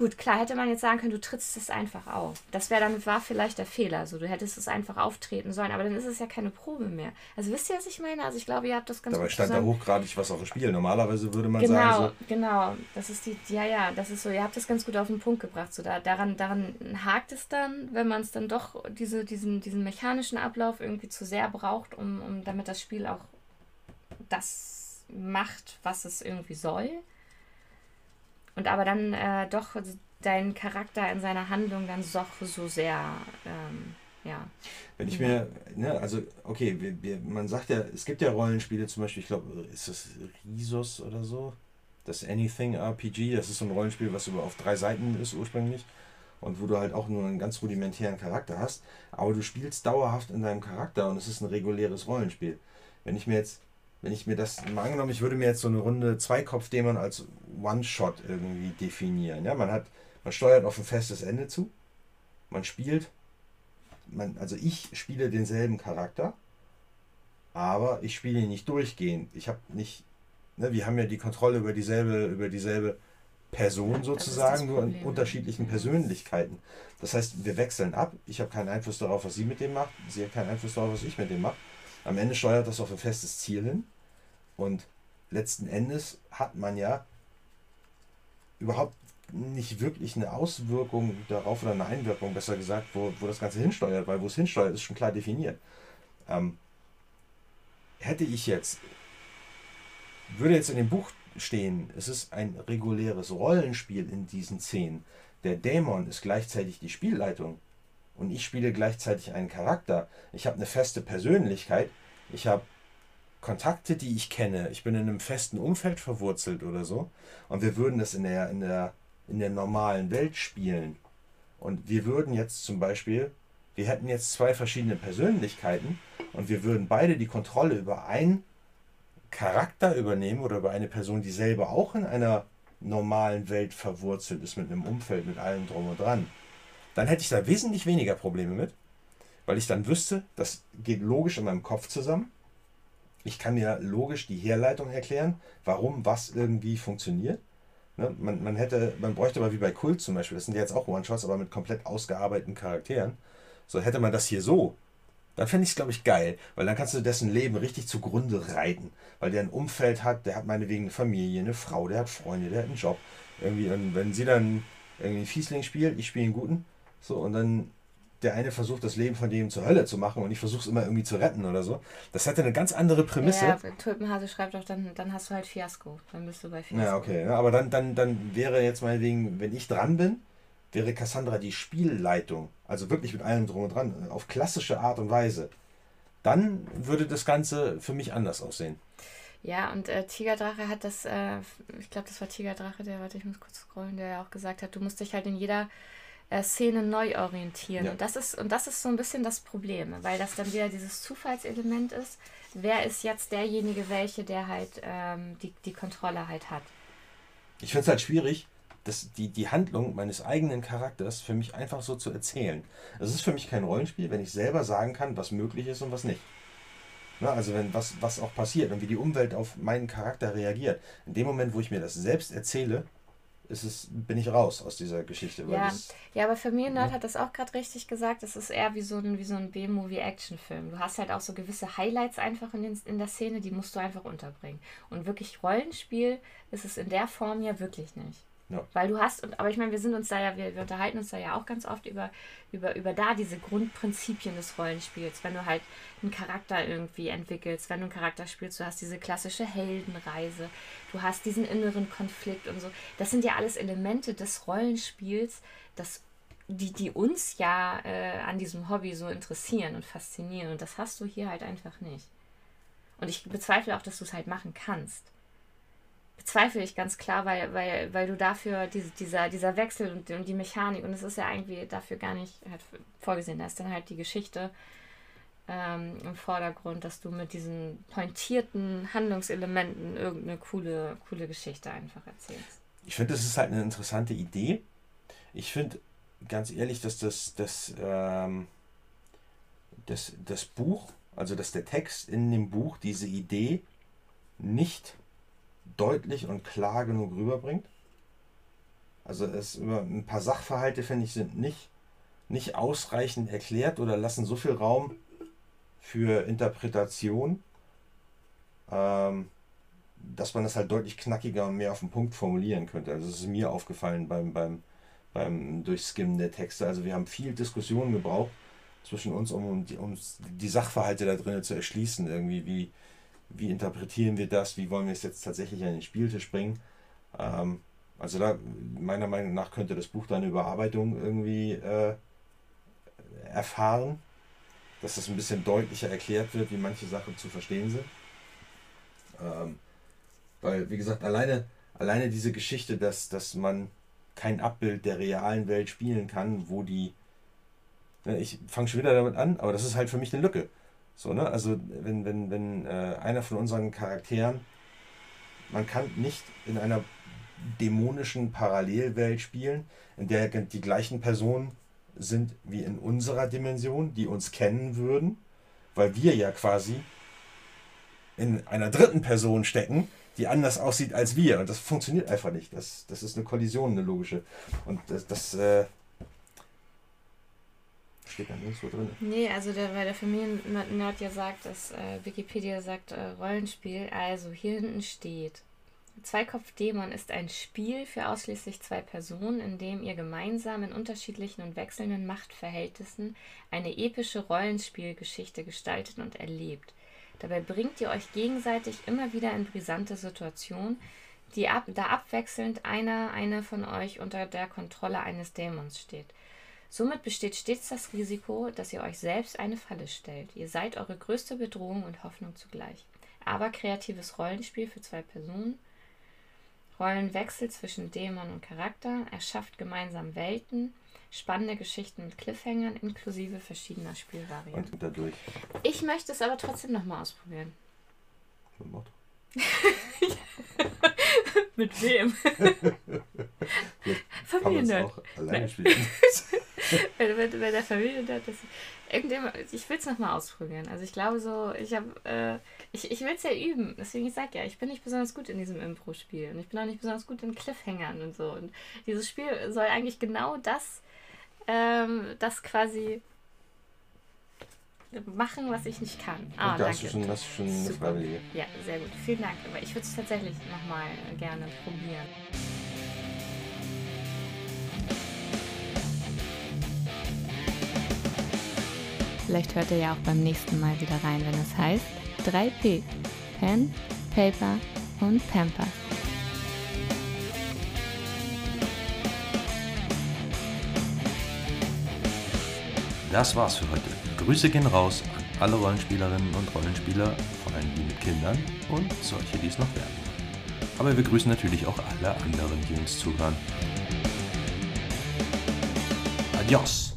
Gut, klar hätte man jetzt sagen können, du trittst es einfach auf. Das wäre dann war vielleicht der Fehler. So, du hättest es einfach auftreten sollen, aber dann ist es ja keine Probe mehr. Also wisst ihr, was ich meine? Also ich glaube, ihr habt das ganz Dabei gut stand da hochgradig was auf dem Spiel. Normalerweise würde man genau, sagen. So genau, das ist die, ja, ja, das ist so, ihr habt das ganz gut auf den Punkt gebracht. So, da, daran, daran hakt es dann, wenn man es dann doch diese, diesen, diesen mechanischen Ablauf irgendwie zu sehr braucht, um, um damit das Spiel auch das macht, was es irgendwie soll und aber dann äh, doch deinen Charakter in seiner Handlung dann doch so sehr, ähm, ja. Wenn ich mir, ne, also, okay, wir, wir, man sagt ja, es gibt ja Rollenspiele, zum Beispiel, ich glaube, ist das Risos oder so? Das Anything RPG, das ist so ein Rollenspiel, was über auf drei Seiten ist ursprünglich und wo du halt auch nur einen ganz rudimentären Charakter hast, aber du spielst dauerhaft in deinem Charakter und es ist ein reguläres Rollenspiel. Wenn ich mir jetzt wenn ich mir das mal angenommen, ich würde mir jetzt so eine Runde Zweikopf-Dämon als One-Shot irgendwie definieren. Ja, man hat, man steuert auf ein festes Ende zu, man spielt, man, also ich spiele denselben Charakter, aber ich spiele ihn nicht durchgehend. Ich habe nicht, ne, wir haben ja die Kontrolle über dieselbe, über dieselbe Person sozusagen, nur in unterschiedlichen Persönlichkeiten. Das heißt, wir wechseln ab. Ich habe keinen Einfluss darauf, was sie mit dem macht. Sie hat keinen Einfluss darauf, was ich mit dem mache. Am Ende steuert das auf ein festes Ziel hin. Und letzten Endes hat man ja überhaupt nicht wirklich eine Auswirkung darauf oder eine Einwirkung, besser gesagt, wo, wo das Ganze hinsteuert, weil wo es hinsteuert, ist schon klar definiert. Ähm, hätte ich jetzt, würde jetzt in dem Buch stehen, es ist ein reguläres Rollenspiel in diesen Szenen. Der Dämon ist gleichzeitig die Spielleitung und ich spiele gleichzeitig einen Charakter. Ich habe eine feste Persönlichkeit. Ich habe Kontakte, die ich kenne. Ich bin in einem festen Umfeld verwurzelt oder so. Und wir würden das in der, in der, in der normalen Welt spielen. Und wir würden jetzt zum Beispiel, wir hätten jetzt zwei verschiedene Persönlichkeiten und wir würden beide die Kontrolle über einen Charakter übernehmen oder über eine Person, die selber auch in einer normalen Welt verwurzelt ist, mit einem Umfeld, mit allem drum und dran dann hätte ich da wesentlich weniger Probleme mit. weil ich dann wüsste, das geht logisch in meinem Kopf zusammen. Ich kann mir logisch die Herleitung erklären, warum was irgendwie funktioniert. Ne? Man, man, hätte, man bräuchte aber wie bei Kult zum Beispiel, das sind ja jetzt auch One-Shots, aber mit komplett ausgearbeiteten Charakteren. So hätte man das hier so, dann fände ich es, glaube ich, geil, weil dann kannst du dessen Leben richtig zugrunde reiten. Weil der ein Umfeld hat, der hat meinetwegen eine Familie, eine Frau, der hat Freunde, der hat einen Job. Irgendwie, und wenn sie dann irgendwie einen Fiesling spielt, ich spiele einen guten, so, und dann der eine versucht, das Leben von dem zur Hölle zu machen und ich versuche es immer irgendwie zu retten oder so. Das hätte eine ganz andere Prämisse. Ja, Tulpenhase schreibt doch, dann, dann hast du halt Fiasko. Dann bist du bei Fiasko. Ja, okay. Ja, aber dann, dann, dann wäre jetzt meinetwegen, wenn ich dran bin, wäre Cassandra die Spielleitung. Also wirklich mit allem drum und dran, auf klassische Art und Weise. Dann würde das Ganze für mich anders aussehen. Ja, und äh, Tigerdrache hat das, äh, ich glaube, das war Tigerdrache, der, warte, ich muss kurz scrollen, der ja auch gesagt hat, du musst dich halt in jeder äh, Szene neu orientieren. Ja. Und, das ist, und das ist so ein bisschen das Problem, weil das dann wieder dieses Zufallselement ist. Wer ist jetzt derjenige, welche, der halt ähm, die, die Kontrolle halt hat? Ich finde es halt schwierig, das, die, die Handlung meines eigenen Charakters für mich einfach so zu erzählen. Es ist für mich kein Rollenspiel, wenn ich selber sagen kann, was möglich ist und was nicht. Na, also wenn was, was auch passiert und wie die Umwelt auf meinen Charakter reagiert. In dem Moment, wo ich mir das selbst erzähle, ist es, bin ich raus aus dieser Geschichte. ja. Ja, aber Familiennerd ja. hat das auch gerade richtig gesagt. Es ist eher wie so ein, wie so ein B-Movie-Action-Film. Du hast halt auch so gewisse Highlights einfach in, den, in der Szene, die musst du einfach unterbringen. Und wirklich Rollenspiel ist es in der Form ja wirklich nicht. Weil du hast, und, aber ich meine, wir sind uns da ja, wir, wir unterhalten uns da ja auch ganz oft über, über, über da diese Grundprinzipien des Rollenspiels. Wenn du halt einen Charakter irgendwie entwickelst, wenn du einen Charakter spielst, du hast diese klassische Heldenreise, du hast diesen inneren Konflikt und so. Das sind ja alles Elemente des Rollenspiels, das, die, die uns ja äh, an diesem Hobby so interessieren und faszinieren. Und das hast du hier halt einfach nicht. Und ich bezweifle auch, dass du es halt machen kannst bezweifle ich ganz klar, weil, weil, weil du dafür diese, dieser, dieser Wechsel und, und die Mechanik, und es ist ja irgendwie dafür gar nicht halt vorgesehen, da ist dann halt die Geschichte ähm, im Vordergrund, dass du mit diesen pointierten Handlungselementen irgendeine coole, coole Geschichte einfach erzählst. Ich finde, das ist halt eine interessante Idee. Ich finde ganz ehrlich, dass das, das, ähm, das, das Buch, also dass der Text in dem Buch diese Idee nicht deutlich und klar genug rüberbringt. Also es über ein paar Sachverhalte, finde ich, sind nicht, nicht ausreichend erklärt oder lassen so viel Raum für Interpretation, ähm, dass man das halt deutlich knackiger und mehr auf den Punkt formulieren könnte. Also es ist mir aufgefallen beim, beim, beim Durchskimmen der Texte. Also wir haben viel Diskussion gebraucht zwischen uns, um, um, die, um die Sachverhalte da drinnen zu erschließen. Irgendwie, wie, wie interpretieren wir das, wie wollen wir es jetzt tatsächlich an den Spieltisch bringen. Ähm, also da, meiner Meinung nach, könnte das Buch da eine Überarbeitung irgendwie äh, erfahren, dass das ein bisschen deutlicher erklärt wird, wie manche Sachen zu verstehen sind. Ähm, weil, wie gesagt, alleine, alleine diese Geschichte, dass, dass man kein Abbild der realen Welt spielen kann, wo die. Ne, ich fange schon wieder damit an, aber das ist halt für mich eine Lücke. So, ne? Also wenn, wenn, wenn äh, einer von unseren Charakteren, man kann nicht in einer dämonischen Parallelwelt spielen, in der die gleichen Personen sind wie in unserer Dimension, die uns kennen würden, weil wir ja quasi in einer dritten Person stecken, die anders aussieht als wir. Und das funktioniert einfach nicht. Das, das ist eine Kollision, eine logische. Und das, das äh, steht da nirgendwo drin. Nee, also der, weil der Familiennerd ja sagt, dass äh, Wikipedia sagt äh, Rollenspiel. Also hier hinten steht. Zweikopf-Dämon ist ein Spiel für ausschließlich zwei Personen, in dem ihr gemeinsam in unterschiedlichen und wechselnden Machtverhältnissen eine epische Rollenspielgeschichte gestaltet und erlebt. Dabei bringt ihr euch gegenseitig immer wieder in brisante Situationen, die ab, da abwechselnd einer, eine von euch unter der Kontrolle eines Dämons steht. Somit besteht stets das Risiko, dass ihr euch selbst eine Falle stellt. Ihr seid eure größte Bedrohung und Hoffnung zugleich. Aber kreatives Rollenspiel für zwei Personen, Rollenwechsel zwischen Dämon und Charakter, erschafft gemeinsam Welten, spannende Geschichten mit Cliffhangern inklusive verschiedener Spielvarianten. Und dadurch. Ich möchte es aber trotzdem nochmal ausprobieren. Mit wem? Familiennerd. auch alleine spielen. wenn, wenn, wenn der Familiennerd ist. Irgendjemand, ich will es nochmal ausprobieren. Also ich glaube so, ich habe, äh, ich, ich will es ja üben. Deswegen, ich sage ja, ich bin nicht besonders gut in diesem Impro-Spiel. Und ich bin auch nicht besonders gut in Cliffhangern und so. Und dieses Spiel soll eigentlich genau das, ähm, das quasi machen, was ich nicht kann. Ah, da danke. hast du schon, hast du schon eine Super. Freiwillige. Ja, sehr gut. Vielen Dank. Aber ich würde es tatsächlich nochmal gerne probieren. Vielleicht hört ihr ja auch beim nächsten Mal wieder rein, wenn es heißt 3P. Pen, Paper und Pampers. Das war's für heute. Grüße gehen raus an alle Rollenspielerinnen und Rollenspieler, vor allem die mit Kindern und solche, die es noch werden. Aber wir grüßen natürlich auch alle anderen, die uns zuhören. Adios!